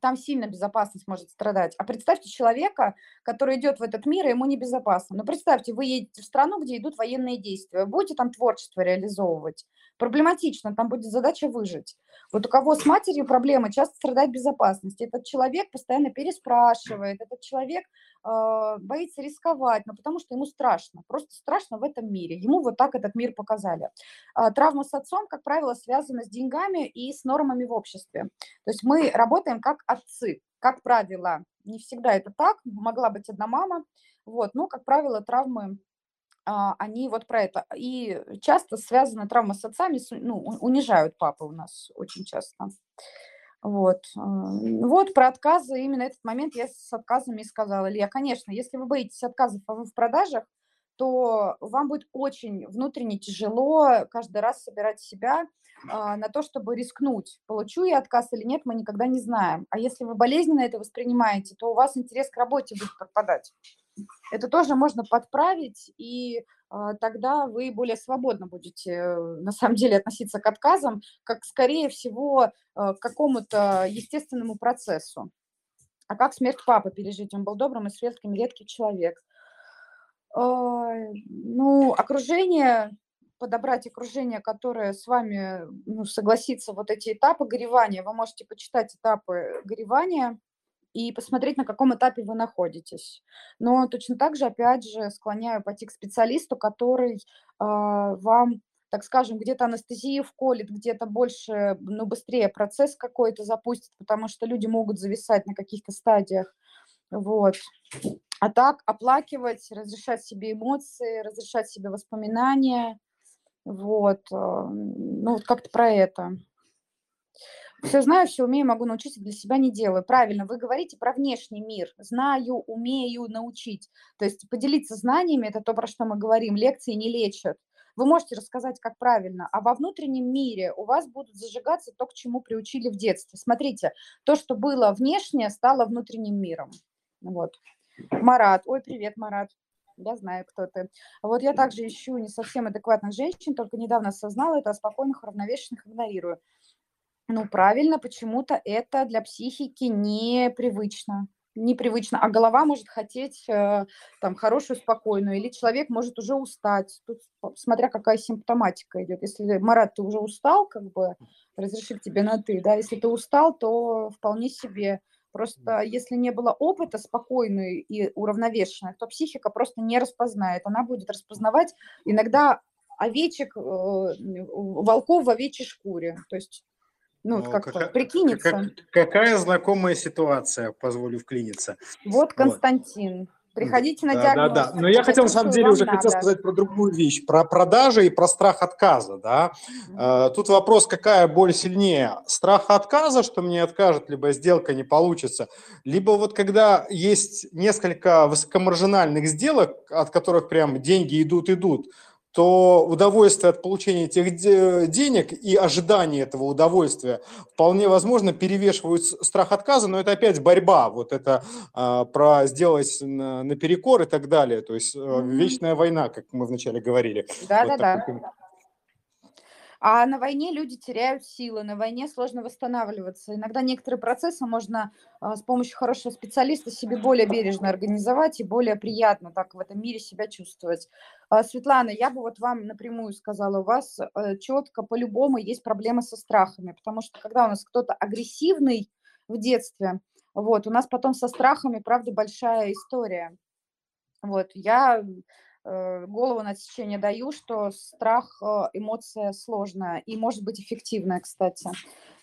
там сильно безопасность может страдать. А представьте человека, который идет в этот мир, и ему небезопасно. Но ну, представьте, вы едете в страну, где идут военные действия, будете там творчество реализовывать. Проблематично, там будет задача выжить. Вот у кого с матерью проблемы, часто страдает безопасность. Этот человек постоянно переспрашивает, этот человек боится рисковать, но потому что ему страшно, просто страшно в этом мире. Ему вот так этот мир показали. Э, травма с отцом, как правило, связана с деньгами и с нормами в обществе. То есть мы работаем как отцы, как правило. Не всегда это так, могла быть одна мама, вот, но, как правило, травмы а, они вот про это. И часто связаны травмы с отцами, ну, унижают папы у нас очень часто. Вот. А, вот про отказы, именно этот момент я с отказами и сказала. Илья, конечно, если вы боитесь отказов в продажах, то вам будет очень внутренне тяжело каждый раз собирать себя а, на то, чтобы рискнуть. Получу я отказ или нет, мы никогда не знаем. А если вы болезненно это воспринимаете, то у вас интерес к работе будет пропадать. Это тоже можно подправить, и а, тогда вы более свободно будете э, на самом деле относиться к отказам, как скорее всего а, к какому-то естественному процессу. А как смерть папы пережить? Он был добрым и светлым, редкий человек. Ну, окружение, подобрать окружение, которое с вами ну, согласится вот эти этапы горевания. Вы можете почитать этапы горевания и посмотреть, на каком этапе вы находитесь. Но точно так же, опять же, склоняю пойти к специалисту, который э, вам, так скажем, где-то анестезию вколет, где-то больше, ну, быстрее процесс какой-то запустит, потому что люди могут зависать на каких-то стадиях. Вот. А так оплакивать, разрешать себе эмоции, разрешать себе воспоминания. Вот. Э, ну, вот как-то про это. Все знаю, все умею, могу научить, для себя не делаю. Правильно, вы говорите про внешний мир. Знаю, умею научить. То есть поделиться знаниями – это то, про что мы говорим. Лекции не лечат. Вы можете рассказать, как правильно, а во внутреннем мире у вас будут зажигаться то, к чему приучили в детстве. Смотрите, то, что было внешнее, стало внутренним миром. Вот. Марат. Ой, привет, Марат. Я знаю, кто ты. Вот я также ищу не совсем адекватных женщин, только недавно осознала это, а спокойных, уравновешенных игнорирую. Ну, правильно, почему-то это для психики непривычно. Непривычно. А голова может хотеть э, там хорошую, спокойную, или человек может уже устать. Тут смотря какая симптоматика идет. Если, Марат, ты уже устал, как бы разрешить тебе на ты, да, если ты устал, то вполне себе. Просто если не было опыта спокойной и уравновешенной, то психика просто не распознает. Она будет распознавать иногда овечек, э, волков в овечьей шкуре. То есть ну, ну как какая, прикинется. Как, какая знакомая ситуация, позволю вклиниться. Вот Константин. Вот. Приходите на Да, диагностику. да, да. Но я хотел, на самом деле, уже хотел надо. сказать про другую вещь, про продажи и про страх отказа, да. Э, Тут вопрос, какая боль сильнее? Страх отказа, что мне откажут, либо сделка не получится, либо вот когда есть несколько высокомаржинальных сделок, от которых прям деньги идут-идут, то удовольствие от получения этих де- денег и ожидание этого удовольствия вполне возможно перевешивают страх отказа, но это опять борьба, вот это а, про сделать на- наперекор и так далее, то есть э, вечная война, как мы вначале говорили. Да, Вот да, да. А на войне люди теряют силы, на войне сложно восстанавливаться. Иногда некоторые процессы можно а, с помощью хорошего специалиста себе более бережно организовать и более приятно так в этом мире себя чувствовать. А, Светлана, я бы вот вам напрямую сказала, у вас четко по-любому есть проблемы со страхами, потому что когда у нас кто-то агрессивный в детстве, вот, у нас потом со страхами, правда, большая история. Вот, я э, голову на отсечение даю, что страх э, эмоция сложная и может быть эффективная, кстати.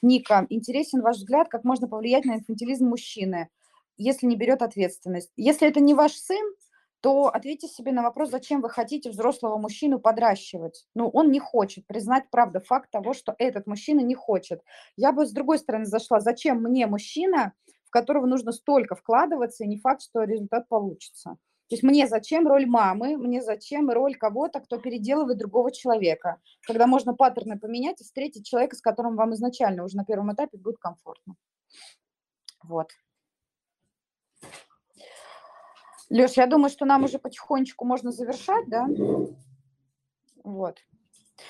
Ника, интересен ваш взгляд, как можно повлиять на инфантилизм мужчины, если не берет ответственность. Если это не ваш сын, то ответьте себе на вопрос, зачем вы хотите взрослого мужчину подращивать. Ну, он не хочет признать, правда, факт того, что этот мужчина не хочет. Я бы с другой стороны зашла, зачем мне мужчина, в которого нужно столько вкладываться, и не факт, что результат получится. То есть мне зачем роль мамы, мне зачем роль кого-то, кто переделывает другого человека, когда можно паттерны поменять и встретить человека, с которым вам изначально уже на первом этапе будет комфортно. Вот. Леш, я думаю, что нам уже потихонечку можно завершать, да? Вот.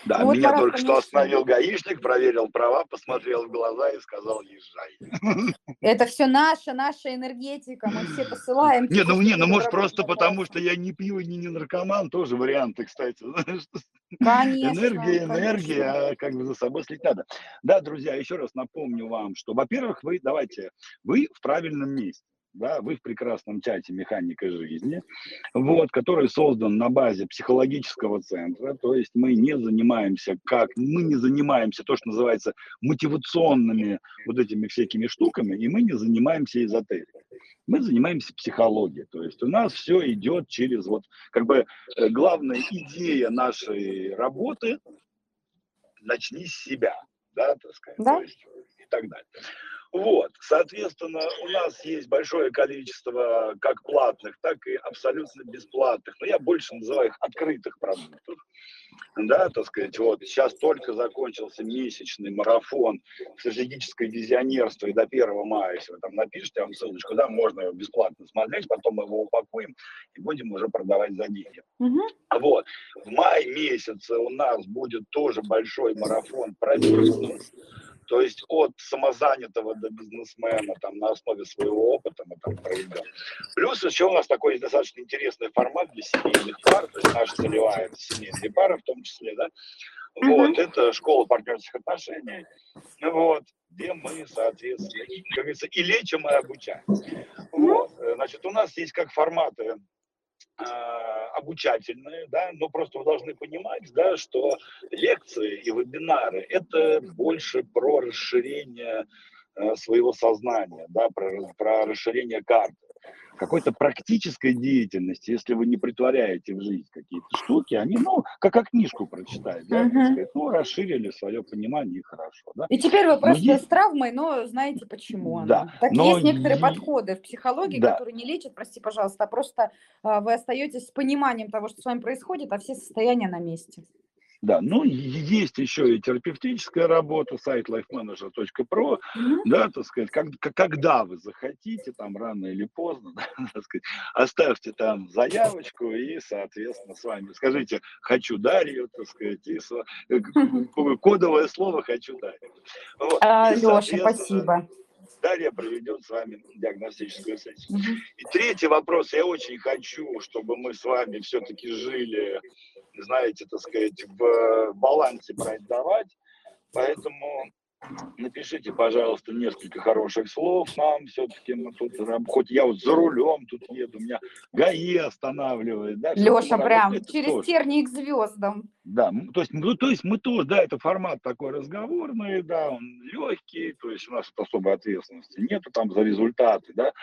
Да, Ну вот меня только что конечно. остановил гаишник, проверил права, посмотрел в глаза и сказал, езжай. Это все наша, наша энергетика, мы все посылаем. Не, ну не, что ну может просто потому, что я не пью и не, не наркоман, тоже варианты, кстати. что Конечно, Энергия, энергия, а как бы за собой следить надо. Да, друзья, еще раз напомню вам, что, во-первых, вы, давайте, вы в правильном месте. Да, вы в прекрасном чате «Механика жизни», вот, который создан на базе психологического центра, то есть мы не занимаемся как, мы не занимаемся то, что называется мотивационными вот этими всякими штуками, и мы не занимаемся эзотерикой. Мы занимаемся психологией, то есть у нас все идет через вот, как бы, э, главная идея нашей работы начни с себя, да, так сказать, Да. то есть и так далее. Вот, соответственно, у нас есть большое количество как платных, так и абсолютно бесплатных, но я больше называю их открытых продуктов. Да, так сказать, вот сейчас только закончился месячный марафон стратегическое визионерство, и до 1 мая, если вы там напишите, я вам ссылочку, да, можно его бесплатно смотреть, потом мы его упакуем и будем уже продавать за деньги. Мгм. Вот. В мае месяце у нас будет тоже большой марафон про бизнес. То есть от самозанятого до бизнесмена там, на основе своего опыта мы там проведем. Плюс еще у нас такой достаточно интересный формат для семейных пар, то есть наша целевая это семейные пары в том числе, да. Вот, это школа партнерских отношений, вот, где мы, соответственно, как говорится, и лечим, и обучаем. Вот, э, значит, у нас есть как форматы обучательные, да, но просто вы должны понимать, да, что лекции и вебинары – это больше про расширение э, своего сознания, да, про, про расширение карты. Какой-то практической деятельности, если вы не притворяете в жизнь какие-то штуки, они, ну, как, как книжку прочитать, да, Мгм. сказать, ну, расширили свое понимание и хорошо, да. И теперь вы Но просто есть- с травмой, но знаете почему Да, она. Так но есть некоторые подходы в психологии, Да. которые не лечат, прости, пожалуйста, а просто а, вы остаетесь с пониманием того, что с вами происходит, а все состояния на месте. Да, ну есть еще и терапевтическая работа, сайт lifemanager.pro, Мгм. да, так сказать, как, когда вы захотите, там рано или поздно, да, так сказать, оставьте там заявочку и, соответственно, с вами скажите «хочу Дарью», так сказать, и со- э, кодовое слово «хочу Дарью». Вот. А, Леша, спасибо. Дарья проведет с вами диагностическую сессию. Мгм. И третий вопрос. Я очень хочу, чтобы мы с вами все-таки жили, знаете, так сказать, в балансе брать-давать. Поэтому напишите, пожалуйста, несколько хороших слов нам. Все-таки мы тут, хоть я вот за рулем тут еду, меня ГАИ останавливает. Да, Леша, прям через тоже. тернии к звездам. Да, то есть, ну, то есть мы тоже, да, это формат такой разговорный, да, он легкий, то есть у нас тут особой ответственности нету там за результаты, да,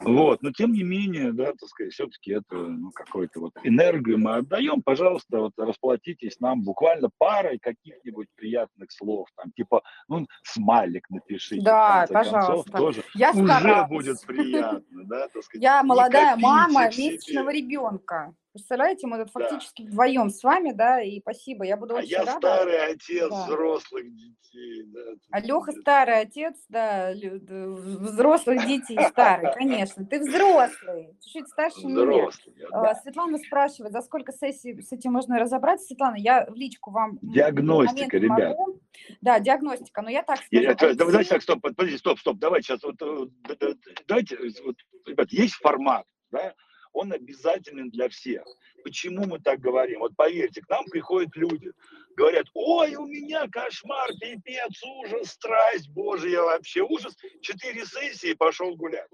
вот, но тем не менее, да, так сказать, все-таки это ну, какой-то вот энергию мы отдаем, пожалуйста, вот расплатитесь нам буквально парой каких-нибудь приятных слов, там, типа, ну, смайлик напишите, да, пожалуйста. концов, тоже Я уже старалась. будет приятно, да, так сказать. Я молодая мама месячного ребенка. Представляете, мы тут Да. фактически вдвоем с вами, да, и спасибо. Я буду А очень я рада. старый отец Да. взрослых детей, да. А Леха старый отец, да, взрослых детей старый, конечно. Ты взрослый, чуть-чуть старше меня. Взрослый, я, А, да. Светлана спрашивает, за сколько сессий с этим можно разобраться? Светлана, я в личку вам Диагностика, ребят. могу. Да, диагностика, но я так Я- скажу. это- да- Давайте так, стоп, под- подожди, стоп, стоп, давайте сейчас, вот, э, д- давайте, э, вот, ребят, есть формат, да, он обязателен для всех. Почему мы так говорим? Вот поверьте, к нам приходят люди, говорят, ой, у меня кошмар, пипец, ужас, страсть, божья вообще, ужас, четыре сессии, пошел гулять.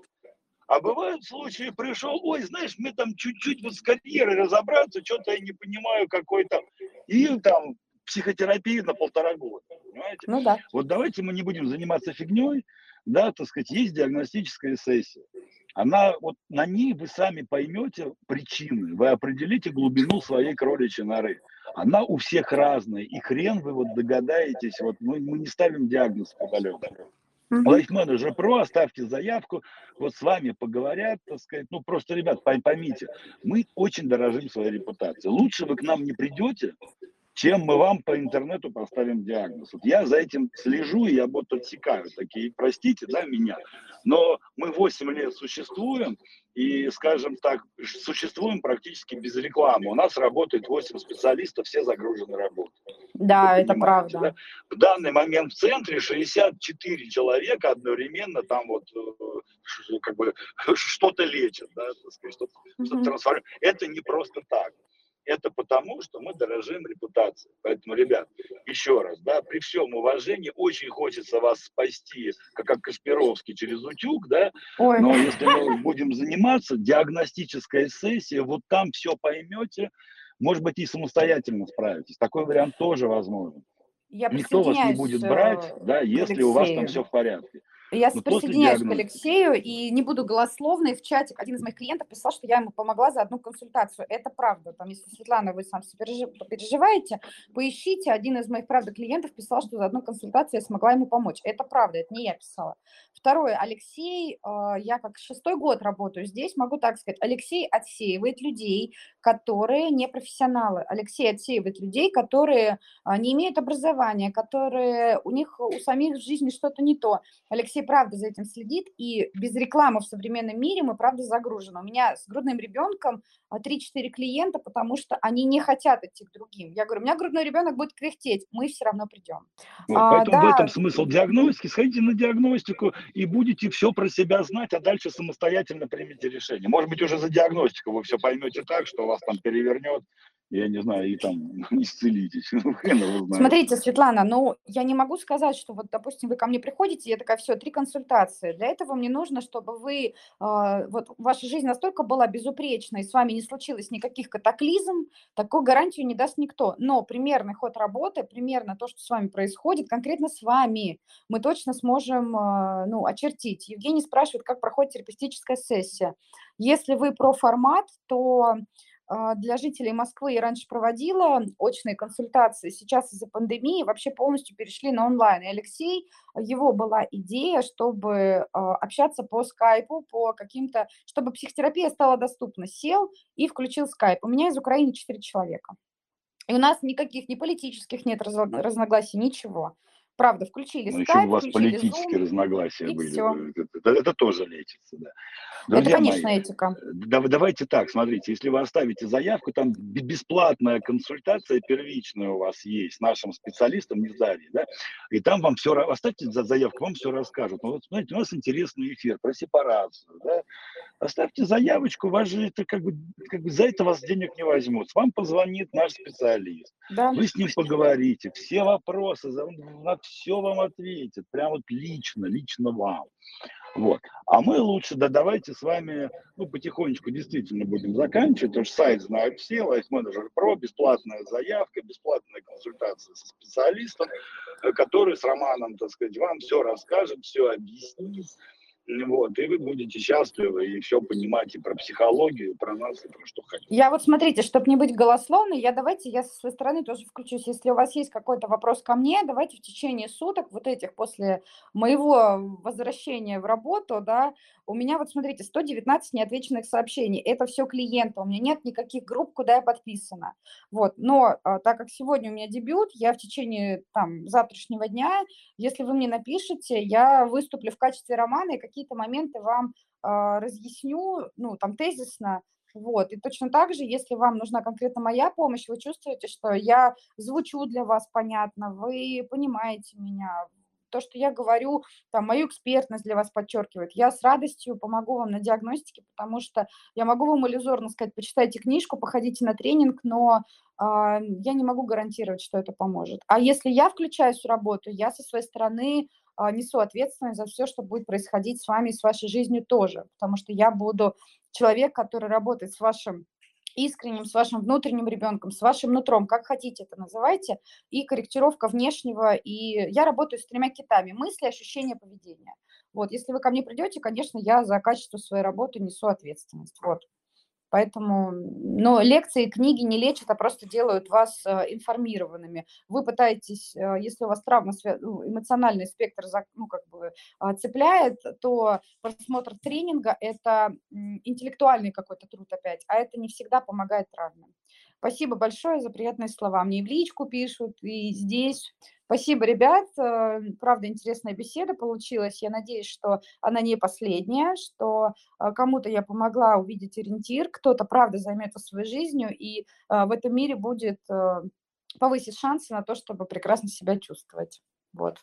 А бывают случаи, пришел, ой, знаешь, мне там чуть-чуть вот с карьерой разобраться, что-то я не понимаю какой-то, и там психотерапия на полтора года, понимаете? Ну да. Вот давайте мы не будем заниматься фигней, да, так сказать, есть диагностическая сессия. Она, вот на ней вы сами поймете причины, вы определите глубину своей кроличьей норы. Она у всех разная, и хрен вы вот догадаетесь, вот мы, мы не ставим диагноз по Manager Pro, оставьте заявку, вот с вами поговорят, так сказать, ну просто, ребят, пой- поймите, мы очень дорожим своей репутацией. Лучше вы к нам не придете, чем мы вам по интернету поставим диагноз. Вот я за этим слежу, и я вот отсекаю такие, простите, да, меня, но мы 8 лет существуем, и, скажем так, существуем практически без рекламы. У нас работает 8 специалистов, все загружены работой. Да, Вы это правда. да? В данный момент в центре 64 человека одновременно там вот э, как бы что-то лечат, да, что-то, что-то трансформируют. Это не просто так. Это потому, что мы дорожим репутацией. Поэтому, ребят, еще раз, да, при всем уважении, очень хочется вас спасти, как, как Кашпировский через утюг, да, Ой, но если мы будем заниматься, диагностическая сессия, вот там все поймете, может быть, и самостоятельно справитесь. Такой вариант тоже возможен. я Никто вас не будет э, брать, да, к если у вас там Алексею. все в порядке. Я Но после присоединяюсь к. Алексею и не буду голословной. В чате один из моих клиентов писал, что я ему помогла за одну консультацию. Это правда. Там, если, Светлана, вы сам переживаете, поищите. Один из моих, правда, клиентов писал, что за одну консультацию я смогла ему помочь. Это правда, это не я писала. Второе, Алексей, э, я как шестой год работаю здесь, могу так сказать, Алексей отсеивает людей, которые не профессионалы. Алексей отсеивает людей, которые а, не имеют образования, которые у них у самих в жизни что-то не то. Алексей правда за этим следит, и без рекламы в современном мире мы правда загружены. У меня с грудным ребенком а, 3-4 клиента, потому что они не хотят идти к другим. Я говорю, у меня грудной ребенок будет кряхтеть, мы все равно придем. Вот, А, поэтому в да. этом смысл диагностики. Сходите на диагностику и будете все про себя знать, а дальше самостоятельно примите решение. Может быть, уже за диагностику вы все поймете так, что вас там перевернет, я не знаю, и там исцелитесь. Ну. Смотрите, Светлана, ну, я не могу сказать, что вот, допустим, вы ко мне приходите, я такая, все, три консультации. Для этого мне нужно, чтобы вы, а, вот, ваша жизнь настолько была безупречной, с вами не случилось никаких катаклизм, такую гарантию не даст никто. Но примерный ход работы, примерно то, что с вами происходит, конкретно с вами, мы точно сможем, а, ну, очертить. Евгений спрашивает, как проходит терапевтическая сессия. Если вы про формат, то для жителей Москвы я раньше проводила очные консультации, сейчас из-за пандемии вообще полностью перешли на онлайн. И Алексей, его была идея, чтобы а, общаться по скайпу, по каким-то, чтобы психотерапия стала доступна. Сел и включил скайп. У меня из Украины 4 человека. И у нас никаких ни политических нет разно- разногласий, ничего. Правда, включили Ну, еще у вас политические Zoom, разногласия были. всё. Это, это- это тоже лечится, да. Это, Друзья конечно, мои, этика. Да- давайте так, смотрите, если вы оставите заявку, там бесплатная консультация первичная у вас есть нашим специалистом из Дарьи, да, и там вам все, оставьте за заявку, вам все расскажут. Ну, вот, смотрите, у нас интересный эфир про сепарацию, да, оставьте заявочку, вас же это как бы, как бы за это вас денег не возьмут. Вам позвонит наш специалист, Да. вы с ним поговорите, все вопросы, он на все вам ответит, прям вот лично, лично вам. Вот. А мы лучше, да давайте с вами, ну, потихонечку действительно будем заканчивать, потому что сайт знают все, Life Manager Pro, бесплатная заявка, бесплатная консультация со специалистом, э, который с Романом, так сказать, вам все расскажет, все объяснит, вот, и вы будете счастливы и все понимать и про психологию, про нас, и про что хотите. Я вот, смотрите, чтобы не быть голословной, я давайте, я со своей стороны тоже включусь. Если у вас есть какой-то вопрос ко мне, давайте в течение суток, вот этих, после моего возвращения в работу, да, у меня вот, смотрите, 119 неотвеченных сообщений. Это все клиенты, у меня нет никаких групп, куда я подписана. Вот, но а, так как сегодня у меня дебют, я в течение, там, завтрашнего дня, если вы мне напишете, я выступлю в качестве романа и какие-то моменты вам э, разъясню, ну, там, тезисно, вот, и точно так же, если вам нужна конкретно моя помощь, вы чувствуете, что я звучу для вас понятно, вы понимаете меня, то, что я говорю, там, мою экспертность для вас подчеркивает. Я с радостью помогу вам на диагностике, потому что я могу вам иллюзорно сказать, почитайте книжку, походите на тренинг, но э, я не могу гарантировать, что это поможет. А если я включаюсь в работу, я со своей стороны несу ответственность за все, что будет происходить с вами и с вашей жизнью тоже, потому что я буду человек, который работает с вашим искренним, с вашим внутренним ребенком, с вашим нутром, как хотите это называйте, и корректировка внешнего. И я работаю с тремя китами – мысли, ощущения, поведения. Вот, если вы ко мне придете, конечно, я за качество своей работы несу ответственность. Вот. Поэтому, но лекции, книги не лечат, а просто делают вас э, информированными. Вы пытаетесь, э, если у вас травма, ну, эмоциональный спектр ну, как бы, а, цепляет, то просмотр тренинга – это интеллектуальный какой-то труд опять, а это не всегда помогает травме. Спасибо большое за приятные слова. Мне и в личку пишут, и здесь. Спасибо, ребят. Э, правда, интересная беседа получилась. Я надеюсь, что она не последняя, что э, кому-то я помогла увидеть ориентир, кто-то, правда, займется своей жизнью, и э, в этом мире будет повысить шансы на то, чтобы прекрасно себя чувствовать. Вот.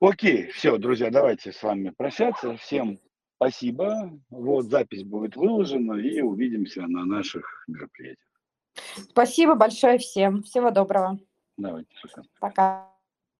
Окей, все, друзья, давайте с вами прощаться. Всем спасибо. Вот запись будет выложена, и увидимся на наших мероприятиях. Спасибо большое всем. Всего доброго. Давайте. Пока.